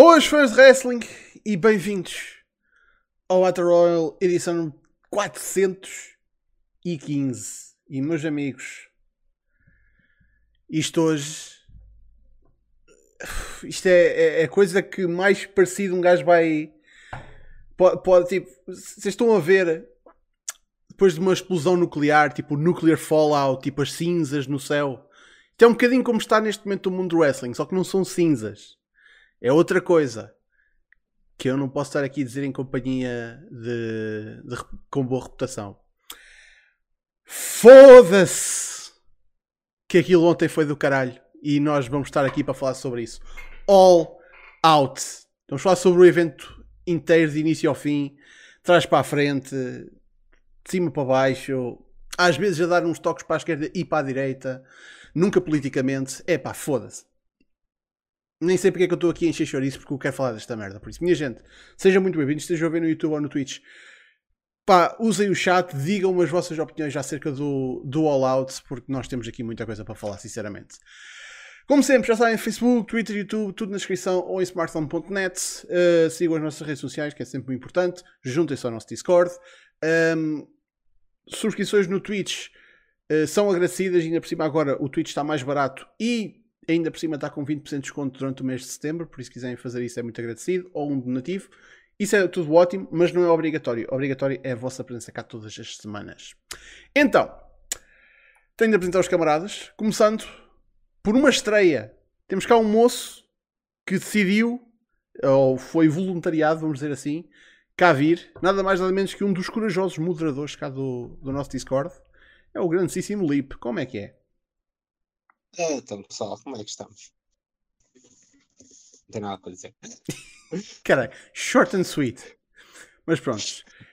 Boas fãs de wrestling e bem-vindos ao Battle Royale edição 415. E meus amigos, isto hoje. Isto é, é, é coisa que mais parecido um gajo vai. Pode, pode tipo. Vocês estão a ver depois de uma explosão nuclear, tipo nuclear fallout, tipo as cinzas no céu. Isto é um bocadinho como está neste momento o mundo do wrestling, só que não são cinzas. É outra coisa que eu não posso estar aqui a dizer em companhia de, de com boa reputação. Foda-se que aquilo ontem foi do caralho e nós vamos estar aqui para falar sobre isso. All out. Vamos falar sobre o evento inteiro, de início ao fim, trás para a frente, de cima para baixo, às vezes a dar uns toques para a esquerda e para a direita, nunca politicamente. É pá, foda-se. Nem sei porque é que eu estou aqui a encher chouriço porque eu quero falar desta merda. Por isso, minha gente, sejam muito bem-vindos, estejam a ver no YouTube ou no Twitch. Pá, usem o chat, digam as vossas opiniões acerca do, do All Out, porque nós temos aqui muita coisa para falar, sinceramente. Como sempre, já sabem, Facebook, Twitter, YouTube, tudo na descrição ou em smartphone.net. Uh, sigam as nossas redes sociais, que é sempre muito importante. Juntem-se ao nosso Discord. Um, subscrições no Twitch uh, são agradecidas, ainda por cima agora o Twitch está mais barato e ainda por cima está com 20% de desconto durante o mês de setembro, por isso se quiserem fazer isso é muito agradecido, ou um donativo. Isso é tudo ótimo, mas não é obrigatório. Obrigatório é a vossa presença cá todas as semanas. Então, tenho de apresentar os camaradas, começando por uma estreia. Temos cá um moço que decidiu, ou foi voluntariado, vamos dizer assim, cá vir, nada mais nada menos que um dos corajosos moderadores cá do, do nosso Discord. É o grandíssimo Lip. Como é que é? É, então, pessoal, como é que estamos? Não tem nada para dizer. Caralho, short and sweet. Mas pronto.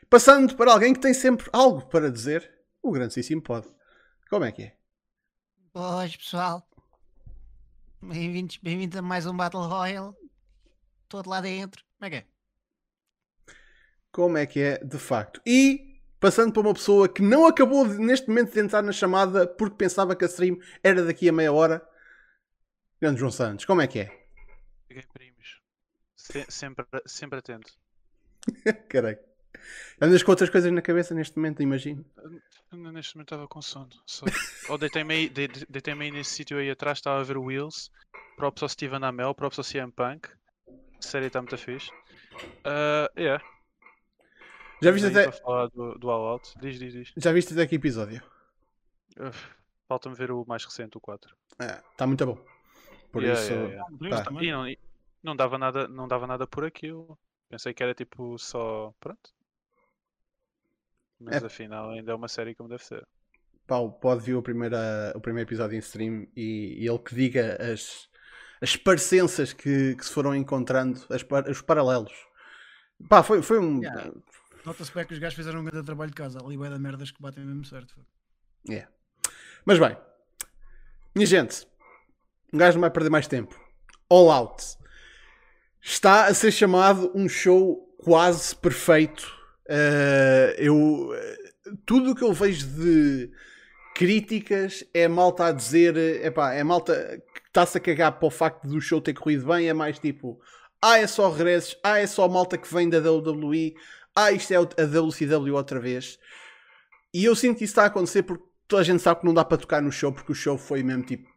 Passando para alguém que tem sempre algo para dizer, o grandíssimo pode. Como é que é? Boas, pessoal. Bem-vindos bem a mais um Battle Royale. Todo lá dentro. Como é que é? Como é que é, de facto. E passando para uma pessoa que não acabou de, neste momento de entrar na chamada porque pensava que a stream era daqui a meia hora. Grande João Santos, como é que é? Primos. Se- sempre, sempre atento. Caralho. Andas com outras coisas na cabeça neste momento, imagino. Neste momento estava com sono. Só... Ou deitei-me aí, de- aí nesse sítio aí atrás, estava a ver o Wheels. Props ao Steven Amell, props ao CM Punk. A série está muito fixe. Uh, yeah. Já viste, até, falar do, do All Out. Diz, diz, diz. já viste até que episódio? Falta-me ver o mais recente, o 4. Está É, muito bom. Por Yeah, isso. yeah, yeah. Pá. também. E não, e não dava nada, não dava nada por aquilo. Pensei que era tipo só. Pronto. Mas É. afinal ainda é uma série como deve ser. Paulo pode ver o primeiro, o primeiro episódio em stream e, e ele que diga as, as parecenças que, que se foram encontrando, as par- os paralelos. Pá, foi, foi um. Yeah. Nota-se bem que os gajos fizeram um grande trabalho de casa. Ali vai da merdas que batem mesmo certo. É. Mas bem, minha gente, um gajo não vai perder mais tempo. All Out está a ser chamado um show quase perfeito. Uh, eu tudo o que eu vejo de críticas é malta a dizer, epá, é malta que está-se a cagar para o facto do show ter corrido bem, é mais tipo, ah, é só regressos, ah, é só malta que vem da WWE, ah, isto é a WCW outra vez. E eu sinto que isso está a acontecer porque toda a gente sabe que não dá para tocar no show porque o show foi mesmo tipo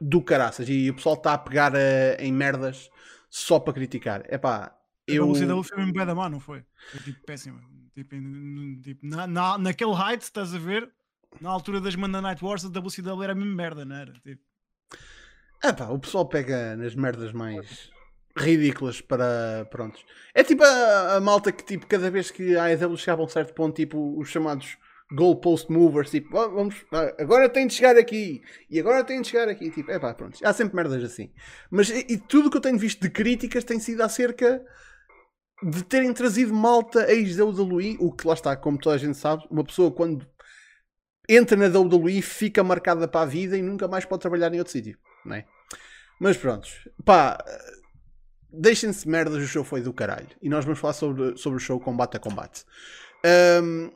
do caraças e o pessoal está a pegar eh, em merdas só para criticar. É pá, eu. A velocidade foi mesmo pé da não foi? Foi tipo péssima. Tipo, tipo, na, na, naquele height, estás a ver? Na altura das Monday Night Wars, a WCW era mesmo merda, não era? Tipo, É pá, o pessoal pega nas merdas mais ridículas para. Prontos. É tipo a, a malta que, tipo, cada vez que a AEW chegava a um certo ponto, tipo, os chamados goalpost movers, tipo, "Ah, vamos, ah, agora tem de chegar aqui e agora tem de chegar aqui. Tipo, é pá, pronto. Há sempre merdas assim. Mas e, e tudo que eu tenho visto de críticas tem sido acerca de terem trazido malta ex-WWE, o que lá está, como toda a gente sabe, uma pessoa quando entra na WWE fica marcada para a vida e nunca mais pode trabalhar em outro sítio, não é? Mas pronto, pá, deixem-se merdas, o show foi do caralho. E nós vamos falar sobre, sobre o show combate a combate. Ahm,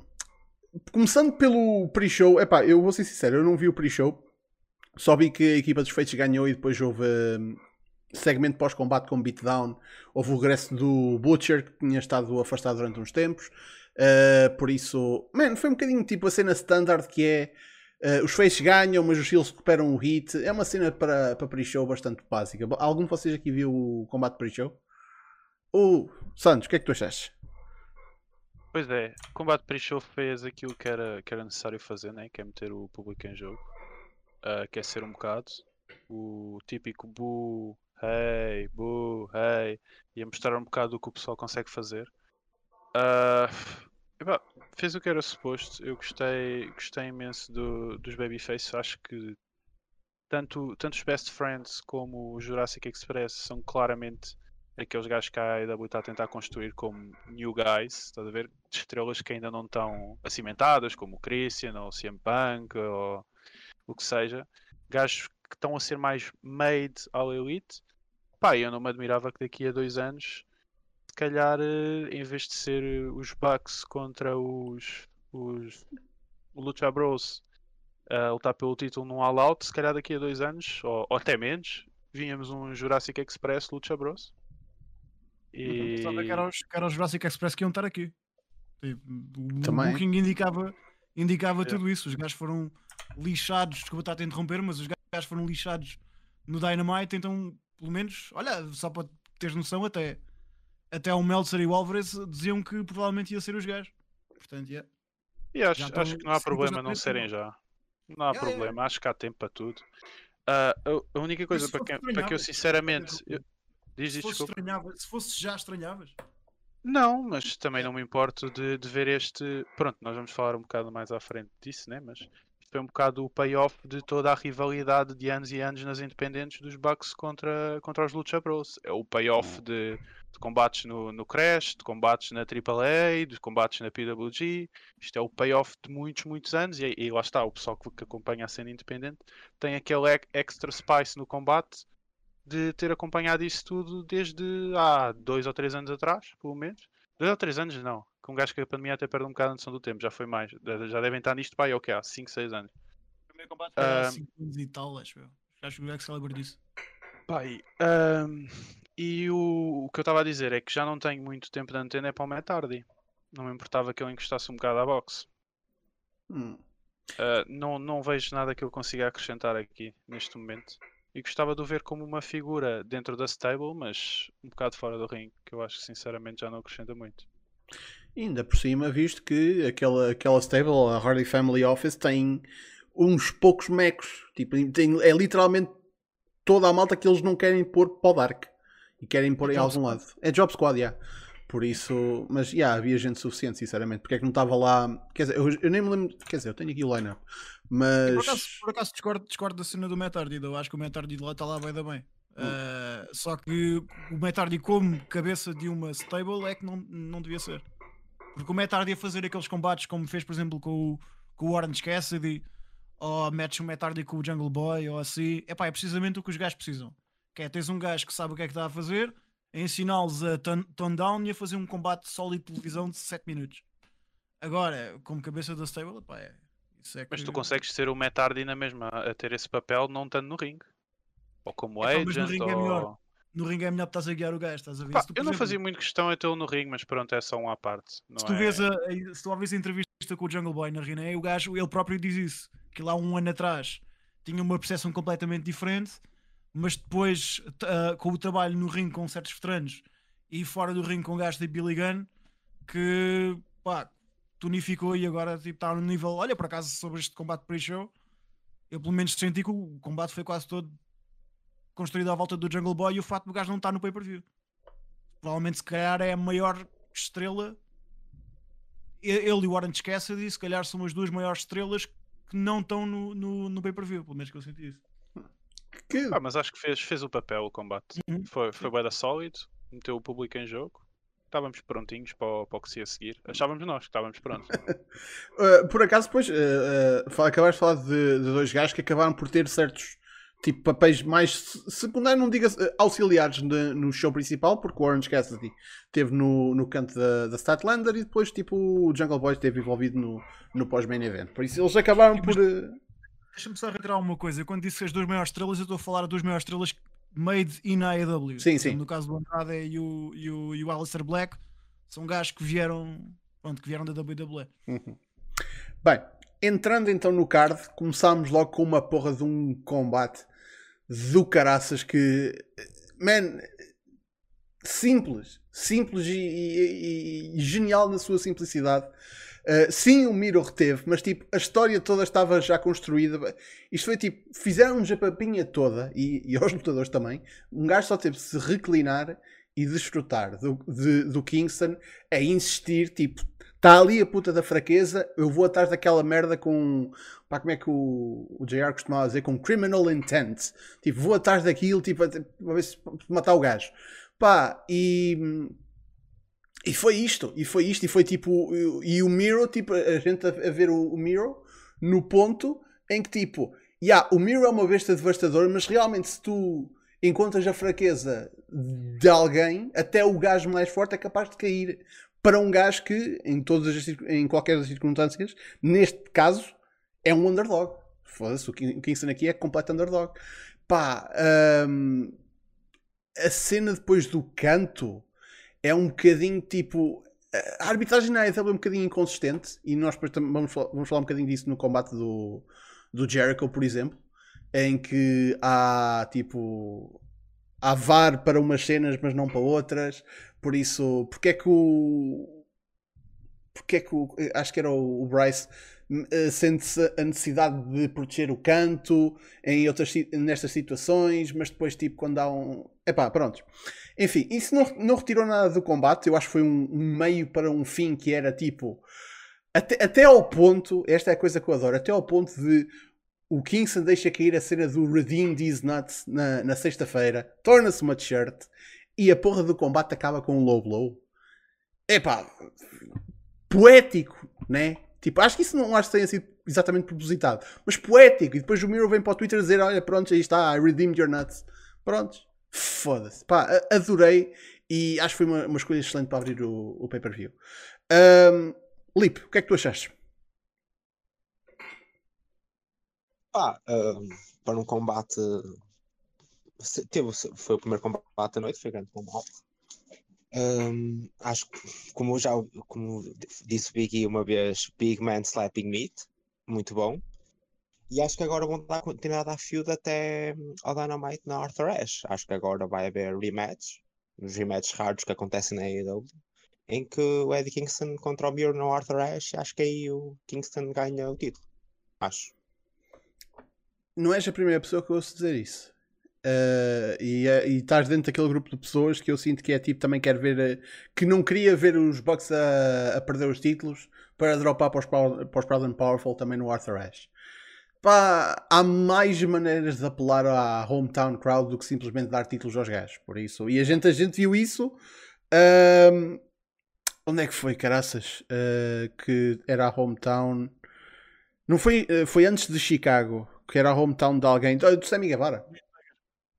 começando pelo pre-show, epá, eu vou ser sincero, eu não vi o pre-show, só vi que a equipa dos feitos ganhou e depois houve, hum, segmento pós-combate com beatdown. Houve o regresso do Butcher, que tinha estado afastado durante uns tempos. Uh, por isso, man, foi um bocadinho tipo a cena standard que é uh, os faces ganham, mas os heels recuperam o hit. É uma cena para, para pre-show bastante básica. Algum de vocês aqui viu o combate pre-show? O Santos, o que é que tu achaste? Pois é, o combate pre-show fez aquilo que era, que era necessário fazer, né? que é meter o público em jogo, uh, que ser um bocado o típico boo, hey, boo, hey, e mostrar um bocado o que o pessoal consegue fazer. Uh, fez o que era suposto. Eu gostei, gostei imenso do, dos Babyface. Acho que tanto, tanto os Best Friends como o Jurassic Express são claramente aqueles gajos que a AEW está a tentar construir como new guys, estás a ver? Estrelas que ainda não estão acimentadas, como o Christian ou o CM Punk ou o que seja. Gajos que estão a ser mais made ao elite. Pá, eu não me admirava que daqui a dois anos se calhar, eh, em vez de ser eh, os Bucks contra os, os Lucha Bros a lutar pelo título num All Out, se calhar daqui a dois anos, ou, ou até menos, vínhamos um Jurassic Express Lucha Bros. E... Pensava que eram os, que era os Jurassic Express que iam estar aqui. Tipo, o Também. Booking indicava, indicava tudo isso. Os gajos foram lixados, desculpa estar a interromper, mas os gajos foram lixados no Dynamite, então, pelo menos, olha, só para teres noção, até até o Meltzer e o Alvarez diziam que provavelmente ia ser os gajos. Portanto, yeah. E acho, acho que não há problema não serem já. Não há yeah, problema, yeah. acho que há tempo para tudo. Uh, a, a, única coisa para que, para que eu sinceramente. Eu, diz, se, fosse se fosse já estranhavas. Não, mas também não me importo de, de ver este. Pronto, nós vamos falar um bocado mais à frente disso, né? Mas foi um bocado o payoff de toda a rivalidade de anos e anos nas independentes dos Bucks contra, contra os Lucha Bros. É o payoff hum. de de combates no, no Crash, de combates na AAA, de combates na PWG. Isto é o payoff de muitos, muitos anos. E, e lá está, o pessoal que, que, acompanha a cena independente tem aquele extra spice no combate de ter acompanhado isso tudo desde há dois ou três anos atrás, pelo menos. Dois ou três anos, não. Com um gajo que a pandemia até perde um bocado a noção do tempo, já foi mais. Já devem estar nisto para aí, ok, há 5, 6 anos. O primeiro combate foi há 5 anos e tal, acho eu. Acho que o Excalibur disse. Pai, um, e o, o que eu estava a dizer é que já não tenho muito tempo de antena é para o Matt Hardy. Não me importava que ele encostasse um bocado à boxe. Hum. Uh, não, não vejo nada que ele consiga acrescentar aqui neste momento. E gostava de o ver como uma figura dentro da stable, mas um bocado fora do ringue, que eu acho que sinceramente já não acrescenta muito. E ainda por cima, visto que aquela, aquela stable, a Hardy Family Office, tem uns poucos mecos. Tipo, tem, é literalmente toda a malta que eles não querem pôr para o Dark e querem pôr é em algum lado. É Job Squad, já. Yeah. Por isso, mas já yeah, havia gente suficiente, sinceramente. Porque é que não estava lá? Quer dizer, eu, eu, nem me lembro. Quer dizer, eu tenho aqui o line-up, mas. Por acaso, por acaso discordo, discordo da cena do Metardi. Eu acho que o Metardi lá está lá bem da bem. Uh, só que o Metardi, como cabeça de uma stable, é que não, não devia ser. Porque o Metardi a fazer aqueles combates como fez, por exemplo, com o, com o Orange Cassidy, ou metes o Metardi com o Jungle Boy, ou assim, epá, é precisamente o que os gajos precisam. Que é, tens um gajo que sabe o que é que está a fazer, a ensiná-los a tone down e a fazer um combate sólido de televisão de 7 minutos. Agora, como cabeça da stable, pá, é, é Mas tu consegues ser o Metardi na mesma, a ter esse papel, não estando no ringue. Ou como é, agent, no ringue ou... é melhor. No ringue é melhor que estás a guiar o gajo, estás a ver? Pá, tu, eu não exemplo, fazia muito questão a tê-lo no ringue, mas pronto, é só um à parte. se tu é... vês a, a, se tu a entrevista com o Jungle Boy na Riné, o gajo, ele próprio diz isso, que lá um ano atrás tinha uma percepção completamente diferente mas depois uh, com o trabalho no ringue com certos veteranos e fora do ringue com gajos de Billy Gunn que pá, tonificou e agora tipo, está no nível. Olha, por acaso, sobre este combate pre-show, eu pelo menos senti que o combate foi quase todo construído à volta do Jungle Boy e o fato do gajo não estar no pay-per-view. Provavelmente, se calhar, é a maior estrela. Ele e o Warren Cassidy, se calhar, são as duas maiores estrelas que não estão no, no, no pay-per-view, pelo menos que eu senti isso. Que... Ah, mas acho que fez, fez o papel o combate. Uhum. Foi, foi bem da sólido, meteu o público em jogo. Estávamos prontinhos para, o, para o que se ia seguir. Achávamos nós que estávamos prontos. uh, por acaso, depois, uh, uh, acabaste de falar de, de, dois gajos que acabaram por ter certos tipo, papéis mais secundários, não diga auxiliares de, no show principal, porque o Orange Cassidy esteve no, no canto da, da Statlander e depois tipo, o Jungle Boy esteve envolvido no, no pós-main event. Por isso eles acabaram por. Deixa-me só retirar uma coisa. Quando disse as duas maiores estrelas, eu estou a falar das duas maiores estrelas made in AEW. Sim, sim. No caso do Andrade e o, e o, e o Alistair Black, são gajos que vieram, pronto, que vieram da WWE. Uhum. Bem, entrando então no card, começámos logo com uma porra de um combate do caraças que, man, simples, simples e, e- e genial na sua simplicidade. Uh, sim, o Miro reteve, mas tipo, a história toda estava já construída. Isto foi tipo, fizeram-nos a papinha toda, e, e aos lutadores também. Um gajo só teve de se reclinar e desfrutar do, de- do Kingston a insistir, tipo, está ali a puta da fraqueza, eu vou atrás daquela merda com. Pá, como é que o, o JR costumava dizer? Com criminal intent. Tipo, vou atrás daquilo, tipo, a, a ver se para matar o gajo. Pá, e. E foi isto, e foi isto, e foi tipo. E, e o Miro, tipo, a gente a, a ver o, o Miro no ponto em que, tipo, yeah, o Miro é uma besta devastadora, mas realmente se tu encontras a fraqueza de alguém, até o gajo mais forte é capaz de cair para um gajo que, em, todas as, em qualquer das circunstâncias, neste caso, é um underdog. Foda-se, o Kingston aqui é completo underdog. Pá, hum, a cena depois do canto é um bocadinho tipo. A arbitragem na AEW é um bocadinho inconsistente e nós vamos, fal- vamos falar um bocadinho disso no combate do, do Jericho, por exemplo, em que há tipo. Há VAR para umas cenas, mas não para outras. Por isso, porque é que o. Porque é que o. Acho que era o, Bryce. eh, Sente-se a necessidade de proteger o canto em outras, nestas situações, mas depois, tipo, quando há um. Epá, pronto. Enfim, isso não, não retirou nada do combate. Eu acho que foi um, um meio para um fim que era tipo. Até, até ao ponto, esta é a coisa que eu adoro, até ao ponto de o Kingston deixa cair a cena do Redeem These Nuts na, na sexta-feira, torna-se uma t-shirt e a porra do combate acaba com um low blow. Epá, poético, né? Tipo, acho que isso não acho que tenha sido exatamente propositado, mas poético. E depois o Miro vem para o Twitter dizer: Olha, pronto, aí está, I redeemed your nuts. Pronto, foda-se. Pá, adorei e acho que foi uma, uma escolha excelente para abrir o, o pay-per-view. Um, Lip, o que é que tu achaste? Pá, ahm, para um combate. Teve, foi o primeiro combate da noite, foi grande combate. Ahm, acho que, como já como disse o Biggie uma vez, Big Man Slapping Meat, muito bom. E acho que agora vão dar continuidade à feud até ao Dynamite na Arthur Ashe. Acho que agora vai haver rematch, os rematches raros que acontecem na AEW, em que o Eddie Kingston contra o Miro no Arthur Ashe, acho que aí o Kingston ganha o título. Acho. não és a primeira pessoa que ouço dizer isso. Uh, e, eh, e estás dentro daquele grupo de pessoas que eu sinto que é tipo também quer ver eh, que não queria ver os Bucks a, a perder os títulos para dropar para os, para os Proud and Powerful também no Arthur Ashe. Pá, há mais maneiras de apelar à hometown crowd do que simplesmente dar títulos aos gajos. Por isso, e a gente, a gente viu isso. ahm, onde é que foi, caraças? Uh, que era a hometown. Não foi, uh, foi antes de Chicago, que era a hometown de alguém, do do Sammy Guevara.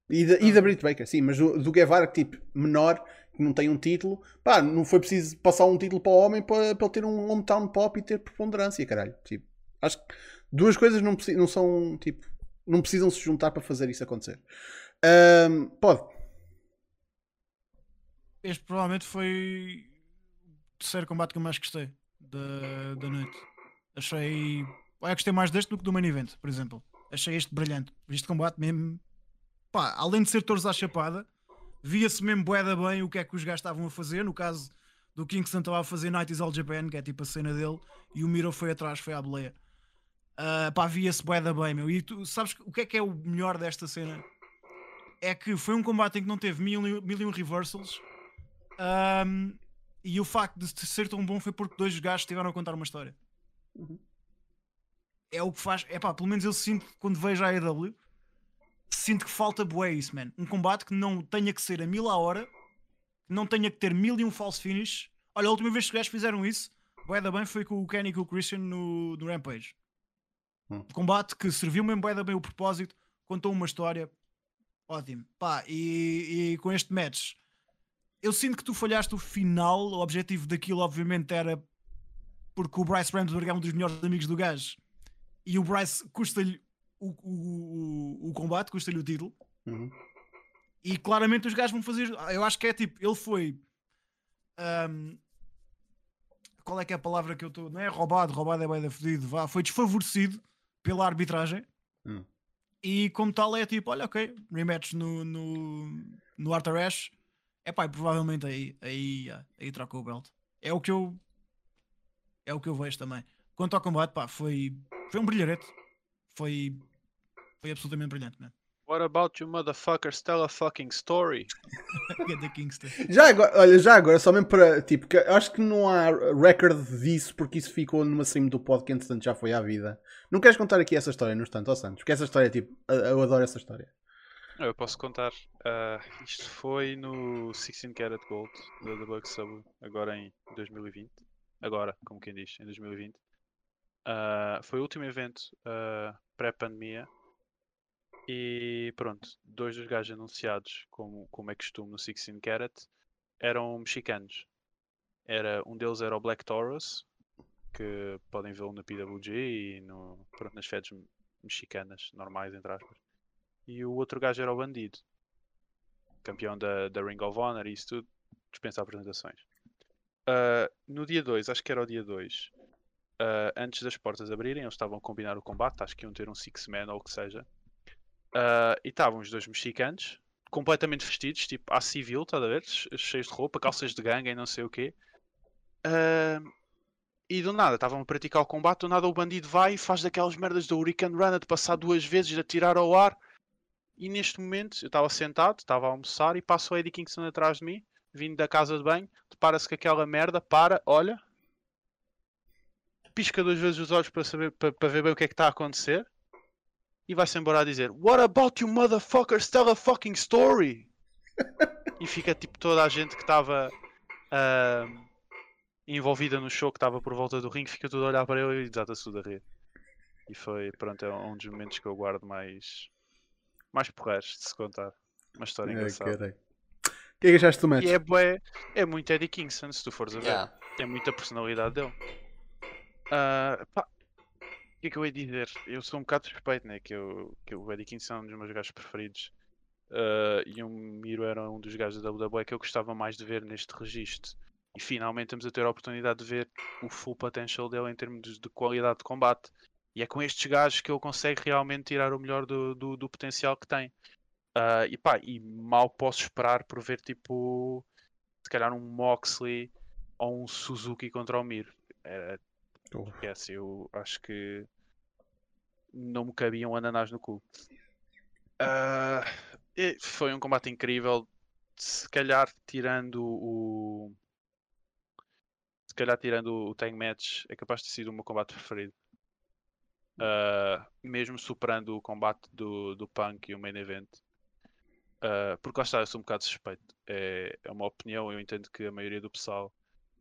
E da, e da Britt Baker, sim, mas do, do Guevara, tipo, menor, que não tem um título, pá, não foi preciso passar um título para o homem para, para ele ter um hometown pop e ter preponderância, caralho. Tipo, acho que duas coisas não, não são, tipo, não precisam se juntar para fazer isso acontecer. Ahm, pode. Este provavelmente foi o terceiro combate que eu mais gostei da, da noite. Achei. Eu gostei mais deste do que do main event, por exemplo. Achei este brilhante. Este combate mesmo. Pá, além de ser touros à chapada, via-se mesmo boeda bem o que é que os gajos estavam a fazer. No caso do Kingston estava a fazer Night is All Japan, que é tipo a cena dele, e o Miro foi atrás, foi à boleia. Ah, pá, via-se boeda bem, meu. E tu sabes o que é que é o melhor desta cena? É que foi um combate em que não teve mil, e- mil e um reversals. Ahm, e o facto de ser tão bom foi porque dois gajos estiveram a contar uma história. É o que faz. É pá, pelo menos eu sinto quando vejo a AEW, sinto que falta bué isso, man. Um combate que não tenha que ser a mil a hora, que não tenha que ter mil e um false finish. Olha, a última vez que os gajos fizeram isso, bué da bem, foi com o Kenny e com o Christian no, no Rampage. Hum. Combate que serviu mesmo da bem o propósito, contou uma história. Ótimo. Pá, e, e com este match, eu sinto que tu falhaste o final. O objetivo daquilo, obviamente, era porque o Bryce Ramsberg é um dos melhores amigos do gajo e o Bryce custa-lhe o, o, o, o combate, custa-lhe o título. Uhum. E claramente os gajos vão fazer. Eu acho que é tipo, ele foi. ahm, qual é que é a palavra que eu estou. Não é roubado, roubado é bem da fedido, vá. Foi desfavorecido pela arbitragem. Hum. E como tal é tipo, olha, ok, rematch no, no, no Arthur Ashe. É pá, provavelmente aí, aí, aí troca o belt. É o que eu. É o que eu vejo também. Quanto ao combate, pá, foi. Foi um brilharete. Foi. Foi absolutamente brilhante, man. What about you motherfuckers? Tell a fucking story. Já agora, olha, já agora, só mesmo para, tipo, que acho que não há record disso porque isso ficou numa stream do pod que entretanto já foi à vida. Não queres contar aqui essa história no instante, ó Santos? Porque essa história, tipo, eu adoro essa história. Eu posso contar. Ah, isto foi no 16 Karat Gold da The Bug Sub, agora em 2020. Agora, como quem diz, em 2020. Ah, foi o último evento ah, pré-pandemia. E pronto, dois dos gajos anunciados, como, como é costume no 16 Karat, eram mexicanos. Era, um deles era o Black Taurus, que podem vê-lo na PWG e no, pronto, nas feds mexicanas, normais, entre aspas. E o outro gajo era o Bandido, campeão da, da Ring of Honor e isso tudo, dispensa apresentações. Ah, no dia 2, acho que era o dia 2, antes das portas abrirem, eles estavam a combinar o combate, acho que iam ter um six-man ou o que seja. Ah, e estavam os dois mexicanos, completamente vestidos, tipo à civil, estás a ver? Che- Cheios de roupa, calças de gangue e não sei o quê. Ah, e do nada, estavam a praticar o combate, do nada o bandido vai e faz daquelas merdas do Hurricane Runner de passar duas vezes, de atirar ao ar. E neste momento, eu estava sentado, estava a almoçar e passa o Eddie Kingston atrás de mim, vindo da casa de banho, depara-se com aquela merda, para, olha, pisca duas vezes os olhos para, saber, para, para ver bem o que é que está a acontecer e vai-se embora a dizer What about you motherfuckers? Tell a fucking story! e fica tipo toda a gente que estava ahm, envolvida no show que estava por volta do ringue, fica tudo a olhar para ele e desata-se tudo a rir. E foi, pronto, é um dos momentos que eu guardo mais, mais porreiros de se contar. Uma história Ai, engraçada. caralho. O que é que achaste do match? E é, bué- é muito Eddie Kingston, se tu fores a ver. Yeah. Tem muita personalidade dele. Ah, pá, que é que eu ia dizer? Eu sou um bocado suspeito, né? Que, eu, que o Eddie Kingston é um dos meus gajos preferidos. Ah, e o Miro era um dos gajos da WWE que eu gostava mais de ver neste registro. E finalmente estamos a ter a oportunidade de ver o full potential dele em termos de, de qualidade de combate. E é com estes gajos que ele consegue realmente tirar o melhor do, do, do potencial que tem. Ah, e pá, e mal posso esperar por ver tipo se calhar um Moxley ou um Suzuki contra o Mir. Era, Oh. esquece, eu acho que não me cabia um ananás no cu. E foi um combate incrível. Se calhar tirando o. Se calhar tirando o Tag Match, é capaz de ter sido o meu combate preferido. Ah, mesmo superando o combate do, do Punk e o Main Event. Ah, porque lá está, eu sou um bocado suspeito. É, é uma opinião, eu entendo que a maioria do pessoal,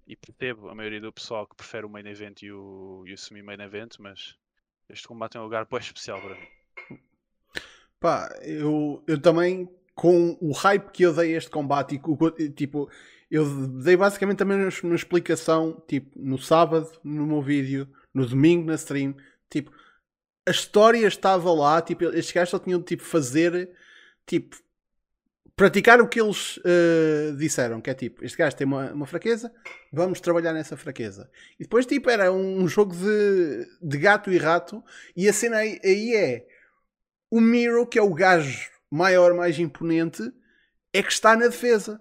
e percebo a maioria do pessoal que prefere o Main Event e o, e o Semi-Main Event, mas este combate é um lugar bem especial para mim. Pá, eu, eu também, com o hype que eu dei a este combate, e tipo, eu dei basicamente também uma explicação, tipo, no sábado, no meu vídeo, no domingo na stream, tipo, a história estava lá, tipo, estes gajos só tinham de, tipo, fazer, tipo, praticar o que eles eh, disseram, que é tipo, este gajo tem uma, uma fraqueza, vamos trabalhar nessa fraqueza. E depois, tipo, era um jogo de, de gato e rato, e a cena aí, aí é o Miro, que é o gajo maior, mais imponente, é que está na defesa.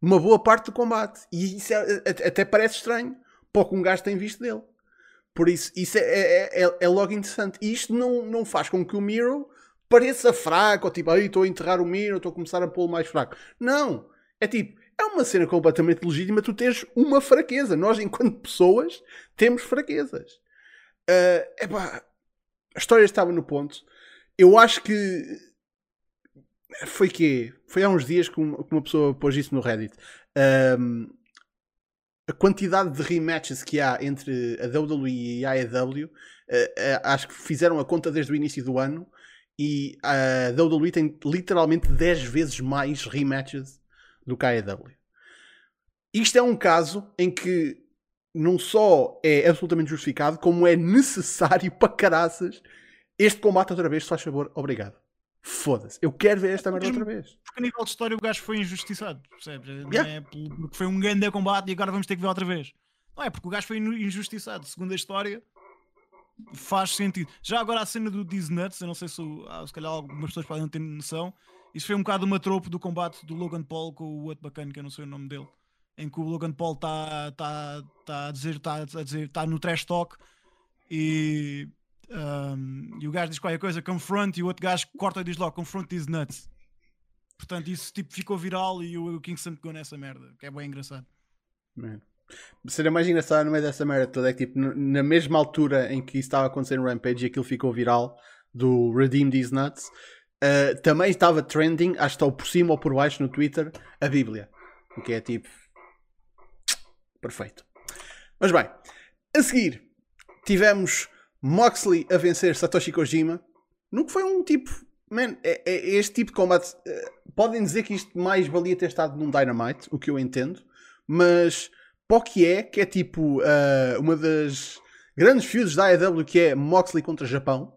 Uma boa parte do combate. E isso é- até parece estranho para o que um gajo tem visto dele. Por isso, isso é, é, é- é logo interessante. E isto não, não faz com que o Miro pareça fraco, ou tipo, aí estou a enterrar o Miro, estou a começar a pô-lo mais fraco. Não. É tipo, é uma cena completamente legítima tu teres uma fraqueza. Nós, enquanto pessoas, temos fraquezas. Ah, epá, a história estava no ponto. Eu acho que foi que foi há uns dias que uma, pessoa pôs isso no Reddit. Ahm, a quantidade de rematches que há entre a WWE e a AEW, eh, eh, acho que fizeram a conta desde o início do ano e a WWE tem literalmente 10 vezes mais rematches do que a AEW. Isto é um caso em que não só é absolutamente justificado, como é necessário para caraças este combate outra vez, se faz favor, obrigado. Foda-se. Eu quero ver esta merda outra vez. Porque a nível de história o gajo foi injustiçado, percebes? Não Yeah. é pelo- porque foi um grande combate e agora vamos ter que ver outra vez. Não é porque o gajo foi injustiçado. Segundo a história, faz sentido. Já agora a cena do These Nuts, eu não sei se, ah, se calhar algumas pessoas podem não ter noção. Isso foi um bocado uma tropa do combate do Logan Paul com o outro bacana, que eu não sei o nome dele. Em que o Logan Paul está tá, tá a dizer, está a dizer, está no trash talk e, um, e o gajo diz qualquer coisa, confront, e o outro gajo corta e diz logo, confront these nuts. Portanto, isso tipo, ficou viral e o, o Kingston pegou nessa merda, que é bem engraçado. Seria mais engraçado no meio dessa merda toda é que tipo, na mesma altura em que isso estava acontecendo no Rampage e aquilo ficou viral do Redeem These Nuts, uh, também estava trending, acho que está por cima ou por baixo no Twitter, a Bíblia. O que é tipo. Perfeito. Mas bem, a seguir tivemos Moxley a vencer Satoshi Kojima. No que foi um tipo. Man, é, é este tipo de combate. eh, podem dizer que isto mais valia ter estado num Dynamite, o que eu entendo mas que é, que é tipo ah, uma das grandes feuds da AEW que é Moxley contra Japão,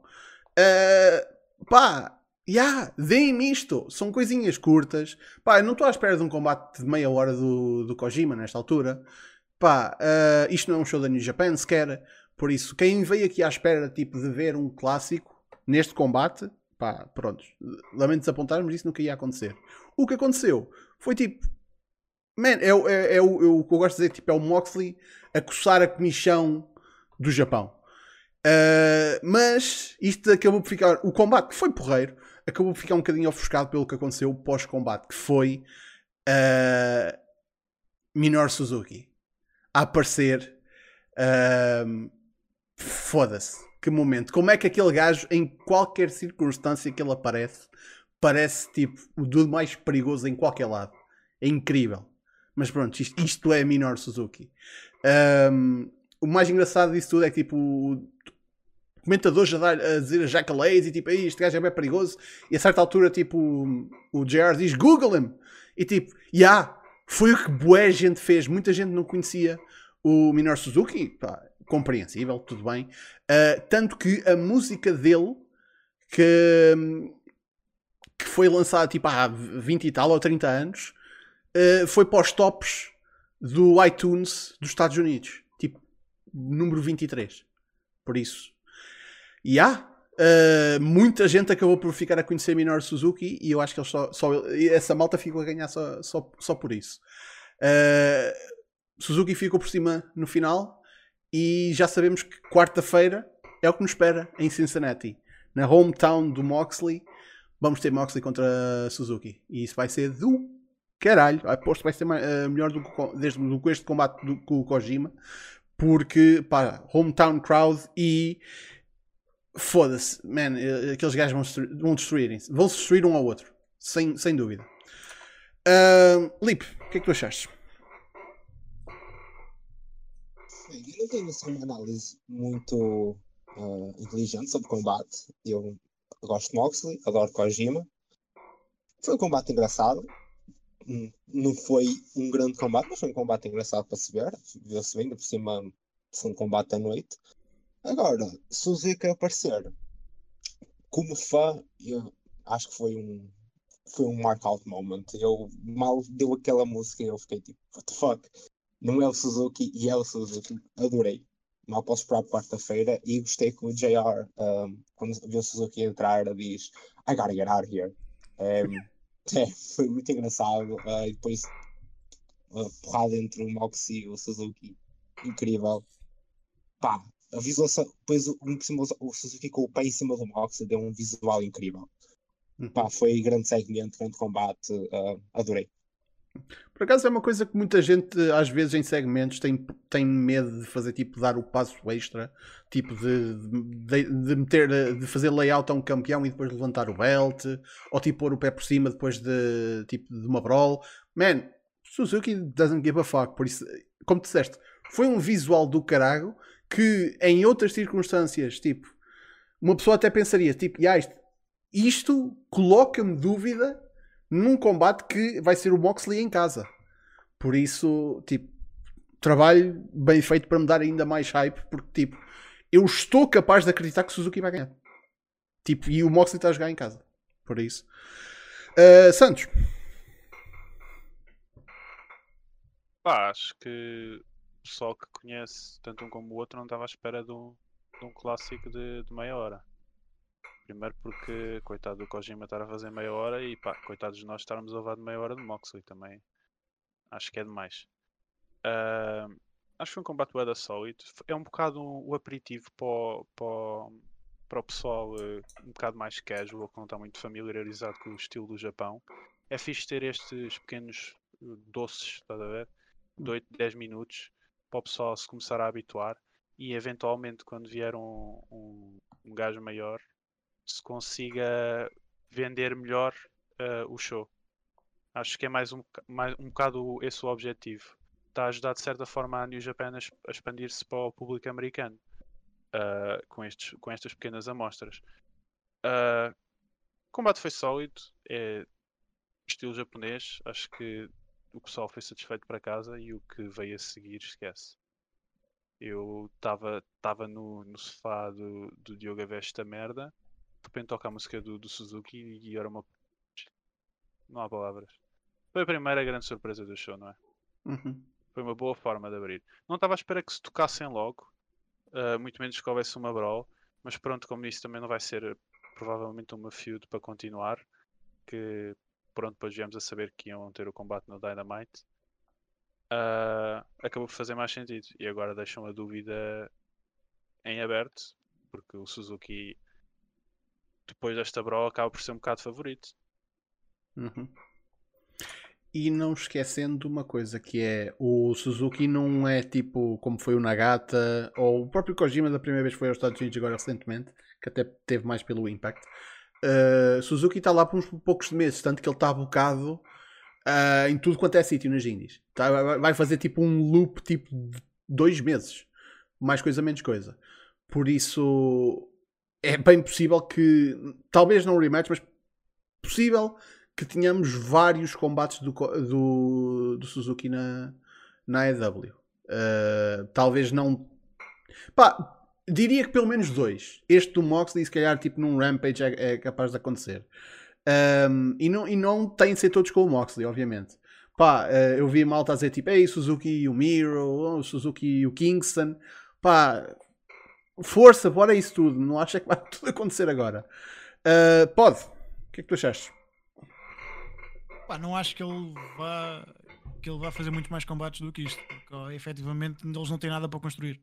ah, pá, yeah, deem-me isto, são coisinhas curtas, pá, eu não estou à espera de um combate de meia hora do, do Kojima nesta altura, pá, ah, isto não é um show da New Japan sequer, por isso, quem veio aqui à espera tipo, de ver um clássico neste combate, pá, pronto, lamento desapontar, mas isso nunca ia acontecer. O que aconteceu? Foi tipo, Man, é, o- é, é o, é o que eu gosto de dizer, tipo, é o Moxley a coçar a comichão do Japão. Ah, mas isto acabou por ficar. O combate, que foi porreiro, acabou por ficar um bocadinho ofuscado pelo que aconteceu pós-combate, que foi ah, Minoru Suzuki a aparecer. ah, Foda-se, que momento. Como é que aquele gajo, em qualquer circunstância que ele aparece, parece tipo o do mais perigoso em qualquer lado. É incrível. Mas pronto, isto, isto é Minoru Suzuki. Ahm, o mais engraçado disso tudo é que tipo o comentador já dá a dizer a Jackalades e tipo, "Ei, este gajo é bem perigoso. E a certa altura, tipo, o- JR diz Google him. E tipo, já, yeah, foi o que boa gente fez. Muita gente não conhecia o Minoru Suzuki. Pá, compreensível, tudo bem. Ah, tanto que a música dele, que, que foi lançada tipo há 20 e tal ou 30 anos, uh, foi para os tops do iTunes dos Estados Unidos. Tipo, número 23. Por isso. E há. uh, muita gente acabou por ficar a conhecer Minoru Suzuki e eu acho que só, só essa malta ficou a ganhar só, só, só por isso. Uh, Suzuki ficou por cima no final e já sabemos que quarta-feira é o que nos espera em Cincinnati, na hometown do Moxley. Vamos ter Moxley contra Suzuki e isso vai ser do caralho. Aposto que vai ser mais, eh, melhor do que, desde, do que este combate do, com o Kojima, porque pá, hometown crowd e foda-se, man, eh, aqueles gajos vão, destruir- vão destruírem-se, vão destruir um ao outro, sem, sem dúvida. Uh, Lip, o que é que tu achaste? Eu não tenho assim, uma análise muito ah, inteligente sobre combate. Eu gosto de Moxley, adoro Kojima. Foi um combate engraçado. Não foi um grande combate, mas foi um combate engraçado para se ver. Viu-se bem, por cima foi um combate à noite. Agora, Suzuki aparecer como fã, eu acho que foi um foi um mark-out moment. Eu mal deu aquela música e eu fiquei tipo, what the fuck? Não é o Suzuki e é o Suzuki. Adorei. Mal posso esperar quarta-feira e gostei que o JR, um, quando viu o Suzuki entrar, diz I gotta get out of here. Um, é, foi muito engraçado. Uh, e depois a porrada entre o Moxie e o Suzuki. Incrível. Pá, a visualização. Depois o, o Suzuki com o pé em cima do Moxie deu um visual incrível. Pá, foi grande segmento, grande combate. uh, adorei. Por acaso é uma coisa que muita gente, às vezes, em segmentos, tem, tem medo de fazer, tipo, dar o passo extra, tipo, de, de, de meter, de fazer layout a um campeão e depois levantar o belt, ou tipo, pôr o pé por cima depois de, tipo, de uma brawl. Man, Suzuki doesn't give a fuck, por isso, como disseste, foi um visual do caralho que, em outras circunstâncias, tipo, uma pessoa até pensaria, tipo, "Ya, isto, isto coloca-me dúvida num combate que vai ser o Moxley em casa. Por isso, tipo, trabalho bem feito para me dar ainda mais hype, porque, tipo, eu estou capaz de acreditar que Suzuki vai ganhar. Tipo, e o Moxley está a jogar em casa. Por isso. Uh, Santos. Pá, acho que o pessoal que conhece tanto um como o outro não estava à espera de um, de um clássico de, de meia hora. Primeiro porque, coitado do Kojima estar a fazer meia hora e pá, coitados de nós estarmos a levar de meia hora de Moxley também. Acho que é demais. Uh, acho que foi um combate bué da sólido. É um bocado o aperitivo para o, para, para o pessoal uh, um bocado mais casual, que não está muito familiarizado com o estilo do Japão. É fixe ter estes pequenos uh, doces, estás a ver? De 8, 10 minutos, para o pessoal se começar a habituar e eventualmente quando vier um, um, um gajo maior se consiga vender melhor uh, o show. Acho que é mais um, mais, um bocado esse o objetivo. Está a ajudar de certa forma a New Japan a expandir-se para o público americano uh, com, estes, com estas pequenas amostras. Uh, o combate foi sólido, é estilo japonês. Acho que o pessoal foi satisfeito para casa e o que veio a seguir esquece. Eu estava no, no sofá do, do Diogo a ver esta merda. De repente toca a música do, do Suzuki e era uma. Não há palavras. Foi a primeira grande surpresa do show, não é? Uhum. Foi uma boa forma de abrir. Não estava à espera que se tocassem logo, uh, muito menos que houvesse uma brawl, mas pronto, como disse, também não vai ser uh, provavelmente uma feud para continuar. Que pronto, depois viemos a saber que iam ter o combate no Dynamite. Uh, acabou por fazer mais sentido. E agora deixam a dúvida em aberto, porque o Suzuki, depois desta brawl, acaba por ser um bocado favorito. Uhum. E não esquecendo uma coisa que é o Suzuki não é tipo como foi o Nagata ou o próprio Kojima da primeira vez foi aos Estados Unidos agora recentemente, que até teve mais pelo Impact. Uh, Suzuki está lá por uns poucos meses, tanto que ele está bocado uh, em tudo quanto é sítio nas indies. Tá, vai- fazer tipo um loop tipo dois meses, mais coisa menos coisa. Por isso é bem possível que, talvez não rematch, mas possível que tenhamos vários combates do, do, do Suzuki na, na AEW. Uh, talvez não. Pá, diria que pelo menos dois. Este do Moxley, se calhar, tipo num Rampage, é, é capaz de acontecer. Um, e, não, e não tem de ser todos com o Moxley, obviamente. Pá, uh, eu vi malta a dizer tipo, ei, Suzuki e o Miro, o Suzuki e o Kingston. Pá, força, bora isso tudo. Não acho que vai tudo acontecer agora. Uh, pode. O que é que tu achaste? Pá, não acho que ele vá que ele vá fazer muito mais combates do que isto, porque ó, efetivamente eles não têm nada para construir.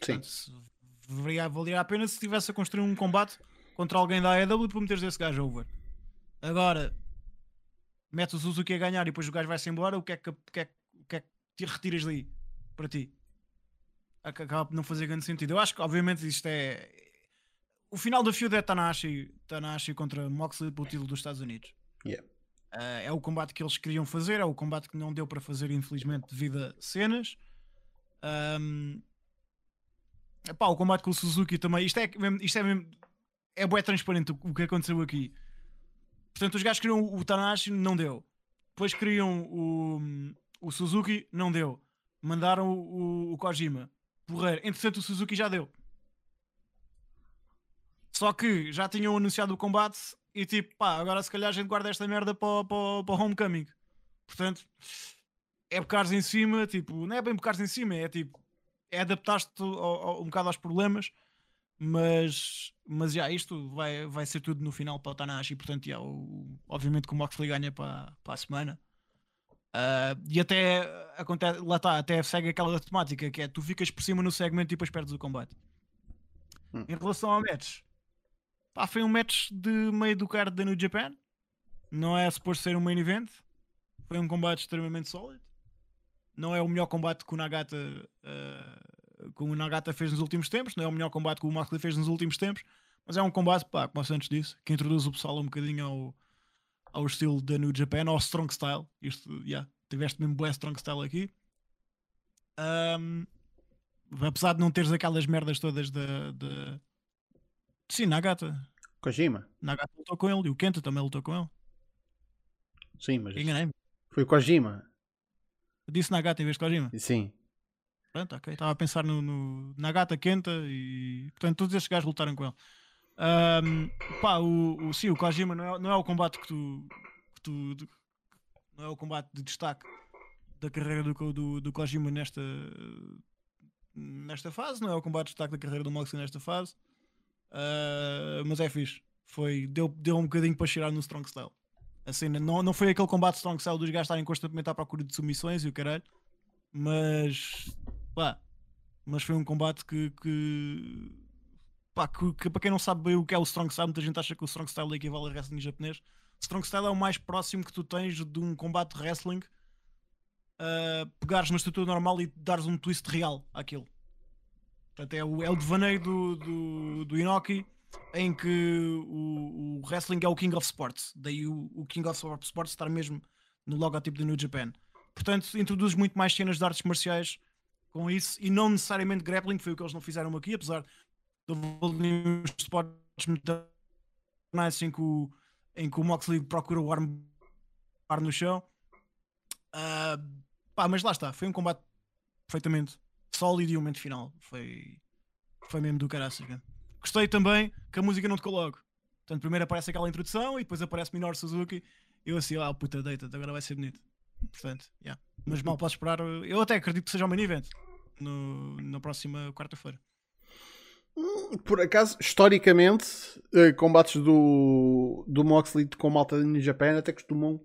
Sim. Portanto, valia a pena se estivesse a construir um combate contra alguém da AEW para meteres esse gajo over. Agora, mete o Suzuki a ganhar e depois o gajo vai-se embora, o que é que, o que, é, o que é que te retiras daí para ti? Ac- Acaba por não fazer grande sentido. Eu acho que, obviamente, isto é. O final da feud é Tanahashi, Tanahashi contra Moxley pelo título dos Estados Unidos. Yeah. Uh, é o combate que eles queriam fazer, é o combate que não deu para fazer, infelizmente, devido a cenas. Um, epá, o combate com o Suzuki também. Isto é, mesmo- isto é mesmo. É bué transparente o, o que aconteceu aqui. Portanto, os gajos queriam o Tanahashi, não deu. Depois queriam o, o Suzuki, não deu. Mandaram o, o Kojima. Porreiro. Entretanto, o Suzuki já deu. Só que já tinham anunciado o combate e tipo, pá, agora se calhar a gente guarda esta merda para para para o Homecoming. Portanto, é bocares em cima, tipo, não é bem bocares em cima, é tipo, é adaptar-te um bocado aos problemas, mas, mas já isto vai, vai ser tudo no final para o Tanahashi, portanto, já, o, obviamente que o Moxley ganha para, para a semana. Ah, e até acontece, lá está, até segue aquela temática que é tu ficas por cima no segmento e depois perdes o combate. Hum. Em relação ao match, pá, foi um match de meio do card da New Japan, não é suposto ser um main event, foi um combate extremamente sólido. Não é o melhor combate que o Nagata, ah, que o Nagata fez nos últimos tempos, não é o melhor combate que o Moxley fez nos últimos tempos, mas é um combate, pá, como o Santos disse, que introduz o pessoal um bocadinho ao, ao estilo da New Japan, ao Strong Style. Isto, yeah, tiveste mesmo bem Strong Style aqui. Ahm, apesar de não teres aquelas merdas todas da. da... Sim, Nagata. Kojima? Nagata lutou com ele e o Kenta também lutou com ele. Sim, mas Enganei-me. foi o Kojima. Eu disse Nagata em vez de Kojima. Sim. Pronto, ok. Estava a pensar no, no Nagata, Kenta e. Portanto, todos estes gajos lutaram com ele. Ahm, pá, o, o, sim, o Kojima não é, não é o combate que tu, que tu- de- não é o combate de destaque da carreira do, do, do Kojima nesta, nesta fase, não é o combate de destaque da carreira do Moxley nesta fase, Ah, mas é fixe. Foi, deu, deu um bocadinho para cheirar no Strong Style. A cena, não, não foi aquele combate Strong Style dos gajos estarem constantemente à procura de submissões e o caralho, mas pá, mas foi um combate que, que, pá, que, que para quem não sabe bem o que é o Strong Style, muita gente acha que o Strong Style equivale a wrestling japonês. Strong Style é o mais próximo que tu tens de um combate de wrestling uh, pegares na estrutura normal e dares um twist real àquilo. Portanto, é o, é o devaneio do, do, do Inoki em que o, o wrestling é o King of Sports. Daí o, o King of Sports estar mesmo no logotipo do New Japan. Portanto, introduz muito mais cenas de artes marciais com isso e não necessariamente grappling, foi o que eles não fizeram aqui, apesar ali uns spots muito nice em que o, em que o Moxley procura o armbar no chão. Ah, pá, mas lá está, foi um combate perfeitamente sólido e um momento final. Foi, foi mesmo do caraças. Gostei também que a música não te coloco. Portanto, primeiro aparece aquela introdução e depois aparece Minoru Suzuki. Eu assim, ah, puta deita, agora vai ser bonito. Portanto, yeah. mas mal posso esperar. Eu até acredito que seja o main event no, na próxima quarta-feira. Por acaso, historicamente, eh, combates do, do Moxley com malta de New Japan até costumam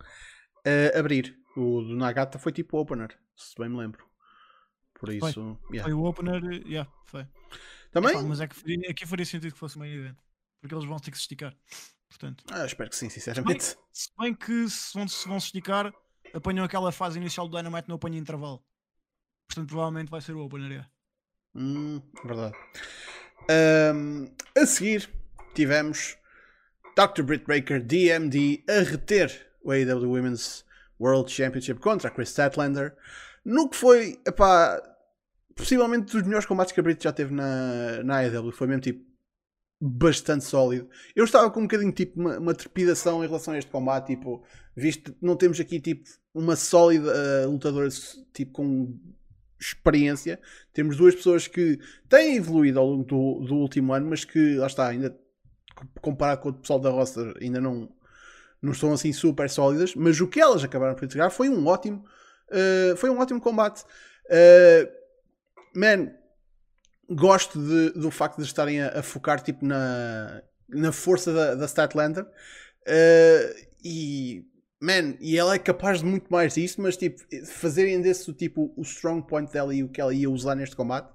eh, abrir. O do Nagata foi tipo opener, se bem me lembro. Por Foi. isso, yeah. Foi o opener, yeah, foi. também mas é que faria- aqui faria sentido que fosse o main event. Porque eles vão ter que se esticar. Portanto, Ah, espero que sim, sinceramente. se bem que se vão, se vão se esticar, apanham aquela fase inicial do Dynamite não apanham intervalo. Portanto, provavelmente vai ser o opener. yeah. Hum, verdade. Ahm, a seguir, tivemos Dr. Britt Baker DMD a reter o AEW Women's World Championship contra Chris Statlander no que foi, epá, possivelmente dos melhores combates que a Britt já teve na, na AEW. Foi mesmo tipo bastante sólido. Eu estava com um bocadinho tipo uma, uma trepidação em relação a este combate, tipo, visto não temos aqui tipo uma sólida eh, lutadora tipo com experiência. Temos duas pessoas que têm evoluído ao longo do, do último ano, mas que lá está, ainda comparado com o pessoal da roster, ainda não, não estão assim super sólidas. Mas o que elas acabaram por entregar foi um ótimo, eh, foi um ótimo combate. Eh, man, gosto de- do facto de estarem a, a focar tipo na, na força da, da Statlander Eh, e man, e ela é capaz de muito mais disso, mas tipo, fazerem desse tipo o strong point dela e o que ela ia usar neste combate,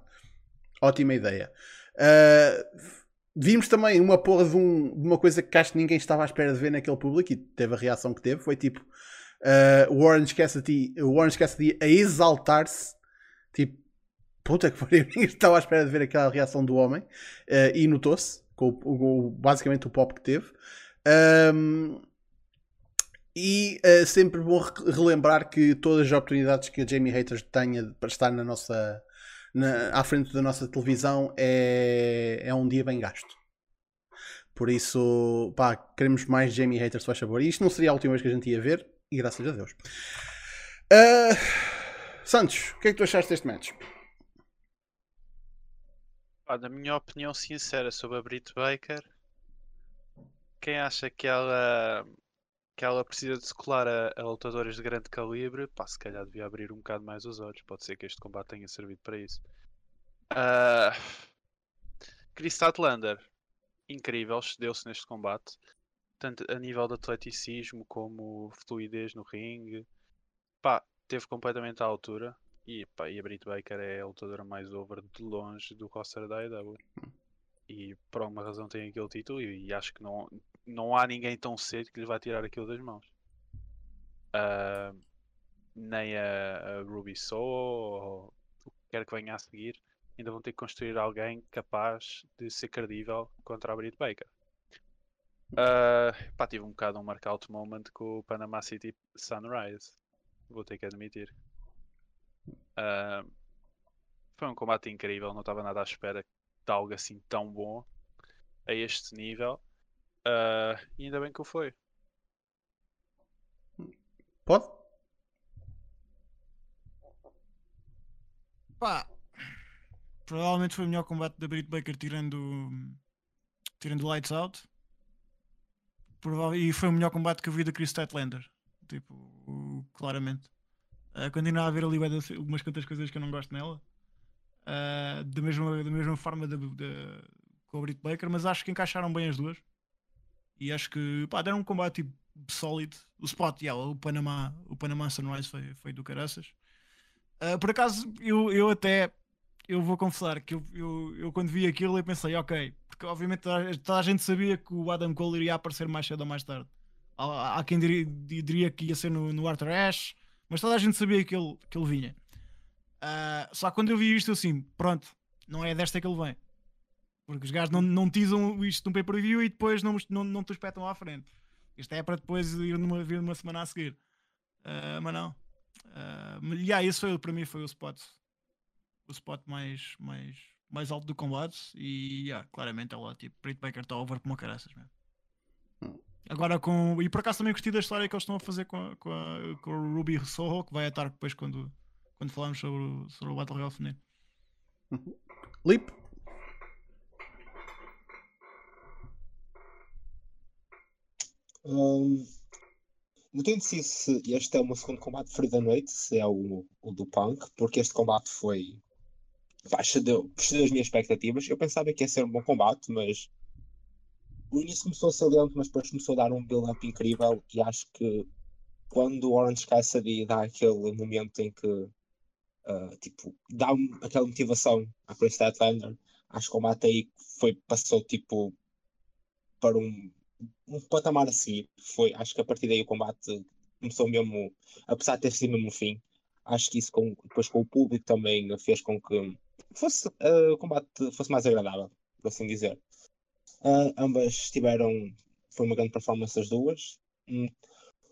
ótima ideia. Eh, vimos também uma porra de, um- de uma coisa que acho que ninguém estava à espera de ver naquele público e teve a reação que teve, foi tipo o Orange Cassidy, Orange Cassidy a exaltar-se, tipo, puta que pariu, ninguém estava à espera de ver aquela reação do homem eh, e notou-se, com, o- basicamente o pop que teve. Ahm, e é sempre bom re- relembrar que todas as oportunidades que a Jamie Haters tenha para estar na nossa, na- à frente da nossa televisão é, é um dia bem gasto. Por isso, pá, queremos mais Jamie Haters, faz favor. E isto não seria a última vez que a gente ia ver, e graças a Deus. Ah, Santos, o que é que tu achaste deste match? Na minha opinião sincera sobre a Britt Baker, quem acha que ela que ela precisa de se colar a, a lutadoras de grande calibre, pá, se calhar devia abrir um bocado mais os olhos. Pode ser que este combate tenha servido para isso. Ah, Chris Statlander, incrível, excedeu-se neste combate, tanto a nível de atleticismo como fluidez no ringue. Pá, teve completamente à altura. E, pá, e a Britt Baker é a lutadora mais over de longe do roster da AEW. E por alguma razão tem aquele título e, e acho que não, não há ninguém tão cedo que lhe vai tirar aquilo das mãos. Ah, nem a, a Ruby Soho ou o que quer que venha a seguir, ainda vão ter que construir alguém capaz de ser credível contra a Britt Baker. Ah, pá, tive um bocado um markout moment com o Panama City Sunrise. Vou ter que admitir. Ah, foi um combate incrível, não estava nada à espera de algo assim tão bom a este nível. E ainda bem que o foi. Pode? Pá, provavelmente foi o melhor combate da Britt Baker tirando, tirando o Lights Out. Provável- e foi o melhor combate que eu vi da Chris Statlander. Tipo, o- claramente. Uh, continua a haver ali umas quantas coisas que eu não gosto nela. Uh, da, mesma, da mesma forma da, da- com a Britt Baker, mas acho que encaixaram bem as duas. E acho que pá, deram um combate tipo, sólido. O spot, yeah, o Panamá, o Panamá Sunrise foi, foi do caraças. Uh, por acaso, eu, eu até eu vou confessar que eu, eu, eu quando vi aquilo eu pensei, ok, porque obviamente toda, a- gente sabia que o Adam Cole iria aparecer mais cedo ou mais tarde. Há, há quem diria, diria que ia ser no, no Arthur Ashe, mas toda a gente sabia que ele, que ele vinha. Ah, só quando eu vi isto assim, pronto, não é desta que ele vem. Porque os gajos não, não teasam isto num pay-per-view e depois não, não, não te espetam à frente. Isto é para depois ir numa, vir numa semana a seguir. Ah, mas não. Mas, yeah, esse foi, para mim foi o spot. O spot mais, mais, mais alto do combate. E yeah, claramente ela, tipo, Britt Baker está over como caraças mesmo. Agora com. E por acaso também gostei da história que eles estão a fazer com, com, a, com o Ruby Soho, que vai estar depois quando, quando falamos sobre, o- sobre o Battle Royale feminino. Lip? Hum, não tenho decidido se este é o meu segundo combate preferido da noite, se é o, o do Punk, porque este combate foi. Pá, excedeu, as minhas expectativas. Eu pensava que ia ser um bom combate, mas o início começou a ser lento, mas depois começou a dar um build-up incrível. E acho que quando o Orange Cassidy dá aquele momento em que ah, tipo, dá um- aquela motivação à Chris Statlander, acho que o combate aí foi, passou tipo para um um patamar a seguir. Foi, acho que a partir daí o combate começou mesmo, apesar de ter sido mesmo fim, acho que isso com, depois com o público também fez com que fosse, eh, o combate fosse mais agradável, por assim dizer. Ah, ambas tiveram, foi uma grande performance as duas. Hum,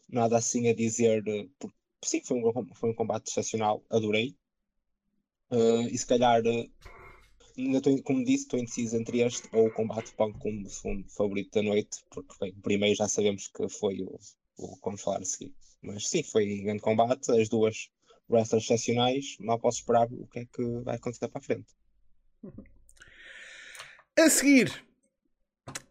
nada assim a dizer, eh, por- sim, foi um, foi um combate excepcional, adorei. Ah, e se calhar eh, Ainda como disse, estou indeciso entre este ou o combate punk como o favorito da noite, porque bem, primeiro já sabemos que foi o, o que vamos falar a seguir. Mas sim, foi um grande combate, as duas wrestlers excepcionais, mal posso esperar o que é que vai acontecer para a frente. A seguir,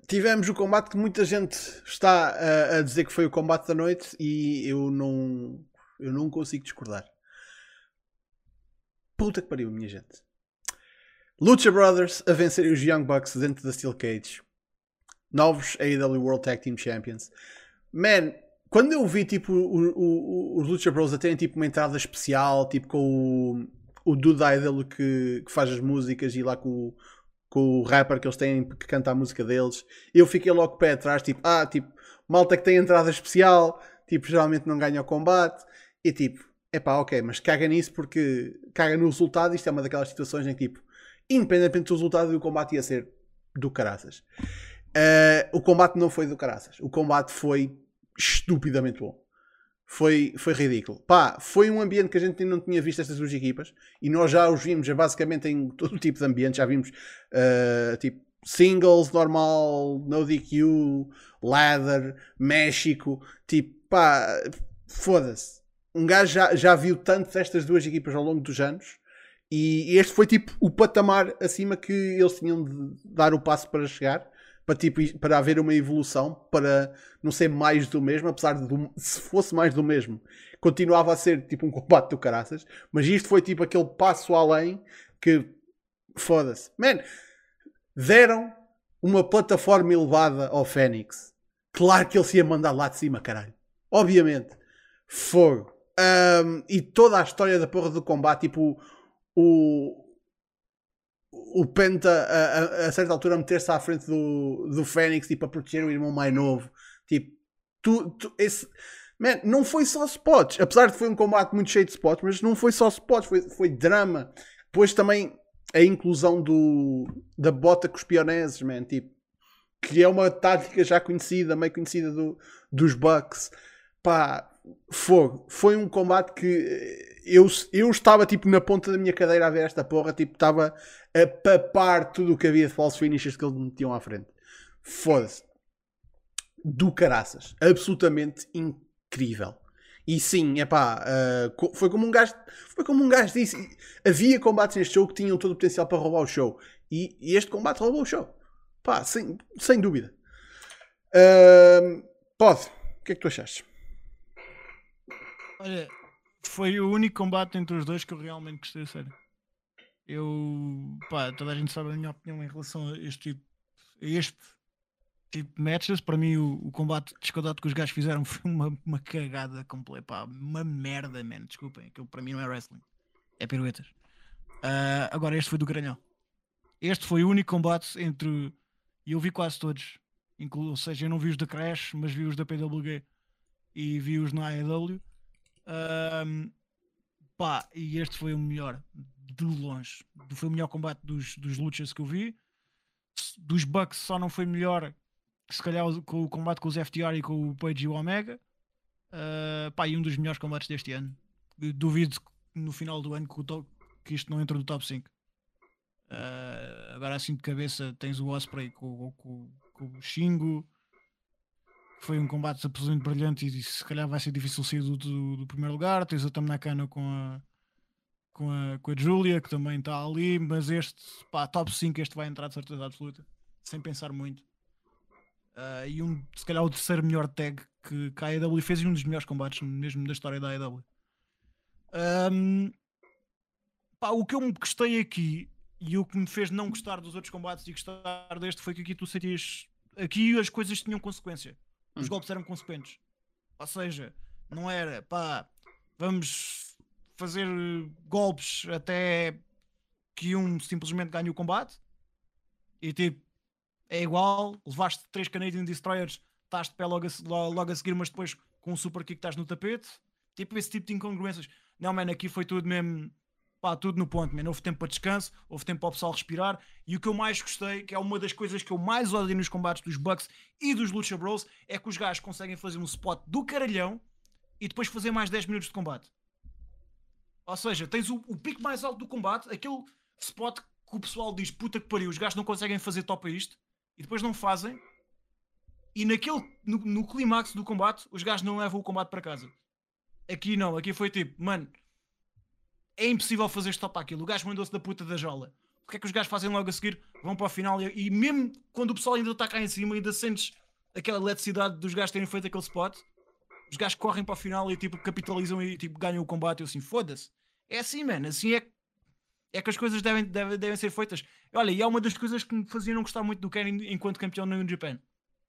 tivemos o combate que muita gente está a, a dizer que foi o combate da noite e eu não, eu não consigo discordar. Puta que pariu, minha gente. Lucha Brothers a vencerem os Young Bucks dentro da Steel Cage. Novos AEW World Tag Team Champions. Man, quando eu vi tipo os Lucha Bros a terem tipo uma entrada especial, tipo com o, o dude AEW que, que faz as músicas e lá com com o rapper que eles têm que canta a música deles, eu fiquei logo pé atrás, tipo, ah, tipo, malta que tem entrada especial, tipo, geralmente não ganha o combate, e tipo, epá, ok, mas caga nisso porque caga no resultado, isto é uma daquelas situações em que, tipo, independentemente do resultado, o combate ia ser do caraças. Eh, o combate não foi do caraças, o combate foi estupidamente bom. Foi, foi ridículo. Pá, foi um ambiente que a gente não tinha visto estas duas equipas e nós já os vimos já basicamente em todo o tipo de ambiente. Já vimos uh, tipo singles, normal, no DQ, ladder, México. Tipo, pá, foda-se. Um gajo já, já viu tanto destas duas equipas ao longo dos anos e este foi tipo o patamar acima que eles tinham de dar o passo para chegar. Para, tipo, para haver uma evolução, para não ser mais do mesmo, apesar de se fosse mais do mesmo, continuava a ser tipo um combate do caraças, mas isto foi tipo aquele passo além que foda-se. Man, deram uma plataforma elevada ao Fênix. Claro que ele se ia mandar lá de cima, caralho. Obviamente. Fogo. Ahm, e toda a história da porra do combate, tipo, o, o Penta a, a- certa altura meter-se à frente do, do Fênix tipo, a proteger o irmão mais novo. Tipo, tu, tu- esse, man, não foi só spots, apesar de foi um combate muito cheio de spots, mas não foi só spots, foi, foi drama. Depois também a inclusão do, da bota com os pioneses, man, tipo, que é uma tática já conhecida, meio conhecida do, dos Bucks. Pá, fogo. Foi um combate que eh, eu, eu estava tipo na ponta da minha cadeira a ver esta porra, tipo, estava a papar tudo o que havia de false finishes que eles me metiam à frente. Foda-se. Do caraças. Absolutamente incrível. E sim, é pá, foi como um gajo, foi como um gajo disse, havia combates neste show que tinham todo o potencial para roubar o show. E, e este combate roubou o show. Pá, sem, sem dúvida. Ahm, pode. O que é que tu achaste? Olha, foi o único combate entre os dois que eu realmente gostei, sério. Eu, pá, toda a gente sabe a minha opinião em relação a este tipo, a este tipo de matches. Para mim, o, o combate descaudado que os gajos fizeram foi uma, uma cagada completa, pá, uma merda, man. Desculpem, aquilo para mim não é wrestling, é piruetas. Ah, agora, este foi do Granhão. Este foi o único combate entre. E eu vi quase todos, inclu- ou seja, eu não vi os da Crash, mas vi os da PWG e vi os na AEW. Ahm, pá, e este foi o melhor, de longe. Foi o melhor combate dos, dos luchas que eu vi. Dos Bucks só não foi melhor, se calhar, com o combate com os FTR e com o Page e o Omega. Ah, pá, e um dos melhores combates deste ano. Duvido no final do ano que, o to- que isto não entra no top 5. Ah, agora assim de cabeça tens o Osprey com, com, com o Shingo. Foi um combate absolutamente brilhante e se calhar vai ser difícil sair do, do, do primeiro lugar. Tens o Tam Nakano com a, com a, com a Julia, que também está ali, mas este, pá, top 5, este vai entrar de certeza absoluta, sem pensar muito. Ah, e um, se calhar o terceiro melhor tag que, que a AEW fez e um dos melhores combates mesmo da história da AEW. Ahm, pá, o que eu me gostei aqui e o que me fez não gostar dos outros combates e gostar deste foi que aqui tu sentias. Aqui as coisas tinham consequência. Os Hum. golpes eram consequentes. Ou seja, não era pá, vamos fazer eh, golpes até que um simplesmente ganhe o combate e tipo é igual, levaste três Canadian Destroyers, estás de pé logo a, logo a seguir, mas depois com um super kick estás no tapete. Tipo esse tipo de incongruências. Não, man, aqui foi tudo mesmo pá, tudo no ponto, man. Houve tempo para descanso, houve tempo para o pessoal respirar. E o que eu mais gostei, que é uma das coisas que eu mais odio nos combates dos Bucks e dos Lucha Bros, é que os gajos conseguem fazer um spot do caralhão e depois fazer mais 10 minutos de combate. Ou seja, tens o, o pico mais alto do combate, aquele spot que o pessoal diz puta que pariu, os gajos não conseguem fazer top a isto e depois não fazem. E naquele, no, no clímax do combate, os gajos não levam o combate para casa. Aqui não, aqui foi tipo, mano, é impossível fazer stop àquilo. O gajo mandou-se da puta da jola. O que é que os gajos fazem logo a seguir? Vão para o final e, e mesmo quando o pessoal ainda está cá em cima, ainda sentes aquela eletricidade dos gajos terem feito aquele spot. Os gajos correm para o final e tipo capitalizam e tipo ganham o combate. Eu assim, foda-se. É assim, mano. Assim é, é que as coisas devem, devem, devem ser feitas. Olha, e é uma das coisas que me fazia não gostar muito do Kenny enquanto campeão no New Japan.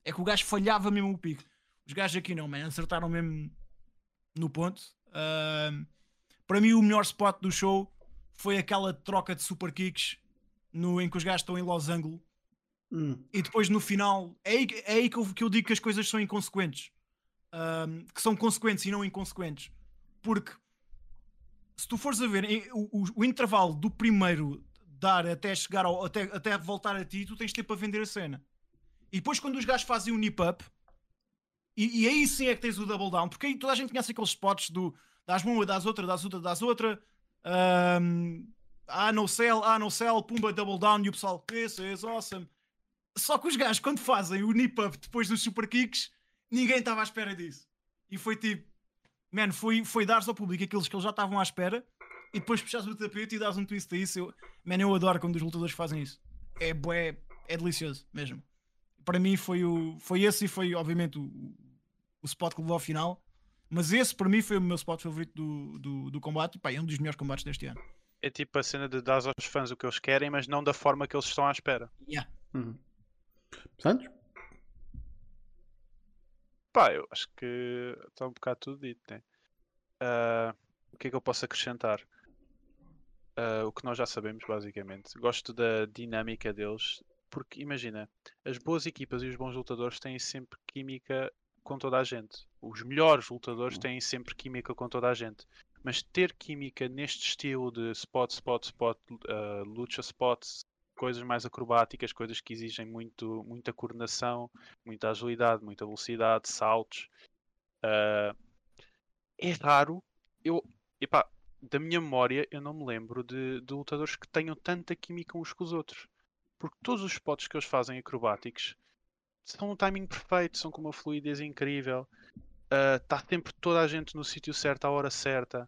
É que o gajo falhava mesmo o pico. Os gajos aqui não, man. Acertaram mesmo no ponto. Ahm, para mim, o melhor spot do show foi aquela troca de super kicks no, em que os gajos estão em losango Hum. e depois no final é aí, é aí que, eu, que eu digo que as coisas são inconsequentes. Ahm, que são consequentes e não inconsequentes. Porque se tu fores a ver o, o- o intervalo do primeiro dar até chegar ao, até, até voltar a ti, tu tens tempo para vender a cena. E depois quando os gajos fazem o nip up, e, e aí sim é que tens o double down, porque aí toda a gente conhece aqueles spots do das uma, das outra, das outra, das outra. ahm, ah, no sell, ah, no sell, pumba, double down, e o pessoal, this is awesome. Só que os gajos, quando fazem o nip up depois dos super kicks, ninguém estava à espera disso. E foi tipo, man, foi, foi dar ao público aqueles que eles já estavam à espera e depois puxares o tapete e dás um twist a isso. Eu, man, eu adoro quando os lutadores fazem isso. É bué, é delicioso mesmo. Para mim foi, o, foi esse e foi, obviamente, o, o spot que levou ao final. Mas esse, para mim, foi o meu spot favorito do, do, do combate. E, pá, é um dos melhores combates deste ano. É tipo a cena de dar aos fãs o que eles querem, mas não da forma que eles estão à espera. Yeah. Uhum. Santos? Pá, eu acho que está um bocado tudo dito, né? Ah, o que é que eu posso acrescentar? Ah, o que nós já sabemos, basicamente. Gosto da dinâmica deles, porque imagina, as boas equipas e os bons lutadores têm sempre química com toda a gente. Os melhores lutadores têm sempre química com toda a gente. Mas ter química neste estilo de spot, spot, spot, ah, lucha spots, coisas mais acrobáticas, coisas que exigem muito, muita coordenação, muita agilidade, muita velocidade, saltos. ah, é raro. Eu, epá, da minha memória, eu não me lembro de, de lutadores que tenham tanta química uns com os outros. Porque todos os spots que eles fazem acrobáticos são um timing perfeito, são com uma fluidez incrível. Está sempre toda a gente no sítio certo, à hora certa.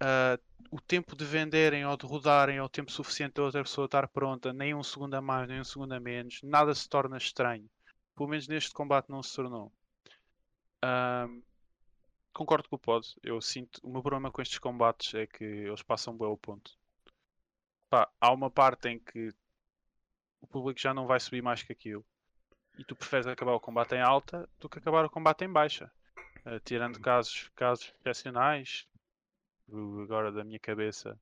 ah, o tempo de venderem ou de rodarem é o tempo suficiente da outra pessoa estar pronta, nem um segundo a mais, nem um segundo a menos, nada se torna estranho. Pelo menos neste combate não se tornou. Ahm, concordo com o Pod. Eu sinto. O meu problema com estes combates é que eles passam bem ao ponto. Pá, há uma parte em que o público já não vai subir mais que aquilo. E tu preferes acabar o combate em alta do que acabar o combate em baixa. Ah, tirando casos, casos excepcionais, agora da minha cabeça,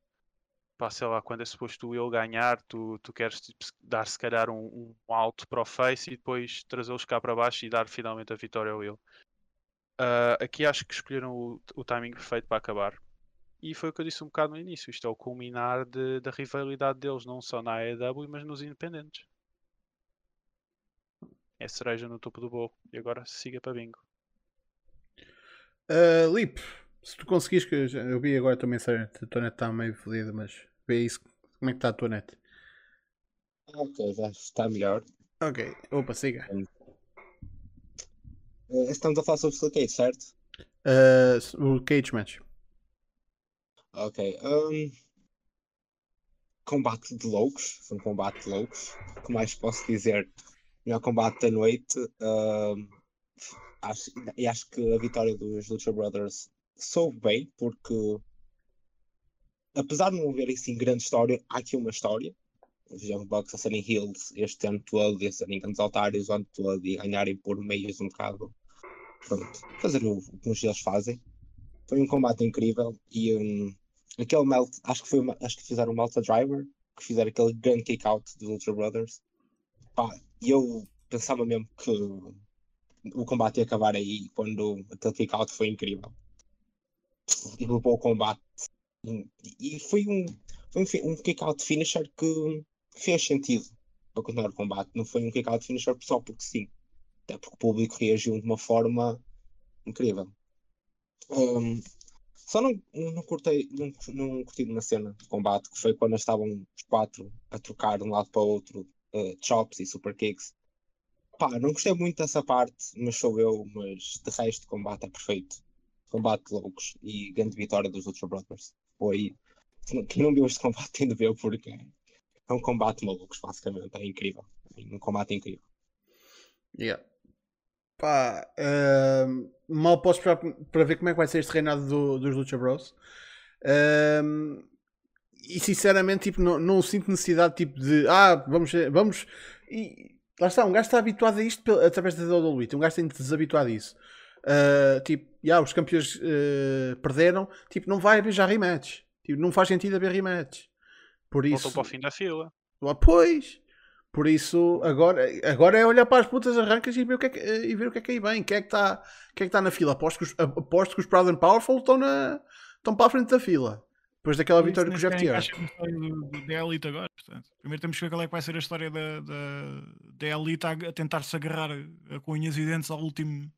pá, sei lá, quando é suposto ele ganhar, tu, tu queres tipo, dar se calhar um, um alto para o face e depois trazê-los cá para baixo e dar finalmente a vitória ao ele. Ah, aqui acho que escolheram o, o timing perfeito para acabar. E foi o que eu disse um bocado no início. Isto é o culminar de- da rivalidade deles, não só na AEW, mas nos independentes. É cereja no topo do bolo. E agora siga para bingo. Uh, Lip, se tu conseguires, que eu, já- eu vi agora a tua mensagem, a tua net está meio fodida, mas vê isso. Como é que está a tua net? Ok, já está melhor. Ok, opa, siga. Eh, Estamos a falar sobre Silicate, certo? Uh, o Cage Match. Ok. hum, combate de loucos. Foi um combate de loucos. O que mais posso dizer? Melhor combate da noite. hum, acho, e acho que a vitória dos Lucha Brothers soube bem, porque apesar de não haver assim grande história, há aqui uma história. Os Young Bucks a serem heels este ano todo, e a serem grandes altários o ano todo e ganharem por meios um bocado. Pronto, fazer o, o que eles fazem. Foi um combate incrível e um, aquele melt, acho que foi uma- acho que fizeram o Melta Driver, que fizeram aquele grande kick out dos Ultra Brothers. Pá, eu pensava mesmo que o combate ia acabar aí quando aquele kick out foi incrível. E levou o combate. E, foi um, foi um, um kick out finisher que fez sentido para continuar o combate. Não foi um kick out finisher só porque sim. Até porque o público reagiu de uma forma incrível. Um, só não, não, curtei, não, não curti uma cena de combate que foi quando estavam os quatro a trocar de um lado para o outro eh, chops e super kicks. Pá, não gostei muito dessa parte, mas sou eu, mas de resto, combate é perfeito. Combate loucos e grande vitória dos Ultra Brothers. Foi. Quem não viu este combate tem de ver porque é um combate de malucos, basicamente. É incrível. Um combate incrível. Yeah. Pá, ahm, mal posso esperar para ver como é que vai ser este reinado do- dos Lucha Bros. Ahm, e sinceramente, tipo, não, não sinto necessidade tipo, de ah, vamos, vamos. E lá está, um gajo está habituado a isto através da WWE, um gajo tem de desabituar disso. Ah, tipo, yeah, os campeões eh, perderam, tipo, não vai haver já rematch. Tipo, não faz sentido haver rematch. Por isso. Voltou para o fim da fila. Ah, Pois, por isso agora, agora é olhar para as putas arrancas e ver o que é que, e ver o que, é que aí vem. Quem é que está quem é que tá na fila? Aposto que os, aposto que os Proud and Powerful estão, na, estão para a frente da fila. Depois daquela vitória história do- do- da Elite agora. portanto. Primeiro temos que ver qual é que vai ser a história da, da, da Elite a, a tentar-se agarrar a, com unhas e dentes ao último,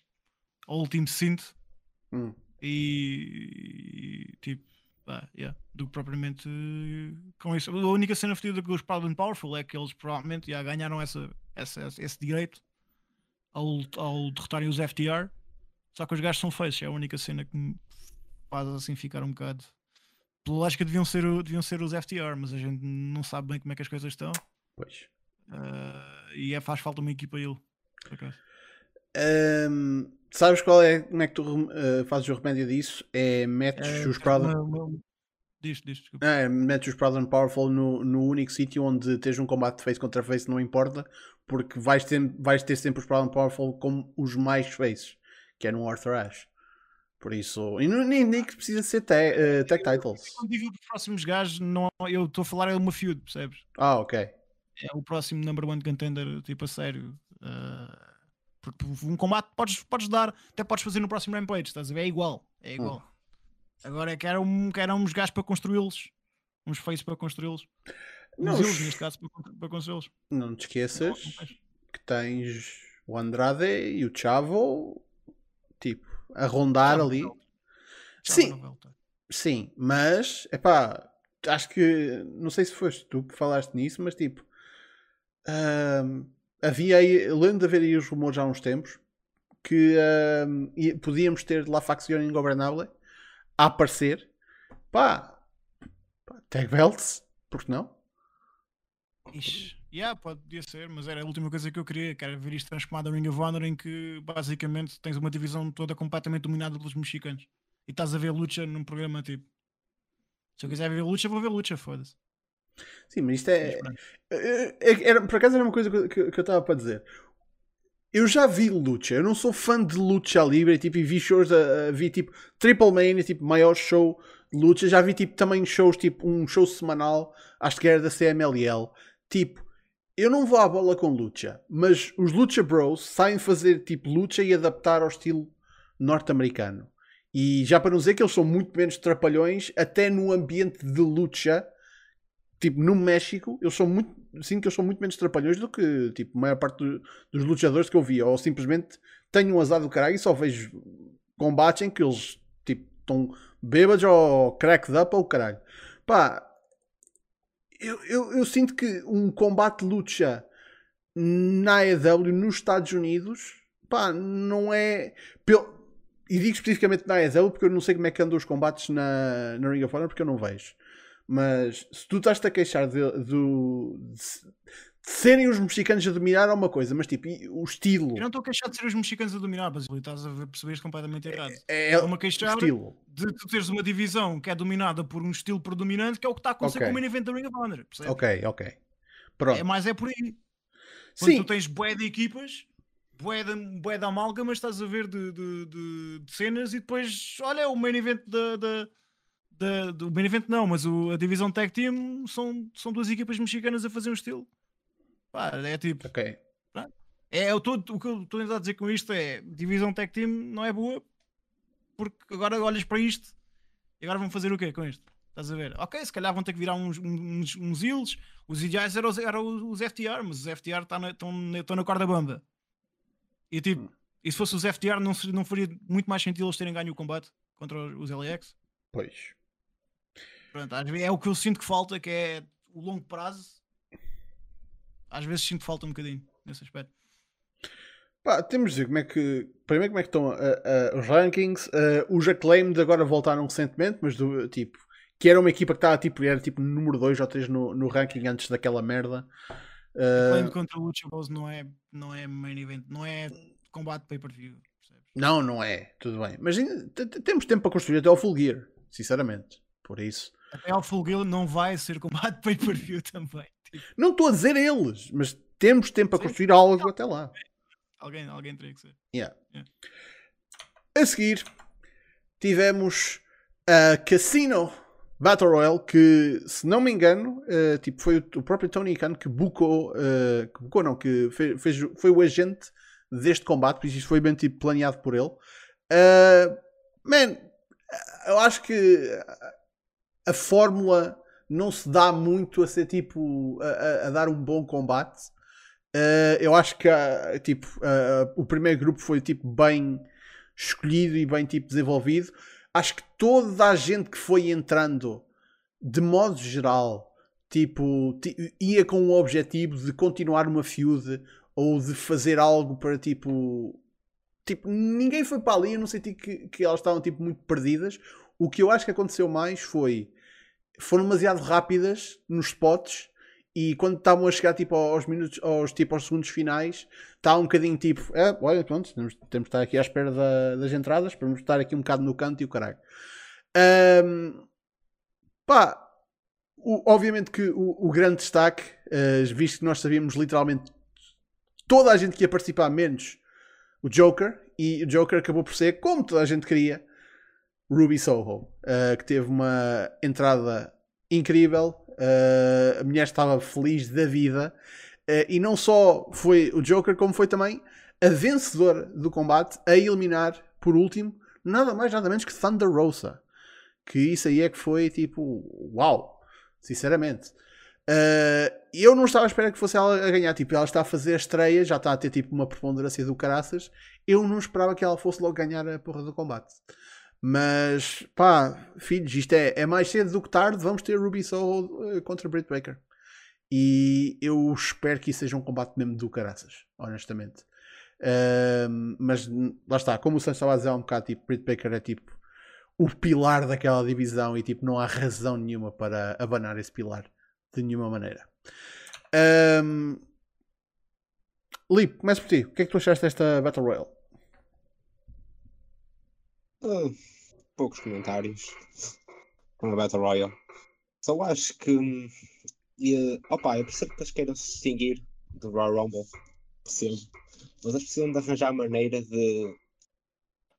ao último cinto Hum. e, e, tipo, yeah, do que propriamente eh, com isso. A única cena fodida com os Proud and Powerful é que eles provavelmente já ganharam essa, essa, esse direito ao, ao derrotarem os FTR. Só que os gajos são feios, é a única cena que me faz assim ficar um bocado. Pela lógica deviam ser, o- deviam ser os FTR, mas a gente não sabe bem como é que as coisas estão. Pois. Ah, e é, faz falta uma equipa a ele. por acaso. Ahm, sabes qual é, como é que tu eh, fazes o remédio disso? É metes É, os Proud Diz, diz, desculpa. É, metes os and Powerful no, no único sítio onde tens um combate face contra face, não importa, porque vais ter, vais ter sempre os Proud and Powerful como os mais faces, que é no Arthur Ashe. Por isso, e não- nem, nem que precisa ser tag, eh, tag titles. Quando digo os próximos gajos, não, eu estou a falar é uma feud, percebes? Ah, ok. É o próximo number one contender, tipo a sério. Ah, porque um combate podes, podes dar, até podes fazer no próximo Rampage, estás a ver? É igual, é igual. Agora é que eram, que eram uns gajos para construí-los, uns faces para construí-los. Não, Uns os- eles, neste caso, para, para construí-los. Não te esqueças Não, não faz. que tens o Andrade e o Chavo, tipo, a rondar ali. Sim, tá. Sim, mas epá, acho que não sei se foste tu que falaste nisso, mas tipo ahm, havia aí, lembro de haver aí os rumores há uns tempos que ia- podíamos ter La Facción Ingobernável a aparecer Pá, pá, tag belts, porque não? Ixi, yeah, pode- podia ser, mas era a última coisa que eu queria, que era ver isto transformado em Ring of Honor, em que basicamente tens uma divisão toda completamente dominada pelos mexicanos. E estás a ver luta num programa tipo. Se eu quiser ver luta, vou ver luta, foda-se. Sim, mas isto é. é- é- Era, por acaso era uma coisa que, eu estava para dizer. Eu já vi luta, eu não sou fã de luta livre, tipo, e vi shows, a, a- vi tipo Triple Mania, tipo, maior show de luta, já vi tipo também shows, tipo, um show semanal, acho que era da CMLL. Tipo, eu não vou à bola com luta, mas os Lucha Bros saem fazer tipo luta e adaptar ao estilo norte-americano. E já para não dizer que eles são muito menos trapalhões, até no ambiente de luta, tipo no México, eles são muito, sinto que eles são muito menos trapalhões do que tipo, a maior parte do- dos luchadores que eu vi. Ou simplesmente tenho um azar do caralho e só vejo combates em que eles tipo estão bêbados ou cracked up ou caralho. Pá, eu, eu, eu sinto que um combate luta na AEW nos Estados Unidos, pá, não é. Pel- E digo especificamente na AEW porque eu não sei como é que andam os combates na, na Ring of Honor porque eu não vejo. Mas se tu estás-te a queixar de, do- serem os mexicanos a dominar é uma coisa, mas tipo, o estilo Eu não estou a queixar de ser os mexicanos a dominar, Basílio, estás a perceber completamente errado. é, Estou-me a o queixar estilo. de tu teres uma divisão que é dominada por um estilo predominante, que é o que está a acontecer Ok. com o main event da Ring of Honor. percebes? Ok, ok. Pronto. É, mas é por aí. Quando Sim, tu tens bué de equipas, bué de, bué de amálgamas, estás a ver de, de, de- de cenas e depois, olha, o main event da. da, da- do main event não, mas o- a divisão tag team são, são duas equipas mexicanas a fazer um estilo. Pá, é tipo. ok. É, eu tô, o que eu estou a tentar dizer com isto é divisão tag team não é boa porque agora olhas para isto e agora vão fazer o quê com isto? Estás a ver? Ok, se calhar vão ter que virar uns, uns, uns ilhos. Os ideais eram, os- eram os FTR, mas os FTR estão tá na, na- corda bamba. E tipo, e se fosse os FTR, não, não faria muito mais sentido eles terem ganho o combate contra os LAX? Pois. Pronto, é o que eu sinto que falta, que é o longo prazo. Às vezes sinto falta um bocadinho nesse aspecto. Pá, temos de ver como é que. Primeiro, como é que estão ah, ah, os rankings. Ah, os Acclaimed agora voltaram recentemente, mas do tipo. Que era uma equipa que estava tipo, era tipo número 2 ou 3 no, no ranking antes daquela merda. Ah, Claim contra o Lucha Bros não é, não é main event, não é combate pay-per-view. percebes? não, não é. Tudo bem. Mas t- temos tempo para construir até ao Full Gear. Sinceramente. Por isso. Até ao Full Gear não vai ser combate pay-per-view também. Não estou a dizer eles, mas temos tempo para Sim. construir algo até lá. alguém, alguém teria que ser. Yeah. Yeah. A seguir, tivemos a Casino Battle Royale, que, se não me engano, eh, tipo, foi o, próprio Tony Khan que bucou, eh, que bucou não, que fe- fez, foi o agente deste combate, por isso isto foi bem tipo, planeado por ele. Eh, man, eu acho que a fórmula não se dá muito a ser tipo a, a- dar um bom combate. Uh, eu acho que ah, tipo, ah, o primeiro grupo foi tipo bem escolhido e bem tipo desenvolvido. Acho que toda a gente que foi entrando, de modo geral, tipo, ti- ia com o objetivo de continuar uma feud ou de fazer algo para tipo. Tipo, ninguém foi para ali, eu não senti que, que elas estavam tipo muito perdidas. O que eu acho que aconteceu mais foi foram demasiado rápidas nos spots e quando estavam a chegar tipo aos minutos aos tipo aos segundos finais está um bocadinho tipo é, olha pronto temos, temos de estar aqui à espera da- das entradas para estar aqui um bocado no canto e o caralho. Ahm, pá o- obviamente que o, o grande destaque eh, visto que nós sabíamos literalmente toda a gente que ia participar menos o Joker e o Joker acabou por ser como toda a gente queria Ruby Soho, uh, que teve uma entrada incrível. Uh, a mulher estava feliz da vida. Uh, e não só foi o Joker, como foi também a vencedora do combate a eliminar, por último, nada mais nada menos que Thunder Rosa. Que isso aí é que foi tipo, uau, sinceramente. Uh, eu não estava à espera que fosse ela a ganhar. Tipo, ela está a fazer a estreia, já está a ter tipo uma preponderância do caraças. Eu não esperava que ela fosse logo ganhar a porra do combate. Mas, pá, filhos, isto é, é mais cedo do que tarde. Vamos ter Ruby Soho eh, contra Britt Baker. E eu espero que isso seja um combate mesmo do caraças, honestamente. Mas lá está, como o Santos estava a dizer há um bocado, tipo, Britt Baker é tipo o pilar daquela divisão e tipo não há razão nenhuma para abanar esse pilar de nenhuma maneira. Um... Lip, começa por ti. O que é que tu achaste desta Battle Royale? Ah, poucos comentários com a Battle Royale. Só acho que. hum, E, opa, eu percebo que eles queiram se distinguir do Royal Rumble. Percebo. Mas eles precisam de arranjar maneira de.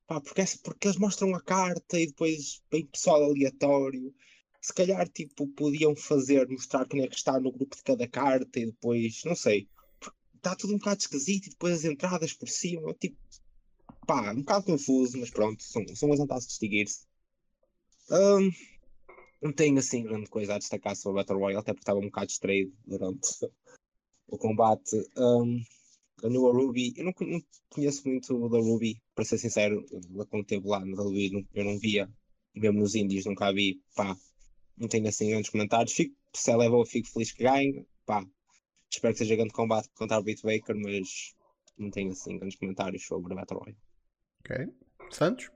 Pá, porque, é- porque eles mostram a carta e depois vem pessoal aleatório. Se calhar, tipo, podiam fazer, mostrar quem é que está no grupo de cada carta e depois, não sei. Está tudo um bocado esquisito e depois as entradas por cima, tipo, pá, um bocado confuso, mas pronto, são, são as entradas de distinguir-se. Hum, não tenho assim grande coisa a destacar sobre a Battle Royale, até porque estava um bocado distraído durante o combate. Hum, ganhou a Ruby. Eu não, não conheço muito da Ruby, para ser sincero. Ela quando lá no WWE, eu não via, mesmo nos Indies, nunca a vi. Pá, não tenho assim grandes comentários. Fico, se ela é fico feliz que ganhe. Pá, espero que seja grande combate contra a Britt Baker, mas não tenho assim grandes comentários sobre a Battle Royale. Ok. Santos?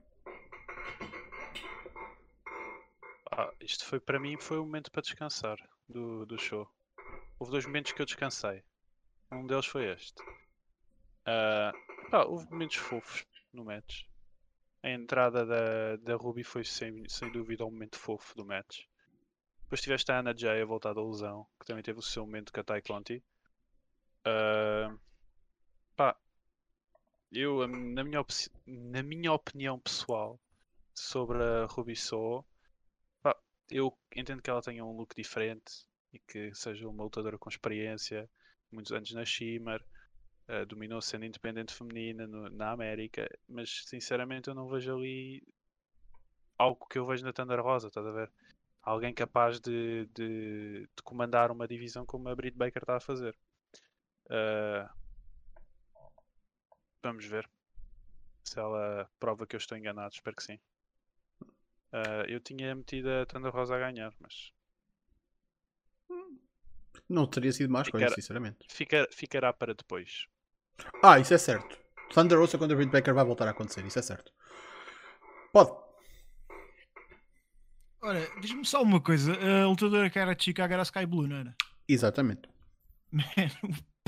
Ah, isto foi para mim foi o momento para descansar do, do show. Houve dois momentos que eu descansei. Um deles foi este. Pá, houve momentos fofos no match. A entrada da, da Ruby foi sem, sem dúvida o momento fofo do match. Depois tiveste a Anna Jay a voltar da lesão, que também teve o seu momento com a Tai Conti. Pá, eu, na minha, na minha opinião pessoal sobre a Ruby Soho, Pá, eu entendo que ela tenha um look diferente e que seja uma lutadora com experiência, muitos anos na Shimmer, eh, dominou sendo independente feminina no- na América, mas sinceramente eu não vejo ali algo que eu vejo na Thunder Rosa, estás a ver? Alguém capaz de, de, de comandar uma divisão como a Britt Baker está a fazer. Eh, vamos ver se ela prova que eu estou enganado, espero que sim. Ah, eu tinha metido a Thunder Rosa a ganhar, mas Não teria sido mais coisa, Ficar- sinceramente. fica- ficará para depois. Ah, isso é certo. Thunder Rosa contra Britt Baker vai voltar a acontecer, isso é certo. Pode. Olha, diz-me só uma coisa. A lutadora que era de Chicago era a Sky Blue, não era? Exatamente. Man,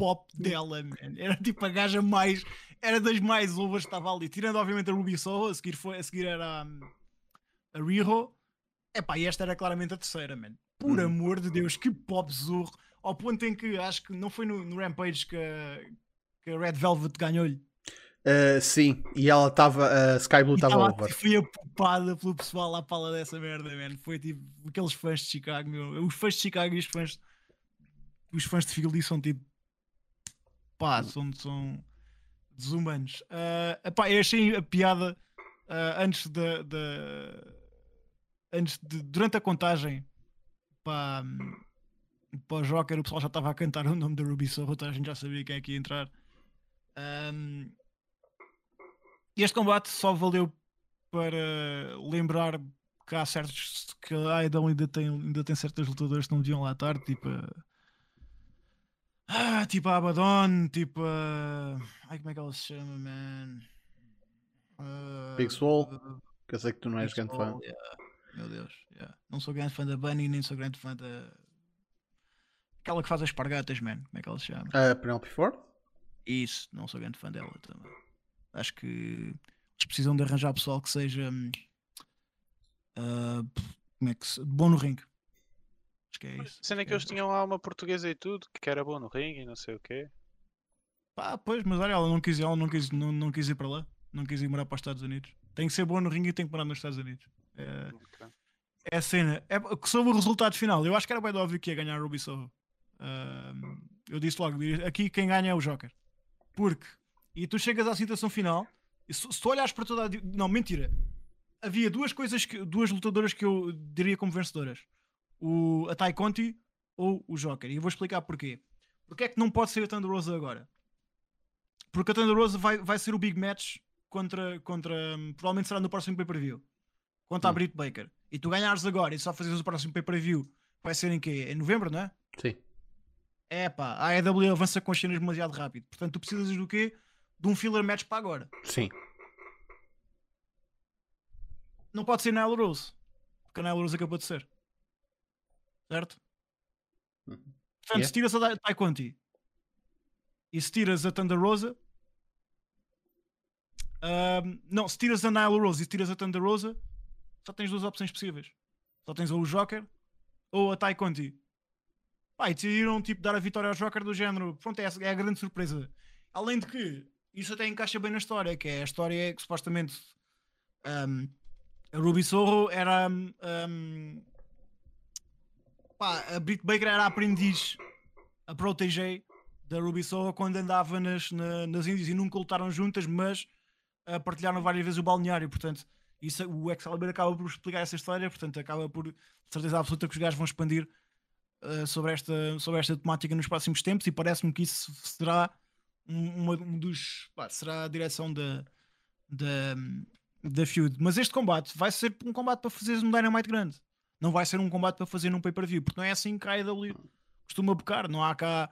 pop dela, man. Era tipo a gaja mais. Era das mais ovas que estava ali. Tirando, obviamente, a Ruby Soho, a seguir, foi, a seguir era hum, a, Riho. Epá, e esta era claramente a terceira, man. Por Uhum. amor de Deus, que pop zorro. Ao ponto em que acho que não foi no, no Rampage que a, que a Red Velvet ganhou-lhe. Uh, sim, e ela estava. A Sky Blue estava tava- over. Foi apopada pelo pessoal à pala dessa merda, man. Foi tipo aqueles fãs de Chicago, meu. Os fãs de Chicago e os fãs. Os fãs de Philly são tipo. Pá, são, são desumanos. Ah, epá, eu achei a piada ah, antes da. antes de. durante a contagem para, para o Joker, o pessoal já estava a cantar o nome da Ruby Soho, então a gente já sabia quem é que ia entrar. Ahm, este combate só valeu para lembrar que há certos que a AEW ainda tem, ainda tem certas lutadoras que não deviam lá estar, tipo a, ah, tipo a Abaddon, tipo a ai como é que ela se chama, man? Ah, Big Swole? Que eu sei que tu não és Big grande fã. Yeah. Meu Deus, yeah. não sou grande fã da Bunny, nem sou grande fã da aquela que faz as espargatas, man. Como é que ela se chama? A Penelope Ford? Isso, não sou grande fã dela também. Acho que eles precisam de arranjar pessoal que seja ah, como é que se, bom no ringue. Acho que é isso. Sendo que eles é- tinham lá uma portuguesa e tudo, que era boa no ringue e não sei o quê. Pá, pois, mas olha, ela não quis, ela não quis, não, não quis ir para lá, não quis ir morar para os Estados Unidos. Tem que ser boa no ringue e tem que morar nos Estados Unidos. É, Ok. é a cena. É, sobre o resultado final, eu acho que era bem óbvio que ia ganhar a Ruby Soho. Eu disse logo, aqui quem ganha é o Joker. Porque, e tu chegas à situação final, e se, se tu olhares para toda a. Não, mentira. Havia duas coisas, que, duas lutadoras que eu diria como vencedoras: o, a Tai Conti ou o Joker. E eu vou explicar porquê. Porque é que não pode ser a Thunder Rosa agora? Porque a Thunder Rosa vai, vai ser o big match contra. contra hum, provavelmente será no próximo pay-per-view. Contra a. Britt Baker. E tu ganhares agora e só fazes o próximo pay-per-view. Vai ser em quê? Em novembro, não é? Sim. É pá, a AEW avança com as cenas demasiado rápido. Portanto, tu precisas do quê? De um filler match para agora. Sim. não pode ser Nyla Rose. Porque a Nyla Rose acabou de ser. Certo? Portanto, Yeah. se tiras a Conti e se tiras a Thunder Rosa. ahm, não, se tiras a Nyla Rose e se tiras a Thunder Rosa, só tens duas opções possíveis. Só tens ou o Joker ou a Conti. Pá, e decidiram tipo, dar a vitória ao Joker do género. Pronto, é, essa- é a grande surpresa. Além de que isso até encaixa bem na história, que é a história é que supostamente ahm, a Ruby Sorro era ahm, pá, a Britt Baker era a aprendiz, a protégé da Ruby Sorro quando andava nas, na- nas Índias e nunca lutaram juntas, mas ah, partilharam várias vezes o balneário. Portanto, isso, o Excalibur acaba por explicar essa história, portanto, acaba por certeza absoluta que os gajos vão expandir ah, sobre, esta, sobre esta temática nos próximos tempos e parece-me que isso será um, um dos pá, será a direção da, da, da feud. Mas este combate vai ser um combate para fazeres um Dynamite grande. Não vai ser um combate para fazer num pay-per-view, porque não é assim que a AEW costuma bocar. Não há cá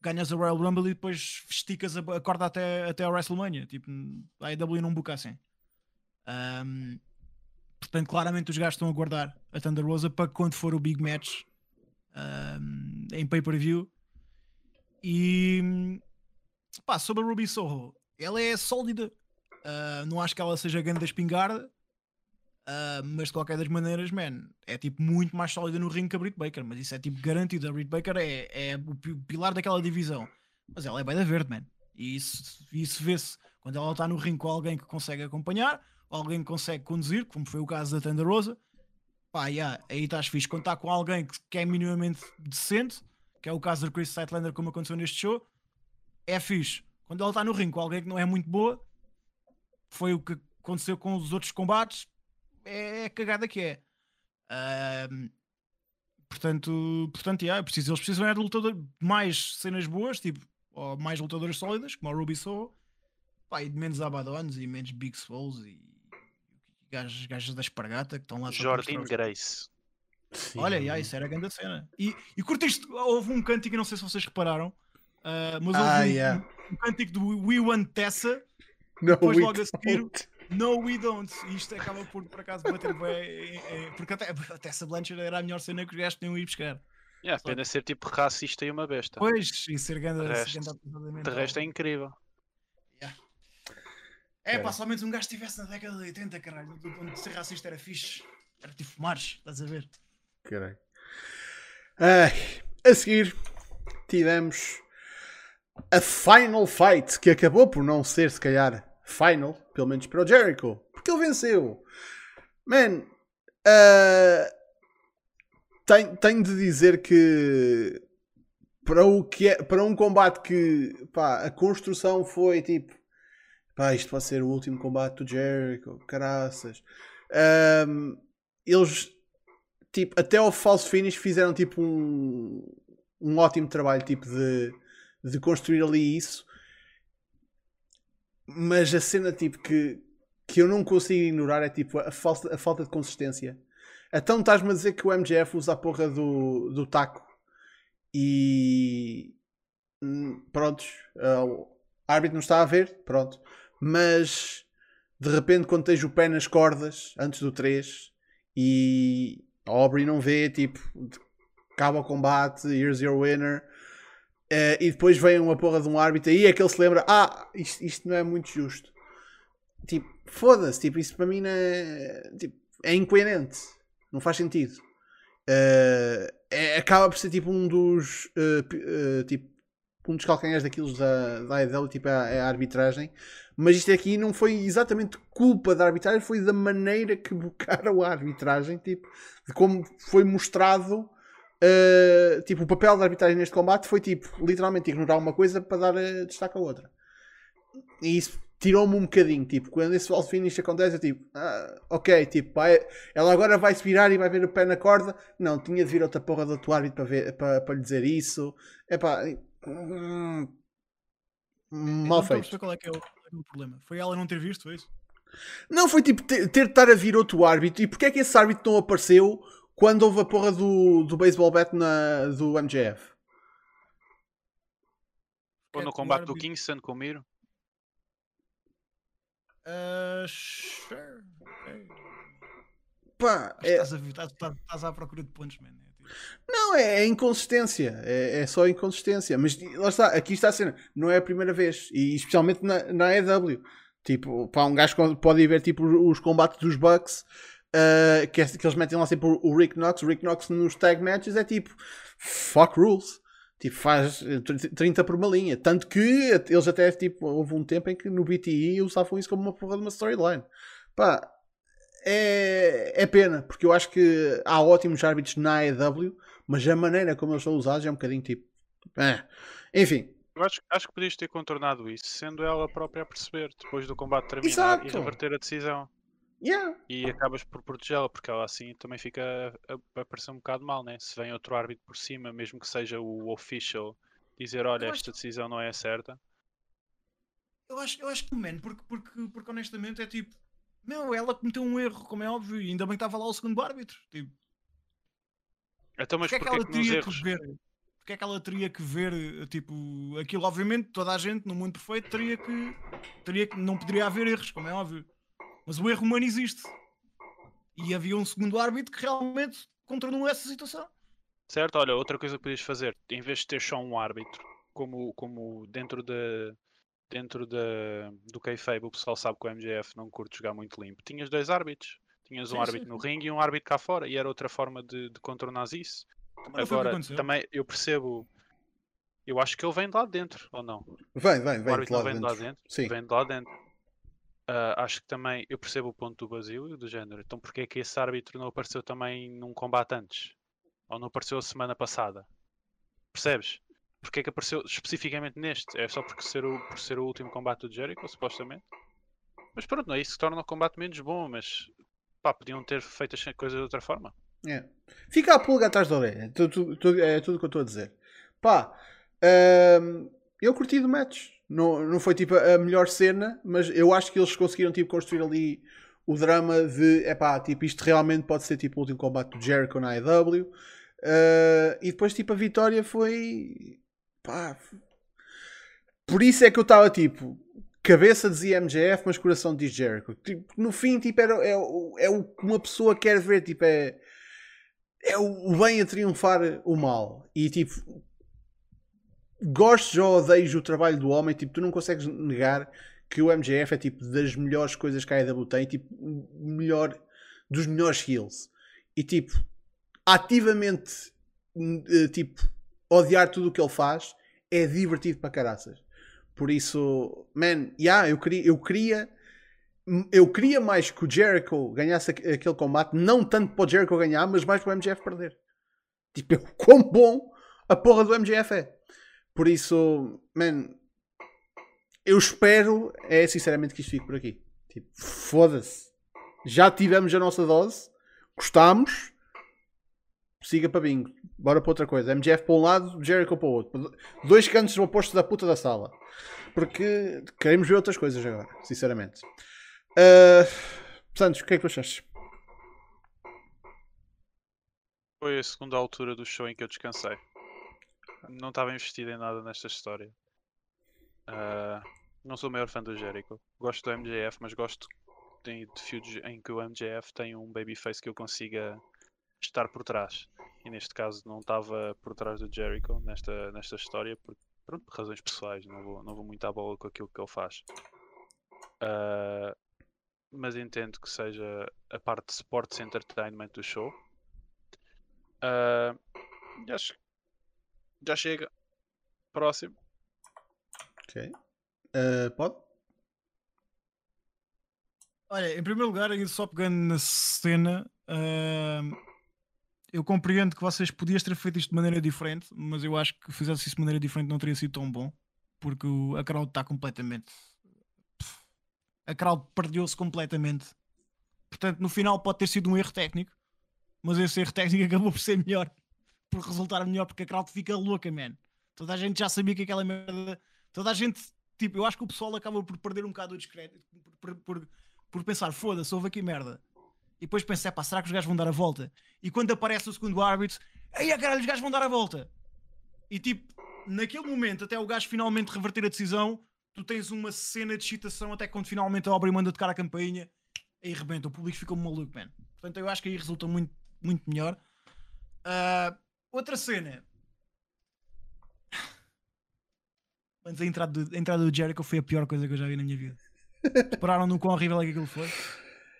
ganhas a Royal Rumble e depois esticas a, corda até, até a WrestleMania. Tipo, a AEW não boca assim. Ahm, portanto, claramente os gajos estão a guardar a Thunder Rosa para quando for o big match ahm, em pay-per-view. E pá, sobre a Ruby Soho, ela é sólida. Ah, não acho que ela seja grande da espingarda, ah, mas de qualquer das maneiras, man, é tipo muito mais sólida no ringue que a Britt Baker. Mas isso é tipo garantido. A Britt Baker é, é o pi- pilar daquela divisão, mas ela é bem da verde, man. E isso, isso vê-se quando ela está no ringue com alguém que consegue acompanhar, alguém que consegue conduzir, como foi o caso da Thunder Rosa. Pá, yeah, aí estás fixe. Quando está com alguém que, que é minimamente decente, que é o caso da Chris Statlander, como aconteceu neste show, é fixe. Quando ela está no ringue com alguém que não é muito boa, foi o que aconteceu com os outros combates, é a cagada que é. Portanto, portanto yeah, é preciso, eles precisam é de lutador, mais cenas boas, tipo, ou mais lutadoras sólidas, como a Ruby Soho, pá, e de menos Abaddons e menos Big Souls e gajos, gajos da espargata que estão lá os- Grace. Sim. Olha, yeah, isso era a grande cena. E, e curtiste, houve um cântico, não sei se vocês repararam, ah, mas houve Ah, um, yeah. um, um cântico do We Want Tessa, No, depois logo a seguir- don't. No We Don't. E isto acaba por, por acaso, bater bem. Porque até, a Tessa Blanchard era a melhor cena que os gajos tinham ido buscar. Yeah, Só pena ser tipo racista e uma besta. Pois, e ser grande. De resto- De resto é incrível. É, pá, Cara. somente um gajo estivesse na década de 80, caralho, onde ser racista era fixe. Era tipo fumares, estás a ver? Caralho. Ai, a seguir tivemos a Final Fight, que acabou por não ser, se calhar, final, pelo menos para o Jericho, porque ele venceu. Man, ah, tenho, tenho de dizer que para, o que é, para um combate que pá, a construção foi tipo pá, isto pode ser o último combate do Jericho, caraças. Ahm, eles tipo, até ao false finish fizeram tipo um, um ótimo trabalho tipo de, de construir ali isso mas a cena tipo que, que eu não consigo ignorar é tipo a falta, a falta de consistência então estás-me a dizer que o MJF usa a porra do, do taco e hum, prontos o árbitro não está a ver pronto mas de repente quando tens o pé nas cordas antes do 3 e a Aubrey não vê, tipo, acaba o combate, here's your winner. Eh, e depois vem uma porra de um árbitro e é que ele se lembra: Ah, isto, isto não é muito justo. Tipo, foda-se, tipo, isso para mim é, tipo, é incoerente, não faz sentido. Eh, é- acaba por ser tipo um dos eh, tipo, um dos calcanhares daquilo da, da AEW, tipo, é a, é a arbitragem. Mas isto aqui não foi exatamente culpa da arbitragem, foi da maneira que bocaram a arbitragem, tipo, de como foi mostrado. Uh, tipo, o papel da arbitragem neste combate foi tipo, literalmente ignorar uma coisa para dar uh, destaque a outra. E isso tirou-me um bocadinho, tipo, quando esse false finish acontece, eu tipo, ah, ok, tipo, vai- ela agora vai se virar e vai ver o pé na corda. Não, tinha de vir outra porra do outro árbitro para, ver, para, para lhe dizer isso. É pá, hum, mal feito. qual é que é o, é é o problema. Foi ela não ter visto, foi isso? Não, foi tipo ter, ter de estar a vir outro árbitro. E porquê é que esse árbitro não apareceu quando houve a porra do, do baseball bat na, do MJF? Ou É no o combate do Kingston com o Miro. Ah, sure. pá, é, estás, a, estás, estás- à procura de pontos, man. É tipo- não, é, é inconsistência, é, é só inconsistência. Mas lá está, aqui está a cena, não é a primeira vez, e especialmente na, na AEW. Tipo, pá, um gajo pode ir ver tipo, os combates dos Bucks, uh, que, é- que eles metem lá sempre o, Rick Knox. O Rick Knox nos tag matches é tipo, fuck rules. Tipo, faz eh, 30 por uma linha. Tanto que eles até, tipo, houve um tempo em que no BTE usavam isso como uma porra de uma storyline. Pá, é, é pena, porque eu acho que há ótimos árbitros na AEW, mas a maneira como eles são usados é um bocadinho tipo. eh. Enfim, Eu acho, acho que podias ter contornado isso, sendo ela própria a perceber, depois do combate terminar e Exato. reverter a decisão. Yeah. E acabas por protegê-la, porque ela assim também fica a, a, parecer um bocado mal, né? Se vem outro árbitro por cima, mesmo que seja o official, dizer: Olha, Eu acho- esta decisão não é certa. Eu acho, eu acho que, man, porque, porque, porque honestamente é tipo, meu, ela cometeu um erro, como é óbvio, e ainda bem que estava lá o segundo árbitro. Tipo, Então, mas porque é que porquê ela que teria erros. que ver? Porque é que ela teria que ver, tipo, aquilo, obviamente, toda a gente no mundo perfeito teria que, teria que, não poderia haver erros, como é óbvio. Mas o erro humano existe. E havia um segundo árbitro que realmente contornou essa situação. Certo? Olha, outra coisa que podias fazer, em vez de ter só um árbitro, como, como dentro da dentro da, do kayfabe o pessoal sabe que o MJF não curte jogar muito limpo, tinhas dois árbitros. Tinhas um Sim, árbitro sim, no ringue e um árbitro cá fora, e era outra forma de, de contornar isso. O que Agora, aconteceu. também eu percebo, eu acho que ele vem de lá de dentro, ou não? Vem, vem, o vem. árbitro de lá vem de lá dentro. dentro? Sim. Vem de lá dentro. Ah, acho que também eu percebo o ponto do Basílio, do género. Então porque é que esse árbitro não apareceu também num combate antes? Ou não apareceu a semana passada? Percebes? Porque é que apareceu especificamente neste? É só porque ser o, por ser o último combate do Jericho, supostamente? Mas pronto, não é isso que torna o combate menos bom, mas pá, podiam ter feito as coisas de outra forma. É. Fica a pulga atrás da orelha. É é tudo o que eu estou a dizer. Pá, hum, eu curti do match. Não, não foi tipo a melhor cena, mas eu acho que eles conseguiram tipo, construir ali o drama de epá, tipo, isto realmente pode ser tipo o último combate do Jericho na AEW. Uh, e depois tipo a vitória foi pá, por isso é que eu estava tipo cabeça dizia MJF mas coração diz Jericho tipo, no fim tipo era, é, é o que uma pessoa quer ver tipo é é o bem a triunfar o mal. E tipo, gostes ou odeios o trabalho do homem, tipo, tu não consegues negar que o MJF é tipo das melhores coisas que a AEW tem, tipo, melhor dos melhores heels. E tipo, ativamente eh, tipo, odiar tudo o que ele faz é divertido para caraças. Por isso, man, yeah, eu queria, eu queria eu queria mais que o Jericho ganhasse aqu- aquele combate, não tanto para o Jericho ganhar, mas mais para o MJF perder. Tipo, o quão bom a porra do MJF é. Por isso, man, eu espero, é sinceramente que isto fique por aqui. Tipo, foda-se. Já tivemos a nossa dose, gostámos, siga para bingo. Bora para outra coisa. MJF para um lado, Jericho para o outro. Dois cantos opostos da puta da sala. Porque queremos ver outras coisas agora, sinceramente. Uh, Santos, o que é que tu achaste? Foi a segunda altura do show em que eu descansei. Não estava investido em nada nesta história. Ah, não sou o maior fã do Jericho. Gosto do MJF, mas gosto de, de feuds em que o MJF tem um babyface que eu consiga estar por trás. E neste caso não estava por trás do Jericho nesta, nesta história pronto, por razões pessoais. Não vou, não vou muito à bola com aquilo que ele faz. Ah, mas entendo que seja a parte de sports entertainment do show. E acho que já chega. Próximo. Ok. Uh, pode? Olha, em primeiro lugar, ainda só pegando na cena, ahm, eu compreendo que vocês podias ter feito isto de maneira diferente, mas eu acho que fizesse isso de maneira diferente não teria sido tão bom, porque o- a crowd está completamente. A crowd perdeu-se completamente. Portanto, no final pode ter sido um erro técnico, mas esse erro técnico acabou por ser melhor, por resultar melhor, porque a crowd fica louca, man. Toda a gente já sabia que aquela merda. Toda a gente, tipo, eu acho que o pessoal acaba por perder um bocado o discreto, por, por- por- pensar, foda-se, houve aqui merda. E depois pensar, pá, será que os gajos vão dar a volta? E quando aparece o segundo árbitro, aí a caralho, os gajos vão dar a volta. E tipo, naquele momento, até o gajo finalmente reverter a decisão, tu tens uma cena de excitação até quando finalmente a obra manda tocar a campainha, aí rebenta, o público fica maluco, man. Portanto, eu acho que aí resulta muito, muito melhor. Ah, outra cena. Antes a entrada, do, a entrada do Jericho foi a pior coisa que eu já vi na minha vida. Repararam no quão horrível é que aquilo foi?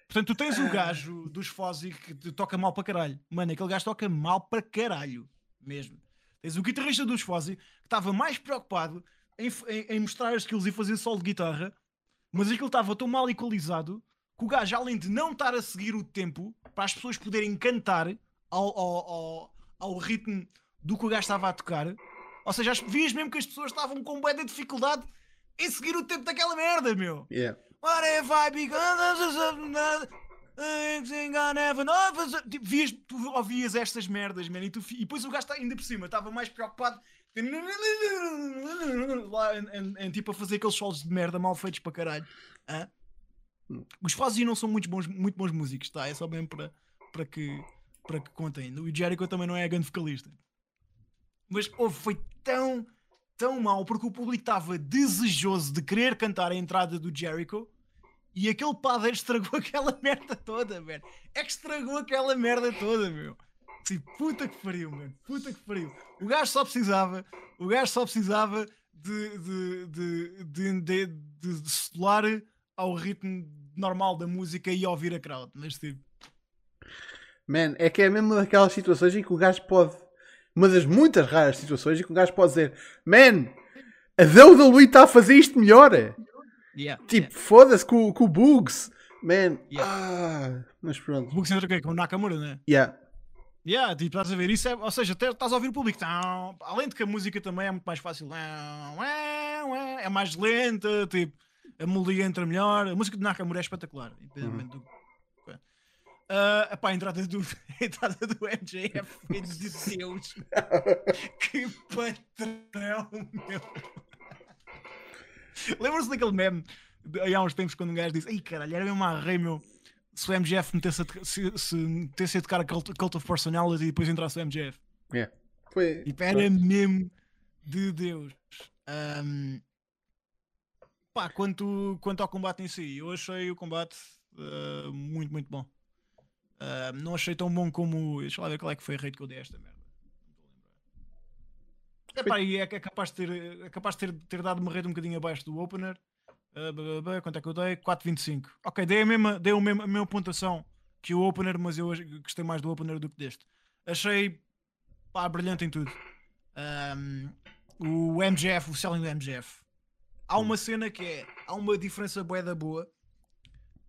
Portanto, tu tens o gajo dos Fozzy que toca mal para caralho. Mano, aquele gajo toca mal para caralho. Mesmo. Tens o guitarrista dos Fozzy que estava mais preocupado em, em- em mostrar as skills e fazer solo de guitarra, mas aquilo estava tão mal equalizado que o gajo, além de não estar a seguir o tempo para as pessoas poderem cantar ao, ao, ao, ao ritmo do que o gajo estava a tocar, ou seja, as, vias mesmo que as pessoas estavam com bué de dificuldade em seguir o tempo daquela merda, meu. Yeah. What if I? Tipo, vias, tu ouvias estas merdas, man, e, tu, e depois o gajo tá- ainda por cima estava mais preocupado lá em, em- em, tipo a fazer aqueles solos de merda mal feitos para caralho. Hã? Os Fozzy não são muito bons, muito bons músicos, tá? É só mesmo para, para, que, para que contem. O Jericho também não é grande vocalista. Mas houve, foi tão, tão mal porque o público estava desejoso de querer cantar a entrada do Jericho e aquele padeiro estragou aquela merda toda, velho. É que estragou aquela merda toda, meu. Sim, puta que pariu, mano. Puta que pariu. O gajo só precisava, o gajo só precisava de, de, de, de, de, de, de solar ao ritmo normal da música e ouvir a crowd. Mas tipo, Man, é que é mesmo daquelas situações em que o gajo pode. Uma das muitas raras situações em que o gajo pode dizer: Man, a WWE está a fazer isto melhor. yeah, Tipo, foda-se com, com o Bugs. Man, Yeah. ah, mas O pronto. O quê? Com o Nakamura, né? Yeah. Yeah, tipo, estás a ver isso, é, ou seja, até estás a ouvir o público. Tão, além de que a música também é muito mais fácil, tão, é, é mais lenta, tipo, a melodia entra melhor. A música de Nakamura é espetacular, independentemente do. Ah, epá, a entrada do, a entrada do MJF foi de Deus. que patrão, meu. Lembram-se daquele meme de, há uns tempos quando um gajo disse: Ei caralho, era mesmo a rei, meu. Se o MGF metesse a, se, se metesse a tocar a Cult, Cult of Personality e depois entrasse o MGF. Yeah. Foi. Tipo, era mesmo de Deus. Ahm, pá, quanto, quanto ao combate em si, eu achei o combate ah, muito, muito bom. Ah, não achei tão bom como. Deixa lá ver qual é que foi a rate que eu dei a esta merda. É pá, e é, capaz de ter, é capaz de ter, ter dado uma rate um bocadinho abaixo do opener. Blá, quanto é que eu dei? 4.25. Ok, dei a mesma, dei a mesma, a mesma pontuação que o opener, mas eu gostei mais do opener do que deste. Achei pá, brilhante em tudo. Ahm, o MGF, o selling do MGF. Há uma cena que é, há uma diferença bué da boa.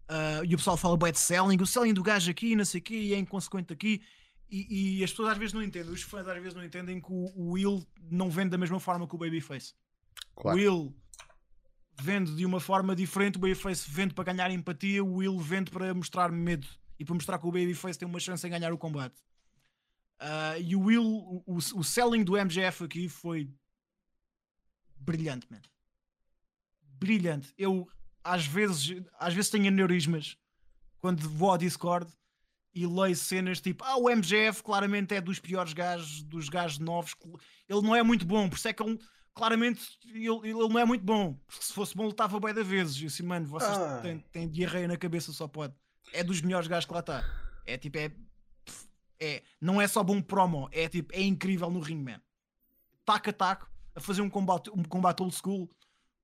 Ah, e o pessoal fala de selling, o selling do gajo aqui, não sei o quê, e é inconsequente aqui. E, e as pessoas às vezes não entendem, os fãs às vezes não entendem que o, o Will não vende da mesma forma que o Babyface. Claro. O Will vende de uma forma diferente, o Babyface vende para ganhar empatia, o Will vende para mostrar medo e para mostrar que o Babyface tem uma chance em ganhar o combate. Ah, e o Will, o, o, o selling do MGF aqui foi brilhante, man. Brilhante. Eu às vezes, às vezes tenho aneurismas quando vou ao Discord e leio cenas tipo, ah, o MGF claramente é dos piores gajos, dos gajos novos, ele não é muito bom, por isso é que ele claramente ele, ele não é muito bom, porque se fosse bom lutava bem da vezes. E assim, mano, vocês Ah. têm, têm diarreia na cabeça, só pode. É dos melhores gajos que lá está. É tipo, é, é, não é só bom promo, é tipo, é incrível no ring, man. Taco a taco, a fazer um combate, um combate old school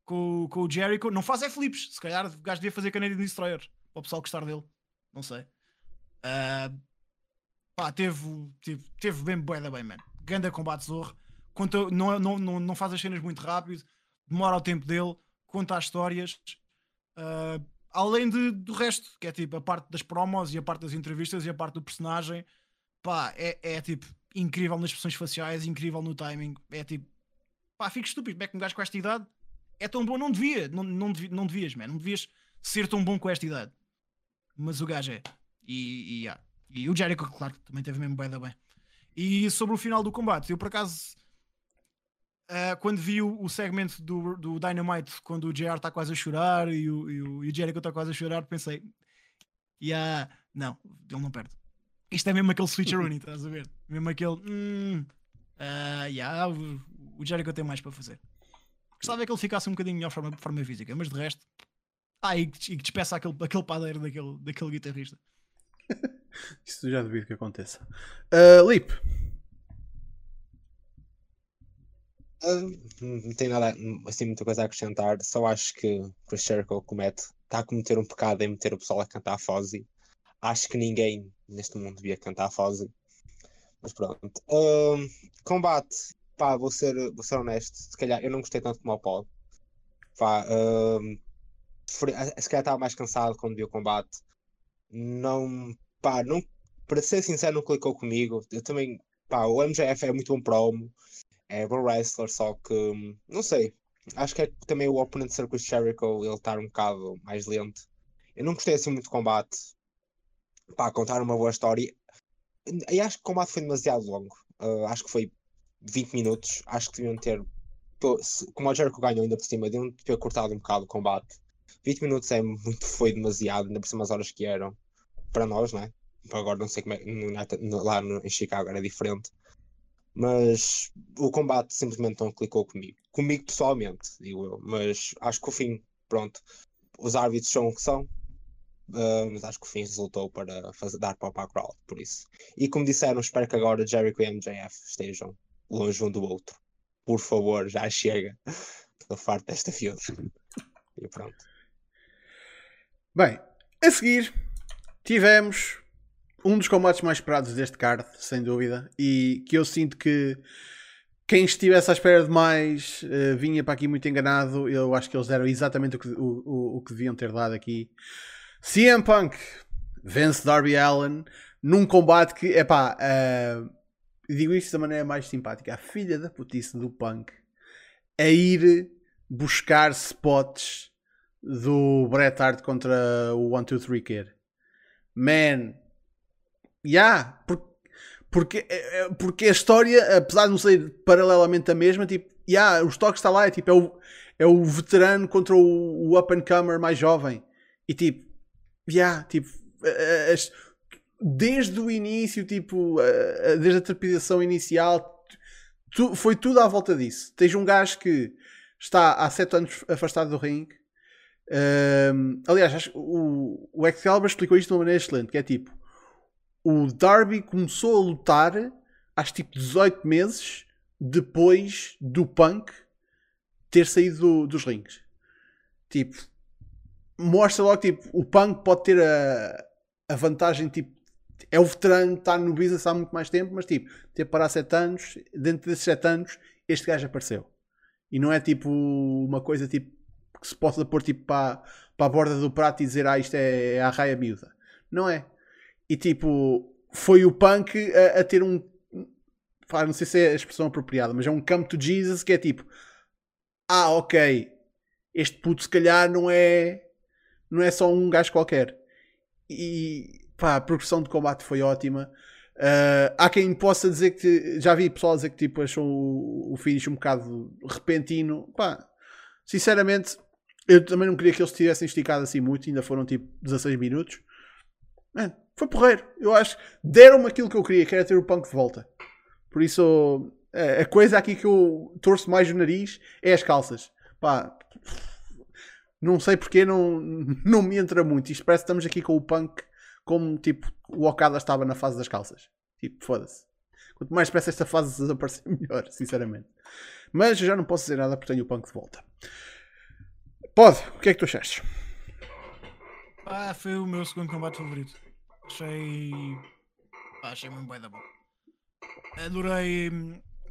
com, com o Jericho. Não faz é flips, se calhar o gajo devia fazer Canadian Destroyer para o pessoal gostar dele. Não sei. Ah, pá, teve, teve, teve bem bué da bem, man. Ganda combate zorro. Conta, não, não, não, não faz as cenas muito rápido, demora o tempo dele, conta as histórias. Ah, além de, do resto, que é tipo a parte das promos e a parte das entrevistas e a parte do personagem, pá, é, é tipo incrível nas expressões faciais, incrível no timing. É tipo, pá, fico estúpido. Como é que um gajo com esta idade é tão bom? Não devia, não, não, devi- não devias, man. Não devias ser tão bom com esta idade. Mas o gajo é. E, e, yeah. e o Jericho, claro, também teve mesmo bem da bem. E sobre o final do combate, eu por acaso, ah, quando vi o, o segmento do, do Dynamite, quando o JR está quase a chorar e o, e o, e o Jericho está quase a chorar, pensei, yeah, não, ele não perde. Isto é mesmo aquele switcheroonie, estás a ver? Mesmo aquele, hum, ah, yeah, o, o Jericho tem mais para fazer. Gostava que ele ficasse um bocadinho melhor forma, forma física, mas de resto, ah, e, que- e que despeça aquele, aquele padeiro daquele, daquele guitarrista. Isso já devido que aconteça. Uh, Lip, Ah, não tem nada, assim, muita coisa a acrescentar. Só acho que o Chris Jericho comete, está a cometer um pecado em meter o pessoal a cantar Fozzy. Acho que ninguém neste mundo devia cantar Fozzy. Mas pronto. Ah, combate, pá, vou ser, vou ser honesto. Se calhar eu não gostei tanto como o Paul. Pá, preferi- ah, se calhar estava mais cansado quando vi o combate. Não, pá, não, para ser sincero, não clicou comigo. Eu também, pá, o MJF é muito bom promo é bom wrestler, só que hum, não sei. Acho que é também o oponente ser Chris Jericho ele estar um bocado mais lento. Eu não gostei assim muito do combate. Pá, contar uma boa história. E acho que o combate foi demasiado longo. Uh, acho que foi 20 minutos. Acho que deviam ter. Como o Jericho ganhou ainda por cima, deviam ter cortado um bocado o combate. 20 minutos é muito, foi demasiado, ainda por cima as horas que eram. Para nós, né? Agora não sei como é. no lá no- em Chicago era diferente mas o combate simplesmente não clicou comigo. Comigo pessoalmente, digo eu. Mas acho que o fim, pronto, os árbitros são o que são, ah, mas acho que o fim resultou para fazer, dar para a crowd, por isso. E como disseram, espero que agora Jericho e MJF estejam longe um do outro. Por favor, já chega. Estou farto desta feud. E pronto. Bem, a seguir tivemos um dos combates mais esperados deste card, sem dúvida, e que eu sinto que quem estivesse à espera de mais eh, vinha para aqui muito enganado. Eu acho que eles deram exatamente o que, o, o, o que deviam ter dado aqui. CM Punk vence Darby Allen num combate que, epá, uh, digo isto da maneira mais simpática. A filha da putice do Punk a ir buscar spots do Bret Hart contra o 1, 2, 3 Kid. Man, yeah, por, porque, é- é- porque a história, apesar de não ser paralelamente a mesma, tipo, yeah, os toques está lá, é tipo, é o, é o veterano contra o, o up and comer mais jovem. E tipo, yeah, tipo, as- desde o início, tipo, desde a trepidação inicial, tu- foi tudo à volta disso. Tens um gajo que está há 7 anos afastado do ringue. Um, aliás, acho o, o Excalibur explicou isto de uma maneira excelente, que é tipo, o Darby começou a lutar acho tipo 18 meses depois do Punk ter saído do- dos rings. Tipo, mostra logo tipo, o Punk pode ter a, a vantagem, tipo, é o veterano, está no business há muito mais tempo, mas tipo, ter parado 7 anos, dentro desses 7 anos, este gajo apareceu. E não é tipo uma coisa tipo que se possa pôr tipo para, para a borda do prato e dizer ah, isto é, é a raia miúda. Não é. E tipo, foi o punk a, a ter um. não sei se é a expressão apropriada, mas é um come to Jesus que é tipo: ah, ok, este puto se calhar não é. não é só um gajo qualquer. E pá, a progressão de combate foi ótima. Ah, há quem possa dizer que já vi pessoal dizer que tipo, achou o, o finish um bocado repentino. Pá, sinceramente, eu também não queria que eles tivessem esticado assim muito, ainda foram tipo 16 minutos. Mano, foi porreiro. Eu acho que deram-me aquilo que eu queria, que era ter o punk de volta. Por isso, a a coisa aqui que eu torço mais o nariz é as calças. Pá, não sei porque não, não me entra muito. Isto parece que estamos aqui com o punk como tipo o Okada estava na fase das calças. Tipo, foda-se. Quanto mais depressa esta fase desaparecer, melhor, sinceramente. Mas eu já não posso dizer nada porque tenho o punk de volta. Pode, o que é que tu achaste? Ah, foi o meu segundo combate favorito. Achei. Pá, achei muito bem da bom. Adorei.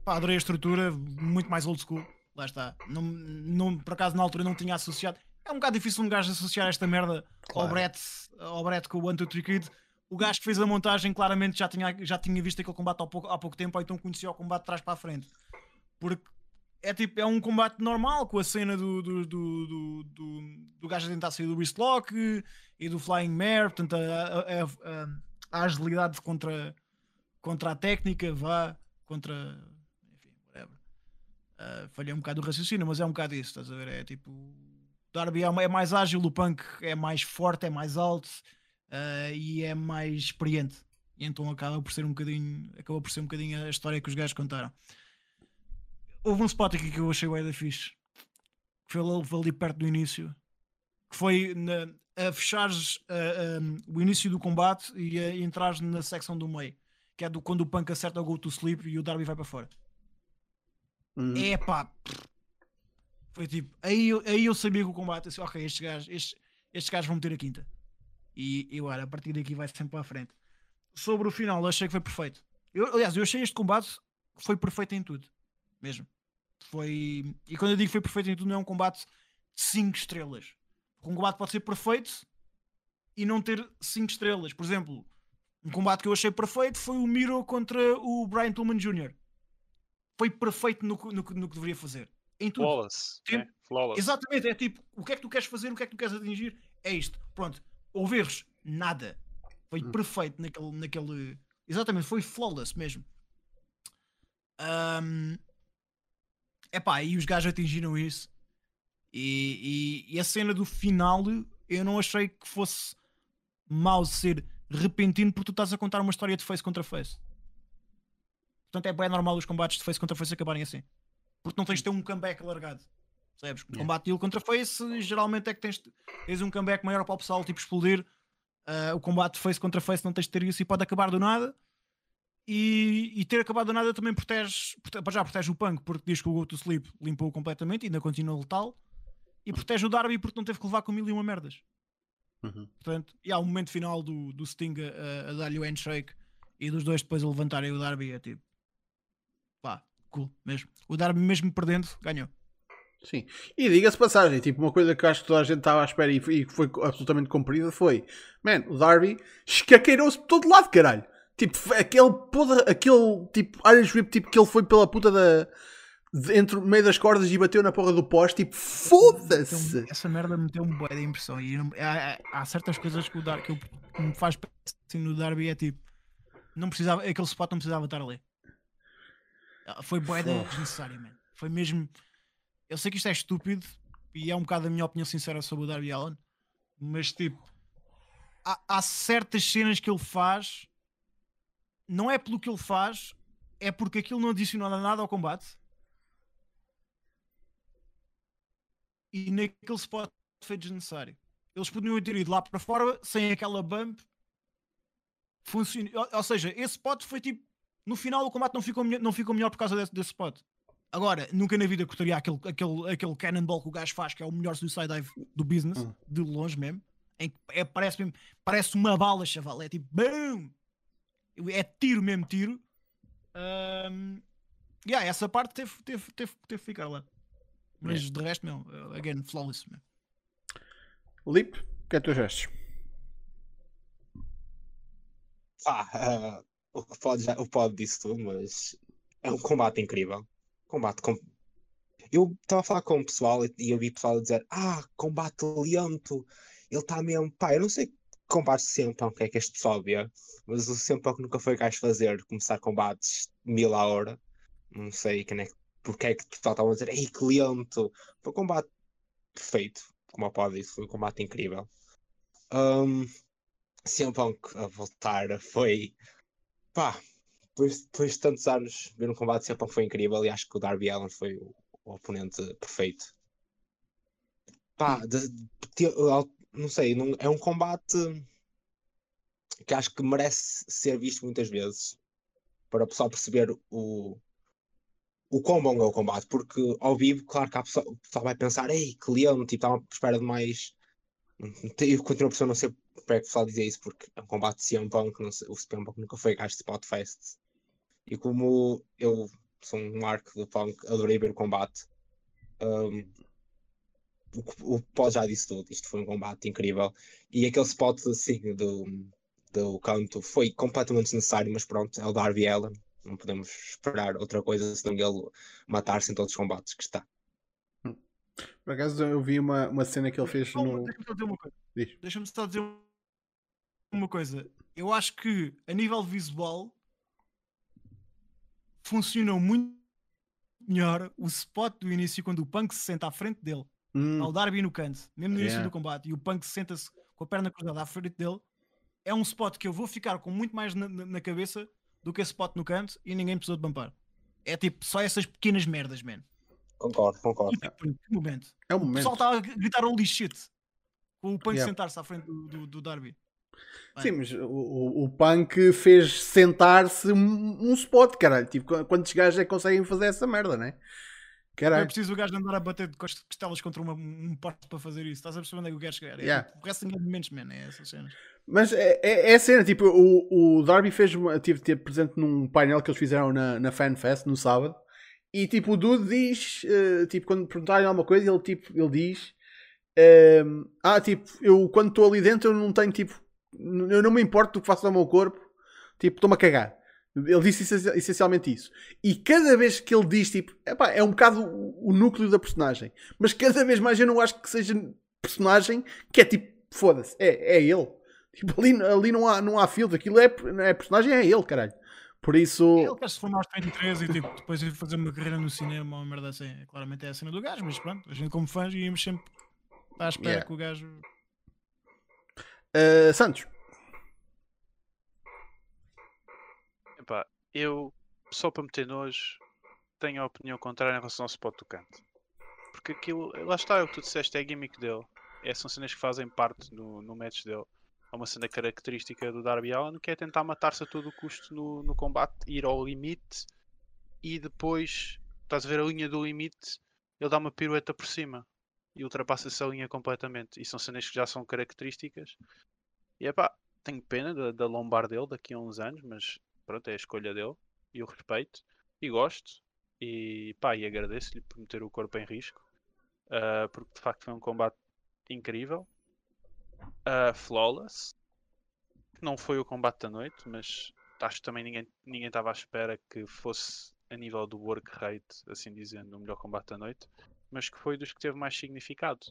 Pá, adorei a estrutura, muito mais old school. Lá está. Não, não, por acaso na altura não tinha associado. É um bocado difícil um gajo associar esta merda ao Claro. Brett, ao Brett com o One Two Three Kid. O gajo que fez a montagem claramente já tinha, já tinha visto aquele combate há pouco, há pouco tempo, ou então conhecia o combate de trás para a frente. Porque é tipo, é um combate normal com a cena do, do, do, do, do, do gajo a tentar sair do wrist lock e do flying mare, portanto a, a, a- a- agilidade contra, contra a técnica, vá, contra enfim, whatever. Ah, falhei um bocado o raciocínio, mas é um bocado isso, estás a ver? É tipo, Darby é, é mais ágil, o Punk é mais forte, é mais alto ah, e é mais experiente. E então acaba por ser um bocadinho, acaba por ser um bocadinho a história que os gajos contaram. Houve um spot aqui que eu achei bem da fixe, que foi ali, perto do início, que foi na- a fechares ah, ah, o início do combate e a entrares na secção do meio, que é do, quando o Punk acerta o go to sleep e o Darby vai para fora. Uhum. É pá, foi tipo, aí, eu- aí eu sabia que o combate, assim, ok, estes gajos, estes, estes gajos vão meter a quinta. E eu era, a partir daqui vai sempre para a frente. Sobre o final, achei que foi perfeito. Eu, aliás, eu achei este combate foi perfeito em tudo. Mesmo. Foi. E quando eu digo foi perfeito em tudo, não é um combate de 5 estrelas. Um combate pode ser perfeito e não ter 5 estrelas. Por exemplo, um combate que eu achei perfeito foi o Miro contra o Brian Tillman Jr. Foi perfeito no, no, no que deveria fazer. Em tudo. Flawless. Sim. né? Flawless. Exatamente, é tipo, o que é que tu queres fazer, o que é que tu queres atingir? É isto. Pronto, houve erros, nada. Foi Hum. perfeito naquele, naquele. Exatamente, foi flawless mesmo. Ahm, Epá, e os gajos atingiram isso. E, e- e a cena do final eu não achei que fosse mau ser repentino porque tu estás a contar uma história de face contra face. Portanto, é bem normal os combates de face contra face acabarem assim. Porque não tens de ter um comeback alargado. Percebes? Um Yeah. combate heel contra face geralmente é que tens, tens um comeback maior para o pessoal tipo explodir. Ah, o combate face contra face não tens de ter isso e pode acabar do nada. E, e ter acabado do nada também protege, prote- para já protege o Punk porque diz que o Go to Sleep limpou completamente e ainda continua letal. E protege o Darby porque não teve que levar com mil e uma merdas. Uhum. Portanto, e há o momento final do, do Sting a, a dar-lhe o handshake e dos dois depois a levantarem o Darby. É tipo, cool mesmo. O Darby, mesmo perdendo, ganhou. Sim. E diga-se passagem, tipo, uma coisa que acho que toda a gente estava à espera e foi, que foi absolutamente cumprida foi, man, o Darby escaqueirou-se por todo lado, caralho. Tipo, aquele, puta, aquele tipo, Irish Whip, tipo, que ele foi pela puta da. de- entre meio das cordas e bateu na porra do poste, tipo, foda-se! Então, essa merda meteu-me boa de impressão. E não- há, há- certas coisas que, o Dar, que, eu- que me faz assim no Darby é tipo, não precisava, aquele spot não precisava estar ali. Ah, Foi boeda Fogo. desnecessário, man. Foi mesmo. Eu sei que isto é estúpido e é um bocado a minha opinião sincera sobre o Darby Allen, mas tipo, há, há certas cenas que ele faz, não é pelo que ele faz, é porque aquilo não adicionou nada ao combate. E naquele spot foi desnecessário. Eles podiam ter ido lá para fora sem aquela bump. Funcione... Ou, ou seja, esse spot foi tipo. No final o combate não ficou, melhor- não ficou melhor por causa desse, desse spot. Agora, nunca na vida cortaria aquele, aquele, aquele cannonball que o gajo faz, que é o melhor suicide dive do business, Hum. de longe mesmo. Em que é, parece, mesmo, parece uma bala, chaval. É tipo, BOOM! É tiro mesmo, tiro. Ahm, yeah, essa parte teve, teve, teve, teve que ficar lá. Mas de resto, meu, again, flawless. Meu. Lip, o que é que tu achas? Ah, ah, o que pode, já, o pode disso tudo, mas é um combate incrível. Combate com... Eu estava a falar com o pessoal e, e eu vi pessoal a dizer: Ah, combate lento, ele está mesmo. Pá, eu não sei combate sempre, o que é que este pessoal vê, mas o sempre que nunca foi gajo fazer, começar combates mil a hora. Não sei quem é, que- porque é que o pessoal estava a dizer: Ei, que lento. Foi um combate perfeito, como o pode disse, foi um combate incrível. Um, CM Punk a voltar foi pá, depois, depois de tantos anos ver um combate de CM Punk foi incrível e acho que o Darby Allen foi o, o oponente perfeito. Pá, de- de- al- não sei, não- é um combate que acho que merece ser visto muitas vezes para o pessoal perceber o, o quão bom é o combate, porque ao vivo, claro que pessoa- o pessoal vai pensar, ei, que leão, tipo, estava à espera de mais. Eu continuo a pessoa não sei porque é que o pessoal dizia isso, porque é um combate de CM Punk, não o CM Punk nunca foi gajo de Spotfest. E como eu sou um arco do Punk, adorei ver o combate. Um, o, o já disse tudo, isto foi um combate incrível. E aquele spot assim, do, do canto foi completamente desnecessário, mas pronto, é o Darby Allen. Não podemos esperar outra coisa senão ele matar-se em todos os combates que está. Por acaso eu vi uma, uma cena que ele fez Calma, no. Deixa-me só dizer uma coisa. Deixa-me só dizer uma coisa. Eu acho que a nível visual funcionou muito melhor o spot do início quando o Punk se senta à frente dele, Hum, ao Darby no canto, mesmo no início Yeah. do combate, e o Punk senta-se com a perna cruzada à frente dele. É um spot que eu vou ficar com muito mais na, na- cabeça do que esse spot no canto e ninguém precisou de bumpar. É tipo só essas pequenas merdas, man. Concordo, concordo. Tipo, que momento. é o O momento. pessoal estava a gritar holy shit Com o Punk Yeah. sentar-se à frente do, do, do Darby. Bem. Sim, mas o, o, o Punk fez sentar-se um, um spot, caralho. Tipo, qu- quantos gajos é que conseguem fazer essa merda, né? Não é Caralho. preciso o gajo andar a bater de cost- costelas contra uma- um poste para fazer isso. Estás a perceber onde é que o gajo quer? É Yeah. tipo, wrestling é de momentos, man. É essas cenas. Mas é, é, é a cena, tipo, o, o Darby fez tive, teve presente num painel que eles fizeram na, na FanFest no sábado. E tipo, o Dude diz, eh, tipo, quando perguntarem alguma coisa, ele tipo, ele diz, ehm, ah, tipo, eu quando estou ali dentro eu não tenho tipo, eu não me importo do que faço ao meu corpo, tipo, estou-me a cagar. Ele disse essenci- essencialmente isso. E cada vez que ele diz, tipo, epá, é um bocado o, o núcleo da personagem. Mas cada vez mais eu não acho que seja personagem que é tipo, foda-se, é, é ele. Tipo, ali, ali não, há, não há filtro, aquilo é, é personagem, é ele, caralho. Por isso. Ele quer se formar aos 33 e tipo, depois ir fazer uma carreira no cinema ou uma merda assim. Claramente é a cena do gajo, mas pronto, a gente como fãs íamos sempre à espera Yeah. que o gajo. Uh, Santos, Epá, eu, só para meter nojo, tenho a opinião contrária em relação ao spot do canto. Porque aquilo, lá está, é o que tu disseste, é a gimmick dele. É, são cenas que fazem parte no, no match dele. É uma cena característica do Darby Allin que é tentar matar-se a todo o custo no, no combate, ir ao limite e depois, estás a ver a linha do limite, ele dá uma pirueta por cima e ultrapassa essa linha completamente. E são cenas que já são características. E é pá, tenho pena da, da lombar dele daqui a uns anos, mas pronto, é a escolha dele e eu respeito e gosto e pá, e agradeço-lhe por meter o corpo em risco ah, porque de facto foi um combate incrível ah, flawless não foi o combate da noite mas acho que também ninguém ninguém estava à espera que fosse a nível do work rate assim dizendo o melhor combate da noite mas que foi dos que teve mais significado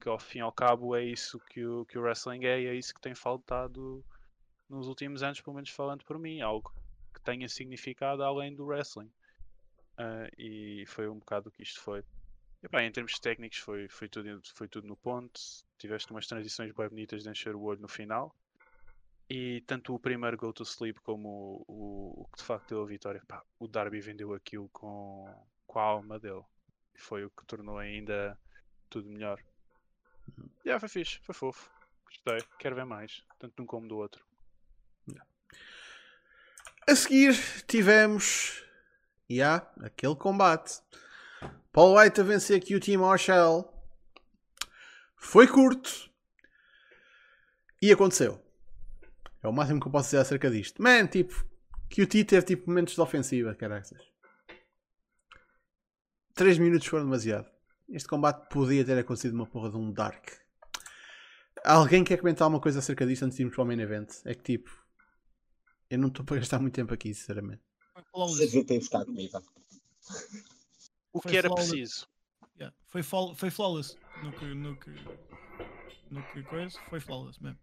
que ao fim e ao cabo é isso que o, que o wrestling é e é isso que tem faltado nos últimos anos, pelo menos falando por mim, algo que tenha significado além do wrestling. Ah, e foi um bocado o que isto foi. Em termos técnicos foi, foi, tudo, foi tudo no ponto. Tiveste umas transições bem bonitas de encher o olho no final. E tanto o primeiro Go to Sleep como o, que de facto deu a vitória. Pá, o Darby vendeu aquilo com, com a alma dele. E foi o que tornou ainda tudo melhor. E yeah, foi fixe, foi fofo. Gostei, quero ver mais, tanto de um como do outro. a seguir tivemos. Há aquele combate. Paul White a vencer aqui o Team Marshall. Foi curto. E aconteceu. É o máximo que eu posso dizer acerca disto. Man, tipo, QT teve tipo momentos de ofensiva, caraças. 3 minutos foram demasiado. Este combate podia ter acontecido uma porra de um Dark. Alguém quer comentar alguma coisa acerca disto antes de irmos para o main event? É que tipo, eu não estou para gastar muito tempo aqui, sinceramente. Foi Você flawless. devia ter buscar comida. O que era flawless. preciso. Yeah. Foi, foi flawless. No que, no que. No que coisa, foi flawless mesmo.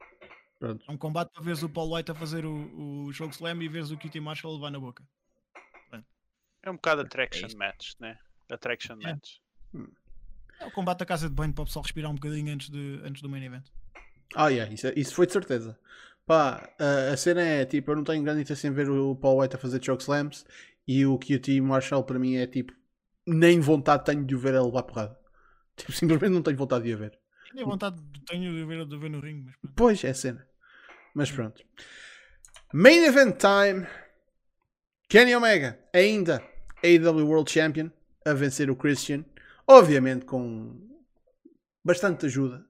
Pronto. É um combate para veres o Paul White a fazer o, o jogo slam e veres o QT Marshall levar na boca. É um bocado attraction isso. match, né? Attraction É. match. É o combate da casa de banho para o pessoal respirar um bocadinho antes, de, antes do main event. Ah, yeah, isso, isso foi de certeza. Pá, a, a cena é tipo, eu não tenho grande interesse em ver o Paul White a fazer chokeslams e o QT Marshall para mim é tipo, nem vontade tenho de o ver a levar porrada. Tipo, simplesmente não tenho vontade de o ver. Tenho vontade tenho de ver, de ver no ringue, mas pronto. Pois, é a cena. Mas pronto. Main Event Time. Kenny Omega, ainda AEW World Champion, a vencer o Christian. Obviamente com bastante ajuda.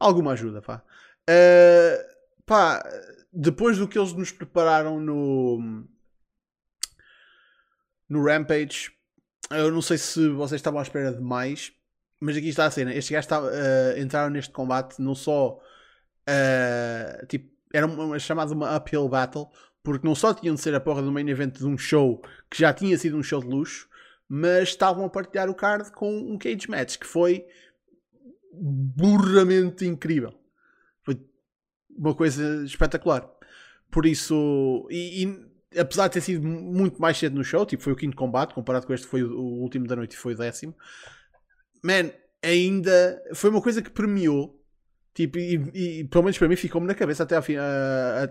Alguma ajuda, pá. Uh, pá, depois do que eles nos prepararam no no Rampage, eu não sei se vocês estavam à espera de mais, mas aqui está a cena. Estes gajos uh, entraram neste combate não só uh, tipo, era uma chamada uma uphill battle, porque não só tinham de ser a porra do main event de um show que já tinha sido um show de luxo, mas estavam a partilhar o card com um cage match que foi burramente incrível. Foi uma coisa espetacular. Por isso, e, e apesar de ter sido muito mais cedo no show, tipo, foi o quinto combate, comparado com este foi o, último da noite e foi o décimo. Man, ainda foi uma coisa que premiou, tipo, e, e pelo menos para mim ficou-me na cabeça até, fim,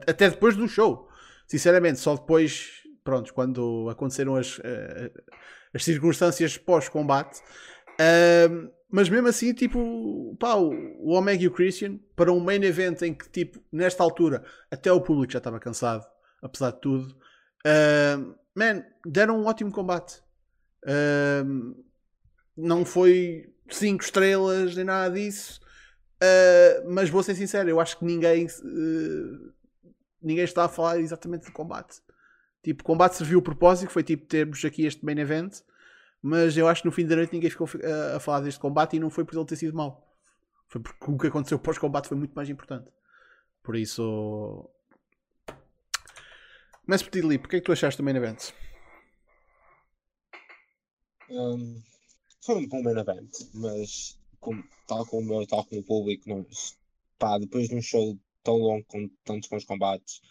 até depois do show. Sinceramente, só depois, pronto, quando aconteceram as, as circunstâncias pós-combate, mas mesmo assim, tipo, pá, o Omega e o Christian, para um main event em que, tipo, nesta altura, até o público já estava cansado, apesar de tudo, uh, man, deram um ótimo combate. Uh, não foi 5 estrelas nem nada disso, uh, mas vou ser sincero, eu acho que ninguém, ninguém está a falar exatamente do combate. Tipo, combate serviu o propósito, foi tipo termos aqui este main event mas eu acho que no fim da noite ninguém ficou a, a falar deste combate e não foi por ele ter sido mau. Foi porque o que aconteceu pós-combate foi muito mais importante. Por isso. Ti, Lipe. O que é que tu achaste do main event? Um, foi um bom main event, mas como, tal como o meu, tal como o público, pá, depois de um show tão longo com tantos bons combates,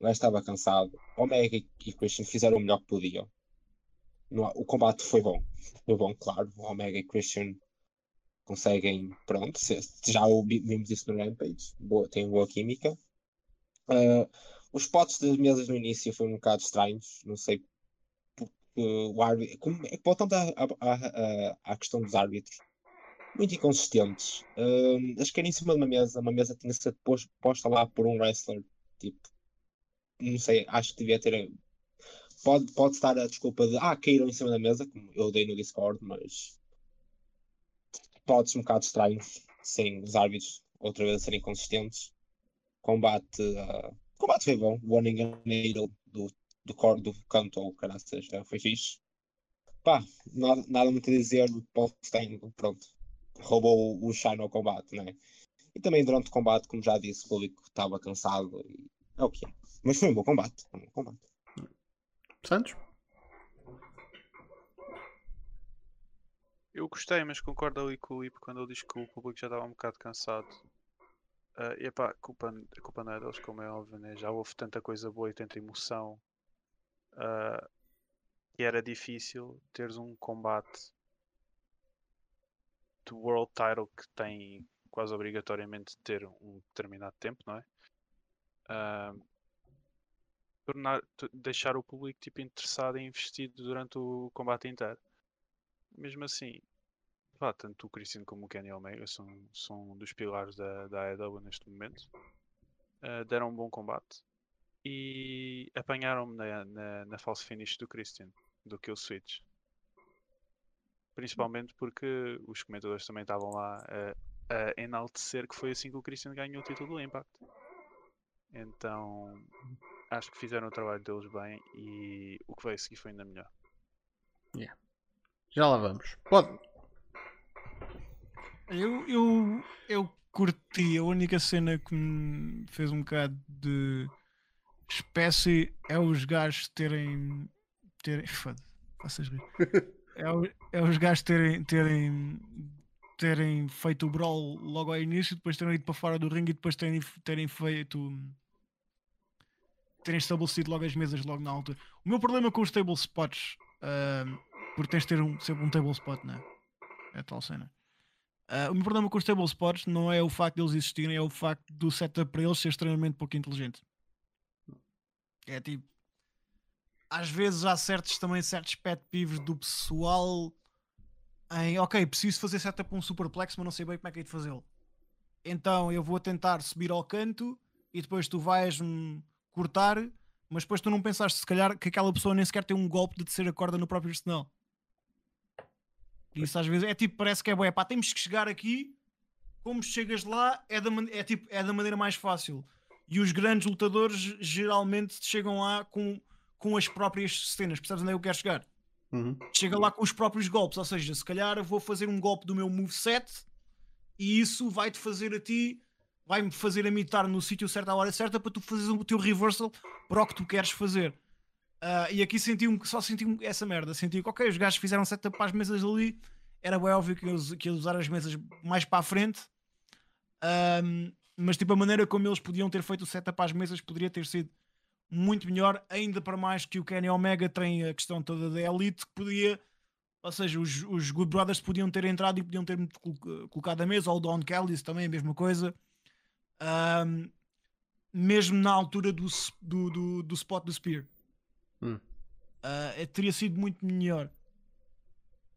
o estava cansado. Omega e Christian fizeram o melhor que podiam o combate foi bom. Foi bom, claro. O Omega e Christian conseguem, pronto, se, já vimos isso no Rampage, boa, tem boa química. Uh, os potes das mesas no início foram um bocado estranhos, não sei porque o árbitro. Como, é voltando à questão dos árbitros, muito inconsistentes. Uh, acho que era em cima de uma mesa, uma mesa tinha sido posta lá por um wrestler, tipo, não sei, acho que devia ter pode, pode estar a desculpa de ah, caíram em cima da mesa, como eu dei no Discord, mas pode ser um bocado estranho sem os árbitros outra vez a serem consistentes. Combate, uh, combate foi bom, o Warning Needle do, do, cor, do canto ou caraças já foi fixe. Pá, nada, nada muito a dizer, Paul Stein, pronto, roubou o, o shine ao combate, né? E também durante o combate, como já disse, o público estava cansado e é o que é. Mas foi um bom combate. Um bom combate. Santos? Eu gostei, mas concordo ali com o Ipo quando ele diz que o público já estava um bocado cansado. Uh, e epá, a culpa, culpa não é deles, como é óbvio, né? já houve tanta coisa boa e tanta emoção uh, e era difícil teres um combate do World Title que tem quase obrigatoriamente de ter um determinado tempo, não é? Uh, tornar, deixar o público tipo, interessado e investido durante o combate inteiro. Mesmo assim, pá, tanto o Christian como o Kenny Omega são, são dos pilares da, da AEW neste momento. Uh, deram um bom combate e apanharam-me na, na, na false finish do Christian, do Kill Switch. Principalmente porque os comentadores também estavam lá a, a enaltecer que foi assim que o Christian ganhou o título do Impact. Então acho que fizeram o trabalho deles bem e o que veio seguir foi ainda melhor. Yeah. Já lá vamos. Pode. Eu, eu, eu curti. A única cena que me fez um bocado de espécie é os gajos terem. terem foda-se, rir. É, é os gajos terem, terem, terem feito o brawl logo ao início, depois terem ido para fora do ringue e depois terem, terem feito terem estabelecido logo as mesas logo na altura. O meu problema com os table spots, uh, por tens de ter um, sempre um table spot, né? É tal cena. Uh, o meu problema com os table spots não é o facto de eles existirem, é o facto do setup para eles ser extremamente pouco inteligente. É tipo. Às vezes há certos também certos pet peeves do pessoal em ok, preciso fazer setup um superplex, mas não sei bem como é que é de fazê-lo. Então eu vou tentar subir ao canto e depois tu vais cortar, mas depois tu não pensaste se calhar que aquela pessoa nem sequer tem um golpe de terceira corda no próprio arsenal. Isso às vezes é tipo, parece que é boé, pá, temos que chegar aqui, como chegas lá é da, é, tipo, é da maneira mais fácil. E os grandes lutadores geralmente chegam lá com, com as próprias cenas, percebes onde é que eu quero chegar? Uhum. Chega lá com os próprios golpes, ou seja, se calhar vou fazer um golpe do meu moveset e isso vai-te fazer a ti vai-me fazer imitar no sítio certo à hora certa para tu fazeres o teu reversal para o que tu queres fazer. Uh, e aqui senti um, só senti essa merda. Senti que, ok, os gajos fizeram setup para as mesas ali. Era bem óbvio que eles, que eles usar as mesas mais para a frente. Um, mas, tipo, a maneira como eles podiam ter feito o setup para as mesas poderia ter sido muito melhor. Ainda para mais que o Kenny Omega tem a questão toda da Elite, que podia. Ou seja, os, os Good Brothers podiam ter entrado e podiam ter colocado a mesa, ou o Don Kelly também, a mesma coisa um, mesmo na altura do, do, do, do spot do Spear. Hum. Uh, teria sido muito melhor.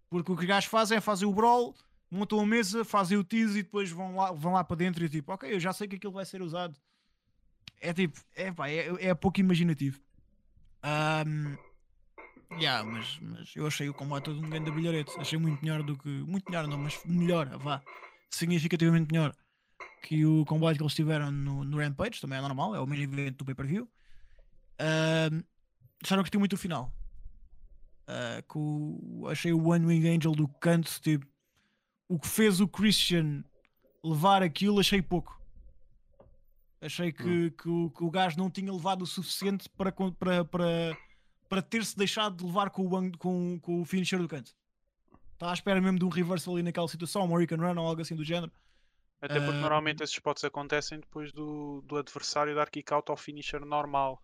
Porque o que os gajos fazem é fazer o brawl, montam a mesa, fazem o tease e depois vão lá, vão lá para dentro e tipo, ok, eu já sei que aquilo vai ser usado. É tipo, é pá, é, é pouco imaginativo. Ahm, yeah, mas, mas eu achei o combate todo um grande bilharete. Achei muito melhor do que. Muito melhor, não, mas melhor, vá. Significativamente melhor que o combate que eles tiveram no, no Rampage. Também é normal, é o main event do pay-per-view. Ahm, já não gostei muito do final. Que o- achei o One Wing Angel do canto, tipo, o que fez o Christian levar aquilo, achei pouco. Achei que, que, o, que o gajo não tinha levado o suficiente para, para, para, para ter-se deixado de levar com o, com, com o finisher do canto. Está à espera mesmo de um reversal ali naquela situação, um American Run ou algo assim do género. Até porque Ah, normalmente esses spots acontecem depois do, do adversário dar kick out ao finisher normal,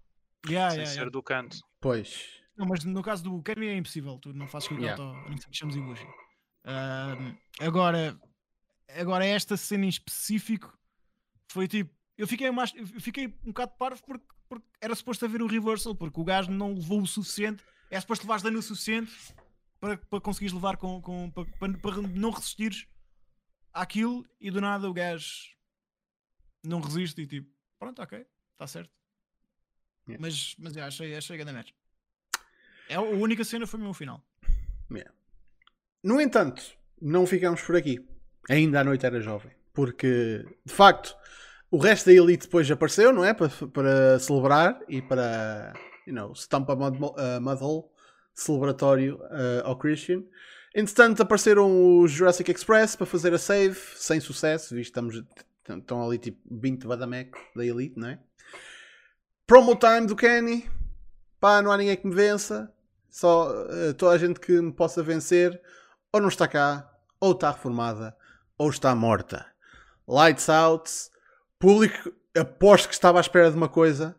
Yeah, sem yeah, ser yeah. do canto. Pois. Não, mas no caso do Kenny é impossível, tu não fazes out Yeah. ao nem que chames Ibushi. Ahm, agora, agora esta cena em específico foi tipo, eu fiquei mais, eu fiquei um bocado parvo porque, porque era suposto haver o reversal, porque o gajo não levou o suficiente, é suposto levares dano o suficiente para, para conseguires levar com, com para, para, para não resistires àquilo e do nada o gajo não resiste e tipo, pronto, ok, está certo. Yeah. Mas, mas yeah, achei, achei grande match. É, a única cena foi mesmo o final. No entanto, não ficamos por aqui. Ainda a noite era jovem. Porque, de facto, o resto da Elite depois apareceu, não é? Para, para celebrar e para, you know, stamp a mud, uh, mudhole celebratório uh, ao Christian. Entretanto, apareceram os Jurassic Express para fazer a save, sem sucesso, visto que estamos, estão ali tipo 20 badamecos da Elite, não é? Promo time do Kenny. Pá, não há ninguém que me vença. Só uh, toda a gente que me possa vencer ou não está cá, ou está reformada, ou está morta. Lights out. Público, aposto que estava à espera de uma coisa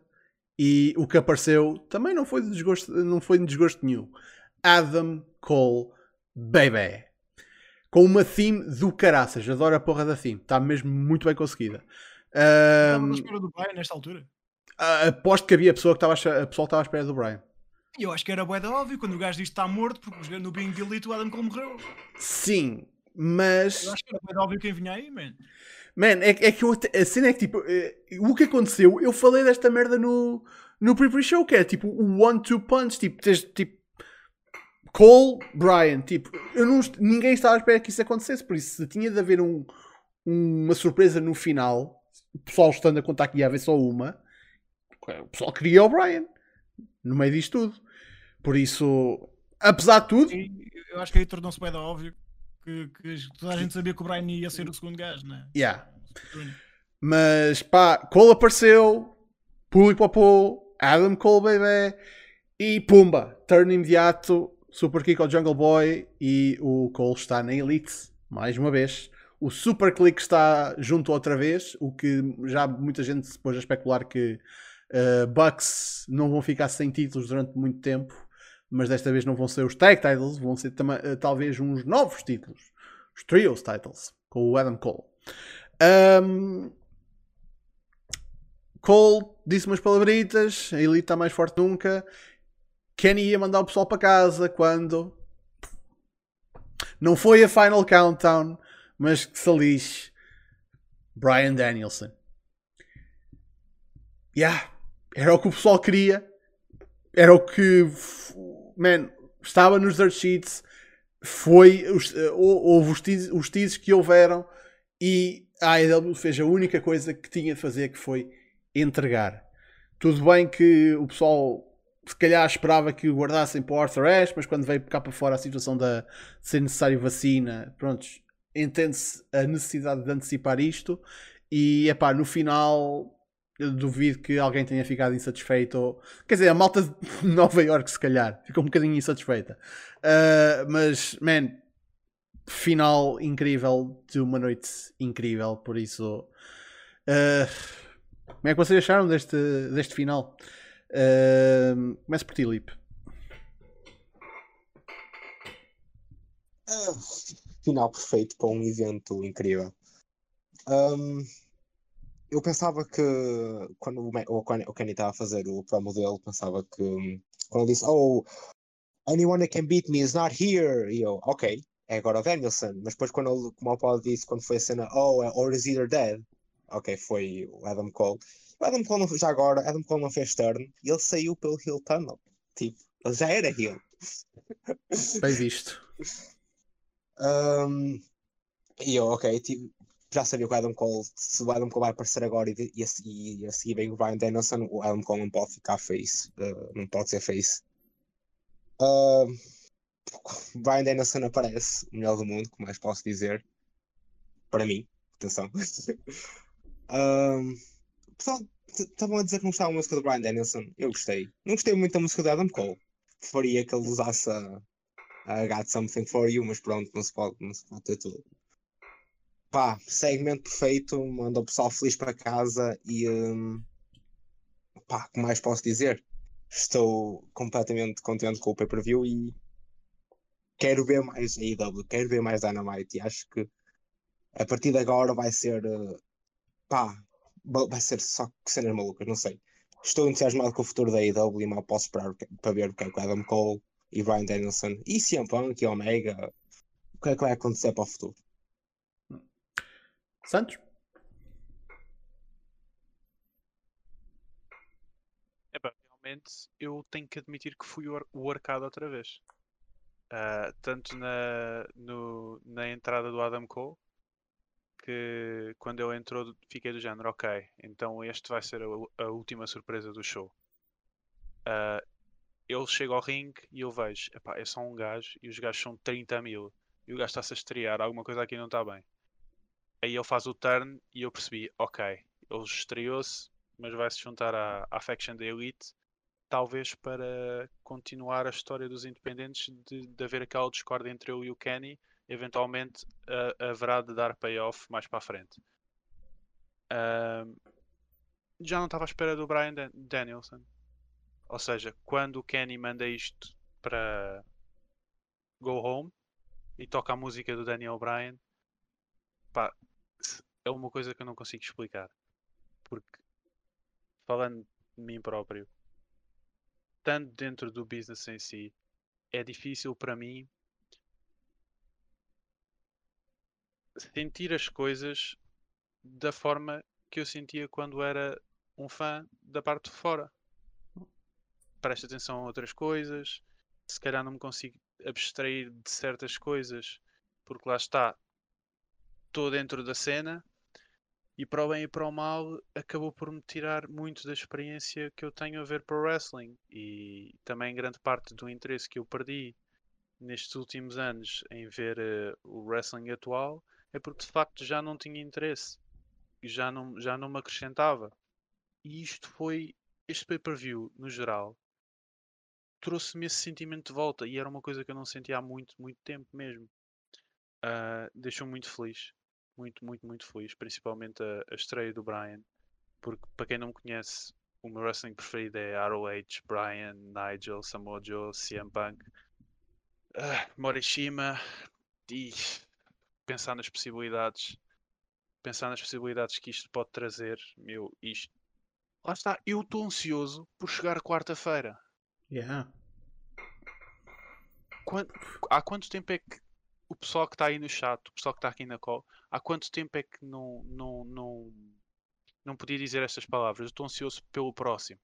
e o que apareceu também não foi de desgosto, não foi de desgosto nenhum. Adam Cole Baby. Com uma theme do caraças. Adoro a porra da theme. Está mesmo muito bem conseguida. Estava Ahm, à espera do Brian nesta altura. Ah, aposto que havia pessoa que estava a pessoa que estava à espera do Brian. Eu acho que era bué da óbvio quando o gajo diz que está morto, porque no Being Delete o Adam Cole morreu. Sim, mas Eu acho que era bué da óbvio quem vinha aí, man. Man, é, é que eu, a cena é que tipo, eh, o que aconteceu, eu falei desta merda no, no pre-pre-show, que é tipo o one-two punch, tipo, tens tipo Cole, Brian, tipo, eu não, ninguém estava à espera que isso acontecesse, por isso se tinha de haver um, uma surpresa no final, o pessoal estando a contar que ia haver só uma, o pessoal queria o Brian no meio disto tudo. Por isso, apesar de tudo, eu acho que aí tornou-se da óbvio que, que toda a gente sabia que o Brian ia ser o segundo gajo, né? yeah, Mas pá, Cole apareceu, público popou, Adam Cole bebê e pumba, turn imediato, super kick ao Jungle Boy e o Cole está na Elite, mais uma vez. O Super Click está junto outra vez, o que já muita gente se pôs a especular que uh, Bucks não vão ficar sem títulos durante muito tempo, mas desta vez não vão ser os tag titles, vão ser uh, talvez uns novos títulos, os trios titles, com o Adam Cole. Um, Cole disse umas palabritas, a Elite está mais forte nunca. Kenny ia mandar o pessoal para casa quando não foi a Final Countdown, mas que se lixe Brian Danielson. Yeah, era o que o pessoal queria, era o que man, estava nos dirt sheets. Foi os, uh, houve os teases, os teases que houveram e a AEW fez a única coisa que tinha de fazer que foi entregar. Tudo bem que o pessoal se calhar esperava que o guardassem para o Arthur Ashe, mas quando veio cá para fora a situação da, de ser necessário vacina, prontos, entende-se a necessidade de antecipar isto e é pá, no final eu duvido que alguém tenha ficado insatisfeito. Ou, quer dizer, a malta de Nova York se calhar ficou um bocadinho insatisfeita. Uh, mas, man, final incrível de uma noite incrível, por isso. Uh, como é que vocês acharam deste, deste final? Uh, começo por ti, Lip. Ah, final perfeito para um evento incrível. Um, eu pensava que quando o, Ma- o Kenny o Kenny estava a fazer o promo dele, pensava que hum, quando ele disse Oh, anyone that can beat me is not here, e eu, ok, é agora o Danielson. Mas depois, quando ele, como o Paulo disse, quando foi a cena, oh, é or is either dead, ok, foi o Adam Cole. O Adam Cole, não, já agora, Adam Cole não fez turn e ele saiu pelo Hill Tunnel. Tipo, ele já era Hill. Bem visto. Um, e eu, ok, tipo, já sabia que o Adam Cole, se o Adam Cole vai aparecer agora e, e, a e a seguir vem o Brian Danielson, o Adam Cole não pode ficar face, uh, não pode ser face. Um, Brian Danielson aparece, o melhor do mundo, como mais posso dizer, para mim, atenção. Um, pessoal, estavam a dizer que não gostava da música do Brian Danielson, eu gostei. Não gostei muito da música do Adam Cole, preferia que ele usasse a, I got something for you, mas pronto, não se pode, não se pode ter tudo. Pá, segmento perfeito, manda o pessoal feliz para casa e hum, pá, o que mais posso dizer? Estou completamente contente com o pay-per-view e quero ver mais AEW, quero ver mais Dynamite e acho que a partir de agora vai ser eh, pá, vai ser só cenas malucas, não sei. Estou entusiasmado com o futuro da AEW e mal posso esperar para ver o que é que o Adam Cole e Brian Danielson e CM Punk e Omega, o que é que vai acontecer para o futuro? Santos? Realmente eu tenho que admitir que fui o arcado outra vez. Ah, tanto na, no- na entrada do Adam Cole, que quando ele entrou fiquei do género, ok, então este vai ser a, a última surpresa do show. Ah, ele chega ao ringue e eu vejo, epá, é só um gajo e os gajos são 30 mil e o gajo está-se a estrear, alguma coisa aqui não está bem. Aí ele faz o turn e eu percebi, ok, ele estreou-se, mas vai se juntar à, à faction da Elite, talvez para continuar a história dos independentes de, de haver aquela discórdia entre ele e o Kenny, eventualmente ah, haverá de dar payoff mais para a frente. Ahm, já não estava à espera do Brian Dan- Danielson. Ou seja, quando o Kenny manda isto para Go Home e toca a música do Daniel Bryan, pá, é uma coisa que eu não consigo explicar. Porque, falando de mim próprio, estando dentro do business em si, é difícil para mim sentir as coisas da forma que eu sentia quando era um fã da parte de fora. Presto atenção a outras coisas, se calhar não me consigo abstrair de certas coisas, porque lá está, estou dentro da cena e para o bem e para o mal acabou por me tirar muito da experiência que eu tenho a ver para o wrestling e também grande parte do interesse que eu perdi nestes últimos anos em ver eh, o wrestling atual é porque de facto já não tinha interesse e já não, já não me acrescentava. E isto foi, este pay-per-view no geral, trouxe-me esse sentimento de volta e era uma coisa que eu não sentia há muito, muito tempo mesmo. Ah, Deixou-me muito feliz, muito, muito, muito feliz, principalmente a, a estreia do Brian, porque para quem não me conhece, o meu wrestling preferido é ROH, Brian, Nigel, Samoa Joe, CM Punk, ah, Morishima e pensar nas possibilidades, pensar nas possibilidades que isto pode trazer, meu, isto. Lá está, eu estou ansioso por chegar quarta-feira. Yeah. Quan- há quanto tempo é que o pessoal que está aí no chat, o pessoal que está aqui na call, há quanto tempo é que não, não, não, não podia dizer estas palavras? Eu estou ansioso pelo próximo.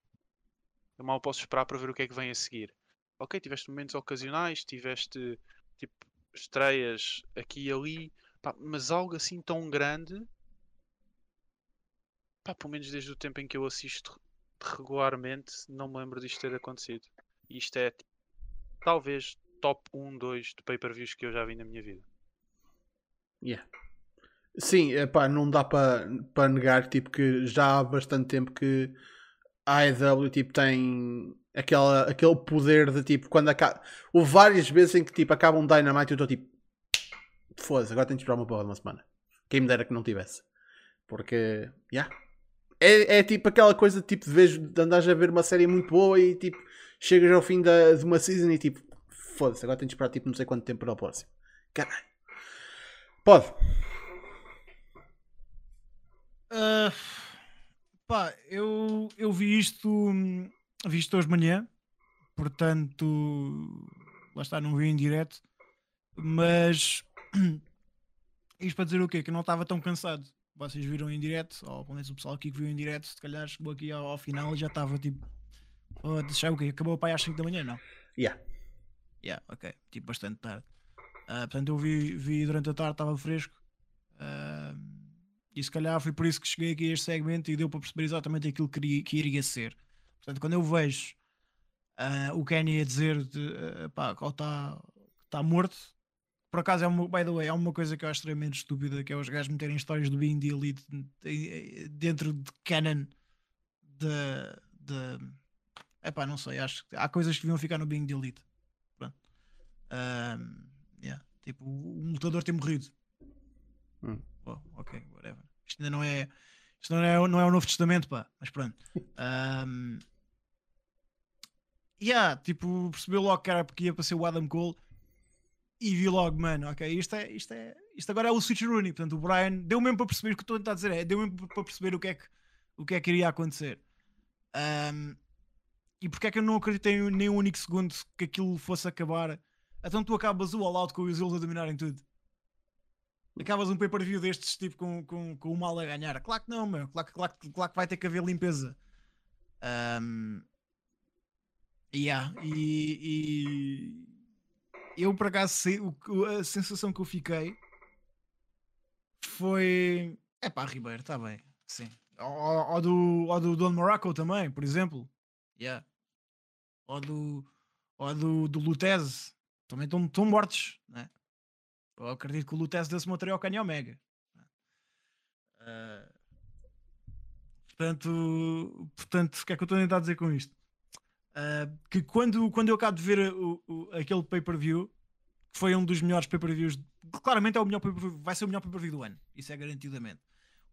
Eu mal posso esperar para ver o que é que vem a seguir. Ok, tiveste momentos ocasionais, tiveste tipo estreias aqui e ali, pá, mas algo assim tão grande, pá, pelo menos desde o tempo em que eu assisto regularmente, não me lembro disto ter acontecido. E isto é talvez top 1, 2 de pay-per-views que eu já vi na minha vida. Yeah. Sim, epá, não dá para negar tipo, que já há bastante tempo que a AEW tipo, tem aquela, aquele poder de tipo quando acaba. Houve várias vezes em que tipo, acaba um Dynamite e eu estou tipo foda-se, agora tenho de esperar uma porra de uma semana. Quem me dera que não tivesse. Porque, yeah. É, é tipo aquela coisa tipo de vez de andares a ver uma série muito boa e tipo chegas ao fim da, de uma season e tipo foda-se, agora tenho de esperar tipo não sei quanto tempo para o próximo. Caralho. Pode. Ah, pá, eu, eu vi isto, vi isto hoje de manhã, portanto, lá está, não vi em direto, Mas isto para dizer o quê? Que eu não estava tão cansado. Vocês viram em direto, ou pelo menos o pessoal aqui que viu em direto, se calhar chegou aqui ao, ao final e já estava tipo. Oh, deixar o quê? Acabou para aí às 5 da manhã, não? Yeah. Yeah, ok. Tipo, bastante tarde. Ah, portanto, eu vi, vi durante a tarde, estava fresco. Ah, e se calhar foi por isso que cheguei aqui a este segmento e deu para perceber exatamente aquilo que, queria, que iria ser. Portanto, quando eu vejo ah, o Kenny a dizer de, ah, pá, que está tá morto, por acaso é uma, by the way, é uma coisa que eu acho extremamente estúpida, que é os gajos meterem histórias do Being the Elite dentro de canon de, de epá, não sei, acho que há coisas que deviam ficar no Being the Elite. Ahm, yeah, Tipo, o lutador ter morrido. Hum. Oh, ok, whatever. Isto ainda não é. Isto não é, não é o Novo Testamento, pá. Mas pronto. Um, yeah, tipo, percebeu logo que era porque ia para ser o Adam Cole e vi logo, mano, ok, isto é, isto é, isto agora é o Switch Rooney, portanto o Brian deu mesmo para perceber o que estou a tentar dizer, é, deu mesmo para perceber o que é que, o que, é que iria acontecer. Um, e porque é que eu não acreditei nem um único segundo que aquilo fosse acabar? Então tu acabas o All Out com os Eagles a dominarem tudo. Acabas um pay-per-view destes tipo com, com, com o mal a ganhar. Claro que não, meu. Claro, que- claro, claro que vai ter que haver limpeza. Um, yeah, e, e eu por acaso sei- o a sensação que eu fiquei foi. É pá, Ribeiro, está bem. Sim. Ou, ou do, ou do Don Morocco também, por exemplo. Yeah. Ou do, ou do, do Lutez. Também estão, estão mortos, né? Eu acredito que o Lutez desse material ao Kenny Omega. Ah, portanto, portanto, o que é que eu estou a tentar dizer com isto? Ah, que quando, quando eu acabo de ver o, o- aquele pay-per-view, que foi um dos melhores pay-per-views, claramente é o melhor pay-per-view, vai ser o melhor pay-per-view do ano, isso é garantidamente.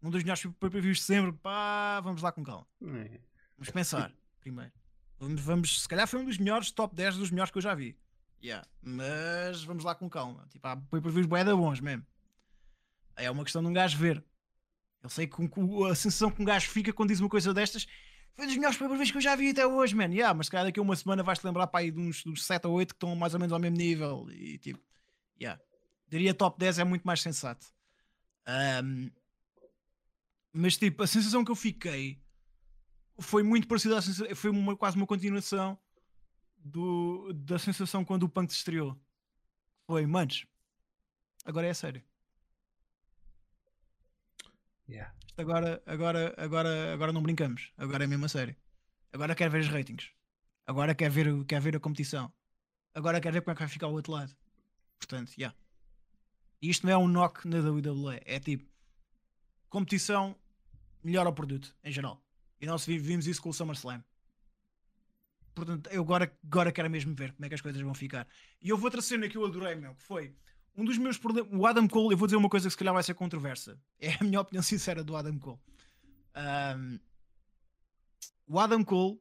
Um dos melhores pay-per-views de sempre, pá, vamos lá com calma. É. Vamos pensar primeiro. Vamos, vamos, se calhar foi um dos melhores, top 10 dos melhores que eu já vi. Yeah. Mas vamos lá com calma. Tipo, há pay-per-views bué da bons mesmo. É uma questão de um gajo ver. Eu sei que a sensação que um gajo fica quando diz uma coisa destas foi um dos melhores pay-per-views que eu já vi até hoje, man. Yeah, mas se calhar daqui a uma semana vais-te lembrar para aí de uns, uns 7 ou 8 que estão mais ou menos ao mesmo nível. E tipo, yeah. Diria top 10 é muito mais sensato. Ahm, mas tipo, a sensação que eu fiquei foi muito parecida à sensação, foi uma, quase uma continuação do, da sensação quando o Punk se estreou. Foi, manos, agora é a sério. Yeah. Agora, agora, agora, agora não brincamos. Agora é mesmo a sério. Agora quero ver os ratings. Agora quero ver, quero ver a competição. Agora quero ver como é que vai ficar o outro lado. Portanto, já. E isto não é um knock na WWE. É tipo, competição melhora o produto, em geral. E nós vi- vimos isso com o SummerSlam. Portanto, eu agora, agora quero mesmo ver como é que as coisas vão ficar. E eu vou outra cena que eu adorei, meu, que foi um dos meus problemas. O Adam Cole, eu vou dizer uma coisa que se calhar vai ser controversa. É a minha opinião sincera do Adam Cole. Ahm, o Adam Cole,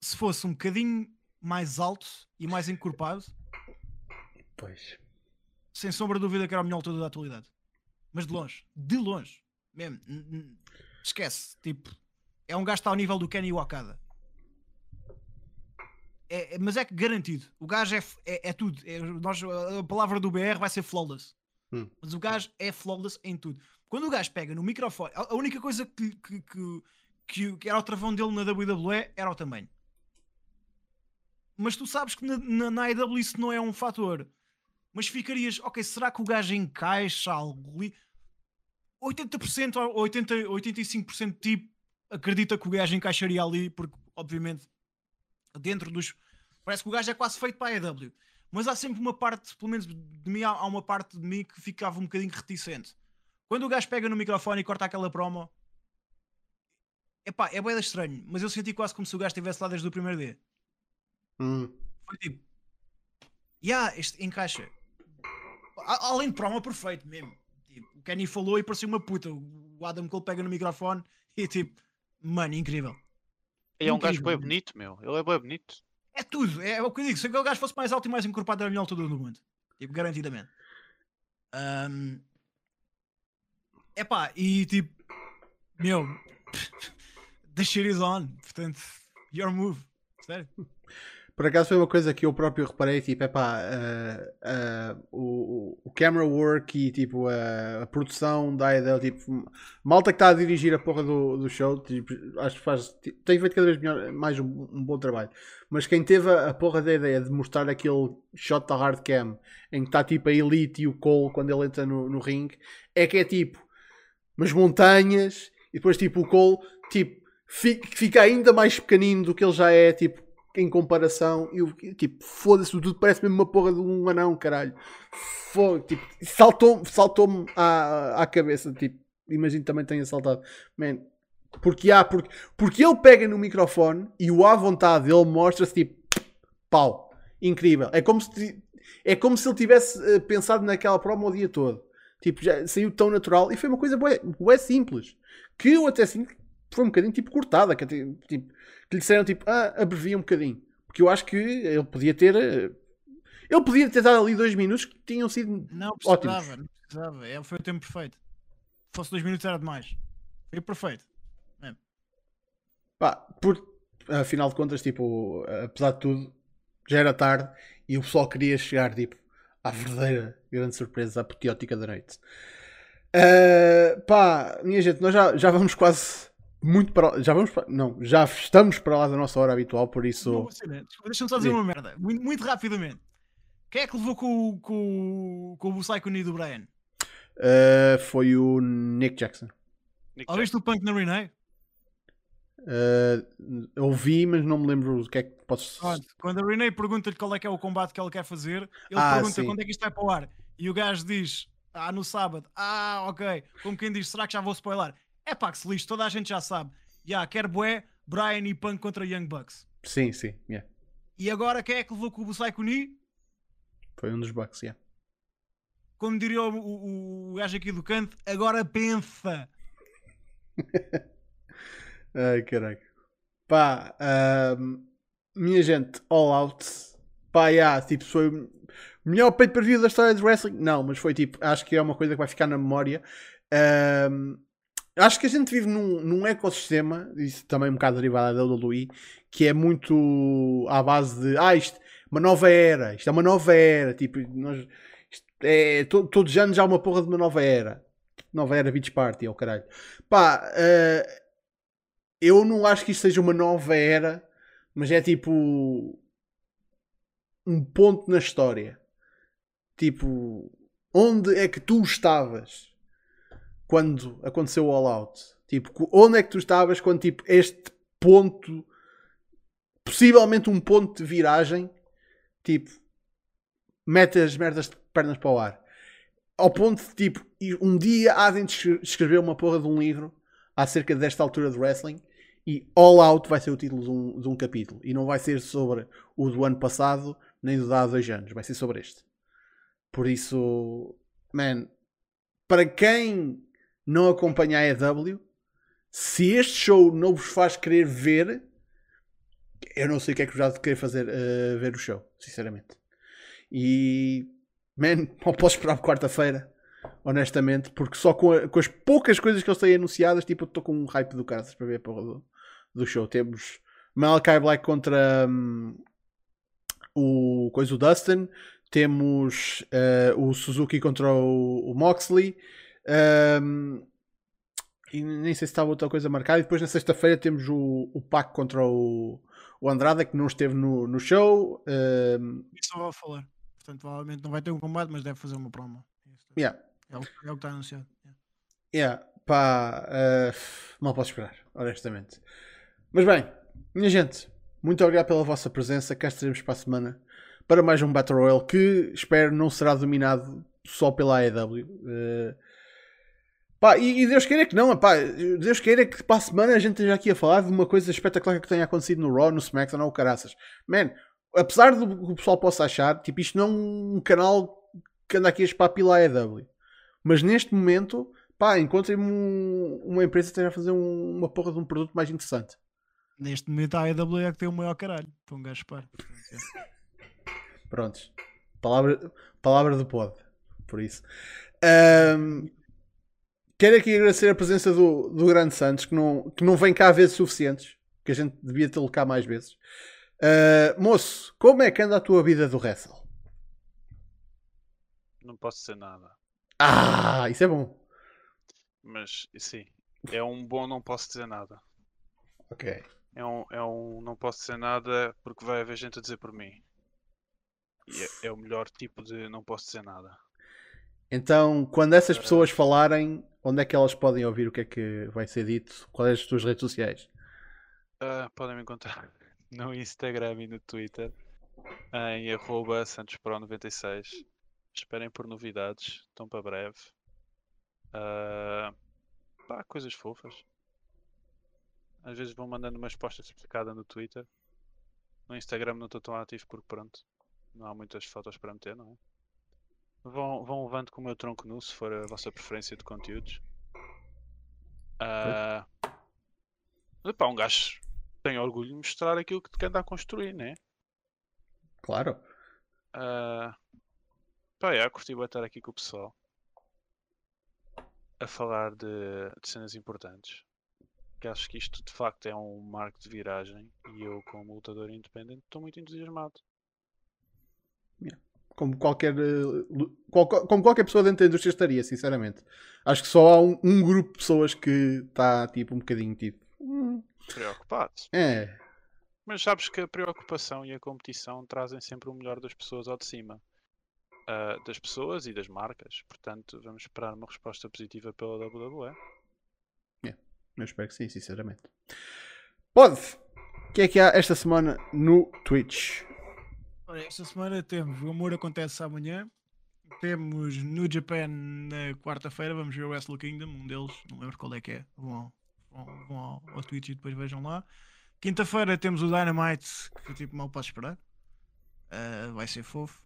se fosse um bocadinho mais alto e mais encorpado, Pois. sem sombra de dúvida que era o melhor lutador da atualidade. Mas de longe, de longe, mesmo. Esquece, tipo, é um gajo que está ao nível do Kenny Wakada. É, é- mas é que garantido, o gajo é, é, é tudo. É- nós, a palavra do BR vai ser flawless. Hum. Mas o gajo é flawless em tudo. Quando o gajo pega no microfone, a, única coisa que, que, que, que, era o travão dele na WWE era o tamanho. Mas tu sabes que na, na, na AEW isso não é um fator mas ficarias, ok, será que o gajo encaixa algo ali? 80% ou 80, 85% tipo acredita que o gajo encaixaria ali, porque obviamente dentro dos. Parece que o gajo é quase feito para a EW. Mas há sempre uma parte, pelo menos de mim, há uma parte de mim que ficava um bocadinho reticente. Quando o gajo pega no microfone e corta aquela promo, epá, é bem estranho, mas eu senti quase como se o gajo estivesse lá desde o primeiro dia. Hum. Foi tipo, yeah, este encaixa. A- Além de promo perfeito mesmo. Tipo, o Kenny falou e parecia uma puta. O Adam Cole pega no microfone e tipo, mano, incrível. E é um gajo bem bonito, meu. Ele é bem bonito. É tudo, é o que eu digo. Se aquele gajo fosse mais alto e mais encorpado, era o melhor lutador do mundo. Tipo, garantidamente. Ahm, Epá, e tipo, meu, the shit is on. Portanto, your move. Sério. Por acaso foi uma coisa que eu próprio reparei, tipo, é pá, uh, uh, o, o camera work e tipo a, a produção da AEW, tipo, malta que está a dirigir a porra do, do show, tipo, acho que faz, tem feito cada vez melhor, mais um, um, bom trabalho. Mas quem teve a, porra da ideia de mostrar aquele shot da hard cam em que está tipo a Elite e o Cole quando ele entra no, no é que é tipo, umas montanhas e depois tipo o Cole, tipo, fica ainda mais pequenino do que ele já é, tipo, em comparação, eu, tipo, foda-se, tudo parece mesmo uma porra de um anão, caralho. Foda, tipo, saltou-me saltou à, à cabeça, tipo, imagino também tenha saltado. Man, porque há, porque, porque ele pega no microfone e o à vontade ele mostra-se tipo, pau, incrível. É como se, é como se ele tivesse uh, pensado naquela promo o dia todo. Tipo, já saiu tão natural e foi uma coisa bué, bué simples. Que eu até sinto foi um bocadinho tipo cortada. Que, tipo, que lhe disseram tipo, ah, abrevia um bocadinho. Porque eu acho que ele podia ter. Eh, ele podia ter dado ali dois minutos que tinham sido não precisava, ótimos. Não precisava, é, foi o tempo perfeito. Se fosse dois minutos era demais. Foi perfeito. É. Pá, por, afinal de contas, tipo, apesar de tudo, já era tarde e o pessoal queria chegar tipo, à verdadeira grande surpresa apoteótica da noite. Uh, pá, minha gente, nós já, já vamos quase muito para. Já vamos para. Não, já estamos para lá da nossa hora habitual, por isso. Deixa-me só dizer uma merda, muito, muito, rapidamente. Quem é que levou com, com, com o Knee do Brian? Uh, foi o Nick Jackson. Nick Ouviste o Punk na Renee? Uh, ouvi, mas não me lembro o que é que podes. Quando a Renee pergunta-lhe qual é que é o combate que ela quer fazer, ele ah, pergunta sim. quando é que isto vai para o ar. E o gajo diz: Ah, no sábado. Ah, ok. Como quem diz: Será que já vou spoiler? É pá, que se lixe, toda a gente já sabe. Já, yeah, quer bué, Brian e Punk contra Young Bucks. Sim, sim, yeah. E agora quem é que levou com o Psycho Knee? Foi um dos Bucks, yeah. Como diria o, o, o gajo aqui do canto, agora pensa. Ai, caraca. Pá, um, minha gente, all out. Pá, yeah, tipo, foi o melhor peito per view da história de wrestling. Não, mas foi tipo, acho que é uma coisa que vai ficar na memória. Um, acho que a gente vive num, num ecossistema, isso também um bocado derivado da WWE, que é muito à base de ah, isto uma nova era, isto é uma nova era, tipo, nós, é, to, todos os anos há uma porra de uma nova era. Nova era Beach Party, é o caralho. Pá, uh, eu não acho que isto seja uma nova era, mas é tipo um ponto na história. Tipo, onde é que tu estavas? Quando aconteceu o All Out? Tipo, onde é que tu estavas quando tipo, este ponto, possivelmente um ponto de viragem, tipo, mete as merdas de pernas para o ar? Ao ponto de, tipo, um dia há de escrever uma porra de um livro acerca desta altura de wrestling e All Out vai ser o título de um, de um capítulo. E não vai ser sobre o do ano passado, nem do de há dois anos. Vai ser sobre este. Por isso, man, para quem não acompanha a EW, se este show não vos faz querer ver, eu não sei o que é que vos há de querer fazer uh, ver o show, sinceramente. E, man, não posso esperar quarta-feira, honestamente, porque só com, a, com, as poucas coisas que eles têm anunciadas, tipo, eu estou com um hype do caras para ver a porra do, do show. Temos Malachi Black contra um, o coisa do Dustin, temos uh, o Suzuki contra o, o Moxley. Um, e nem sei se estava outra coisa marcada. E depois na sexta-feira temos o, o Pac contra o, o Andrade, que não esteve no, no show. Um... Isso vou falar. Portanto, provavelmente não vai ter um combate, mas deve fazer uma promo. Yeah. É, o, é o que está anunciado. Yeah. yeah. Pá, uh, mal posso esperar, honestamente. Mas bem, minha gente, muito obrigado pela vossa presença. Cá estaremos para a semana para mais um Battle Royale que espero não será dominado só pela AEW. Uh, Pá, e, e, Deus queira que não, pá, Deus queira que para a semana a gente esteja aqui a falar de uma coisa espetacular que tenha acontecido no Raw, no SmackDown ou caraças. Man, apesar do que o pessoal possa achar, tipo, isto não é um canal que anda aqui a espapilar a EW. Mas neste momento, pá, encontrem-me um, uma empresa que esteja a fazer um, uma porra de um produto mais interessante. Neste momento a EW é que tem o maior caralho, para um gajo para. Prontos. Palavra, palavra do pod. Por isso. Um, Quero aqui agradecer a presença do, do Grande Santos, que não, que não vem cá vezes suficientes, que a gente devia tê-lo cá mais vezes. Uh, moço, como é que anda a tua vida do wrestle? Não posso dizer nada. Ah, isso é bom. Mas sim, é um bom não posso dizer nada. Ok. É um, é um não posso dizer nada porque vai haver gente a dizer por mim. E é, é o melhor tipo de não posso dizer nada. Então, quando essas pessoas falarem, onde é que elas podem ouvir o que é que vai ser dito? Quais as tuas redes sociais? Ah, podem me encontrar no Instagram e no Twitter em arroba santospro96. Esperem por novidades, estão para breve. Ah, pá, coisas fofas. Às vezes vão mandando uma resposta explicada no Twitter. No Instagram não estou tão ativo porque pronto, não há muitas fotos para meter, não é? Vão, vão levando com o meu tronco nu se for a vossa preferência de conteúdos. Ah, mas, pá, um gajo tem orgulho de mostrar aquilo que anda a construir, né? Claro. Ah, pá, é, curti estar aqui com o pessoal a falar de, de cenas importantes. Que acho que isto de facto é um marco de viragem e eu, como lutador independente, estou muito entusiasmado. Como qualquer, uh, qual- como qualquer pessoa dentro da indústria estaria, sinceramente. Acho que só há um, um grupo de pessoas que está tipo um bocadinho tipo. "Hum, Preocupado. É, Mas sabes que a preocupação e a competição trazem sempre o melhor das pessoas ao de cima. Ah, das pessoas e das marcas. Portanto, vamos esperar uma resposta positiva pela WWE. eu espero que sim, sinceramente. Pode! O que é que há esta semana no Twitch? Esta semana temos o Amor Acontece amanhã. Temos no Japan na quarta-feira. Vamos ver o Wrestle Kingdom, um deles, não lembro qual é que é. Vão, vão, vão ao, ao Twitch e depois vejam lá. Quinta-feira temos o Dynamite, que tipo mal posso esperar. Ah, vai ser fofo.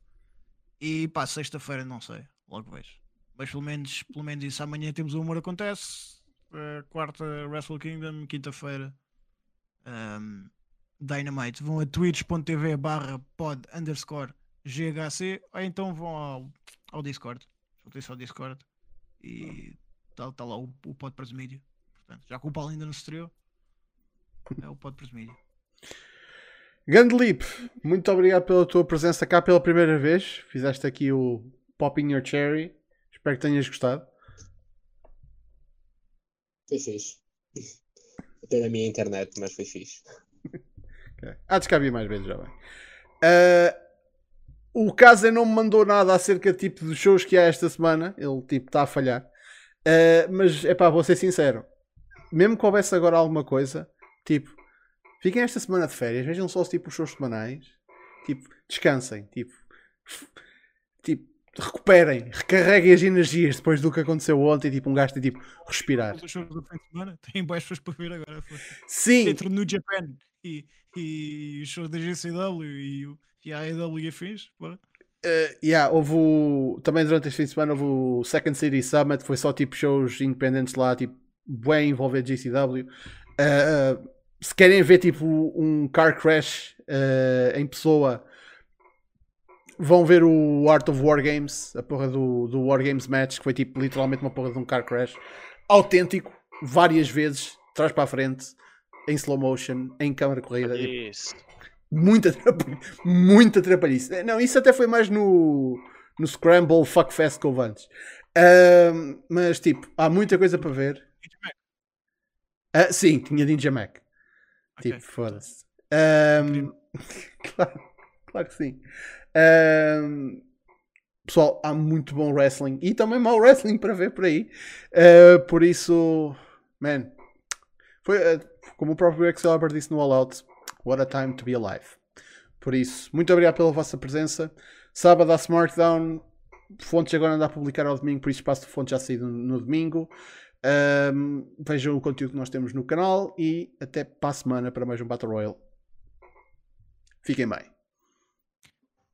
E pá, sexta-feira não sei, logo vejo. Mas pelo menos, pelo menos isso amanhã temos o Amor Acontece. Ah, quarta Wrestle Kingdom, quinta-feira ahm, Dynamite. Vão a twitch.tv barra pod underscore GHC ou então vão ao, ao Discord. Juntem-se ao Discord e está tá lá o, o Pod Presmídia. Portanto, já que o Paulo ainda não se estreou, é o Pod Presmídia. Gandlip, muito obrigado pela tua presença cá pela primeira vez. Fizeste aqui o Popping Your Cherry. Espero que tenhas gostado. Foi fixe. Até na minha internet, mas foi fixe. Ok. Há de caber mais vezes, já bem. Ah, o Casa não me mandou nada acerca tipo, dos shows que há esta semana. Ele tipo está a falhar. Ah, mas é pá, vou ser sincero. Mesmo que houvesse agora alguma coisa, tipo, fiquem esta semana de férias, vejam só tipo, os shows semanais. Tipo, descansem. Tipo, tipo, recuperem, recarreguem as energias depois do que aconteceu ontem. Tipo, um gajo tem tipo, respirar. Os shows do fim de semana têm boas pessoas para ver agora. Sim, Entre no Japan e, e os shows da GCW e, e a AEW afins. pá. Uh, yeah, houve o- também durante este fim de semana houve o Second City Summit, foi só tipo shows independentes lá, tipo, bem envolver GCW. Uh, uh, se querem ver tipo um car crash uh, em pessoa, vão ver o Art of War Games, a porra do, do War Games Match, que foi tipo literalmente uma porra de um car crash autêntico, várias vezes, trás para a frente, em slow motion, em câmara corrida. tipo, Isso. muita atrapalhice. Muita atrapalhice. Não, isso até foi mais no, no Scramble Fuckfest que houve antes. Ahm, mas tipo, há muita coisa para ver. Ah, sim, tinha Ninja Mac. Ok. Tipo, foda-se. Ahm, claro, claro que sim. Ahm, pessoal, há muito bom wrestling e também mau wrestling para ver por aí. Ah, por isso, man, foi ah, como o próprio Excalibur disse no All Out. What a time to be alive. Por isso, muito obrigado pela vossa presença. Sábado a SmackDown. Fontes agora anda a publicar ao domingo, por isso espaço de fontes já saído no domingo. Ahm, vejam o conteúdo que nós temos no canal e até para a semana para mais um Battle Royale. Fiquem bem.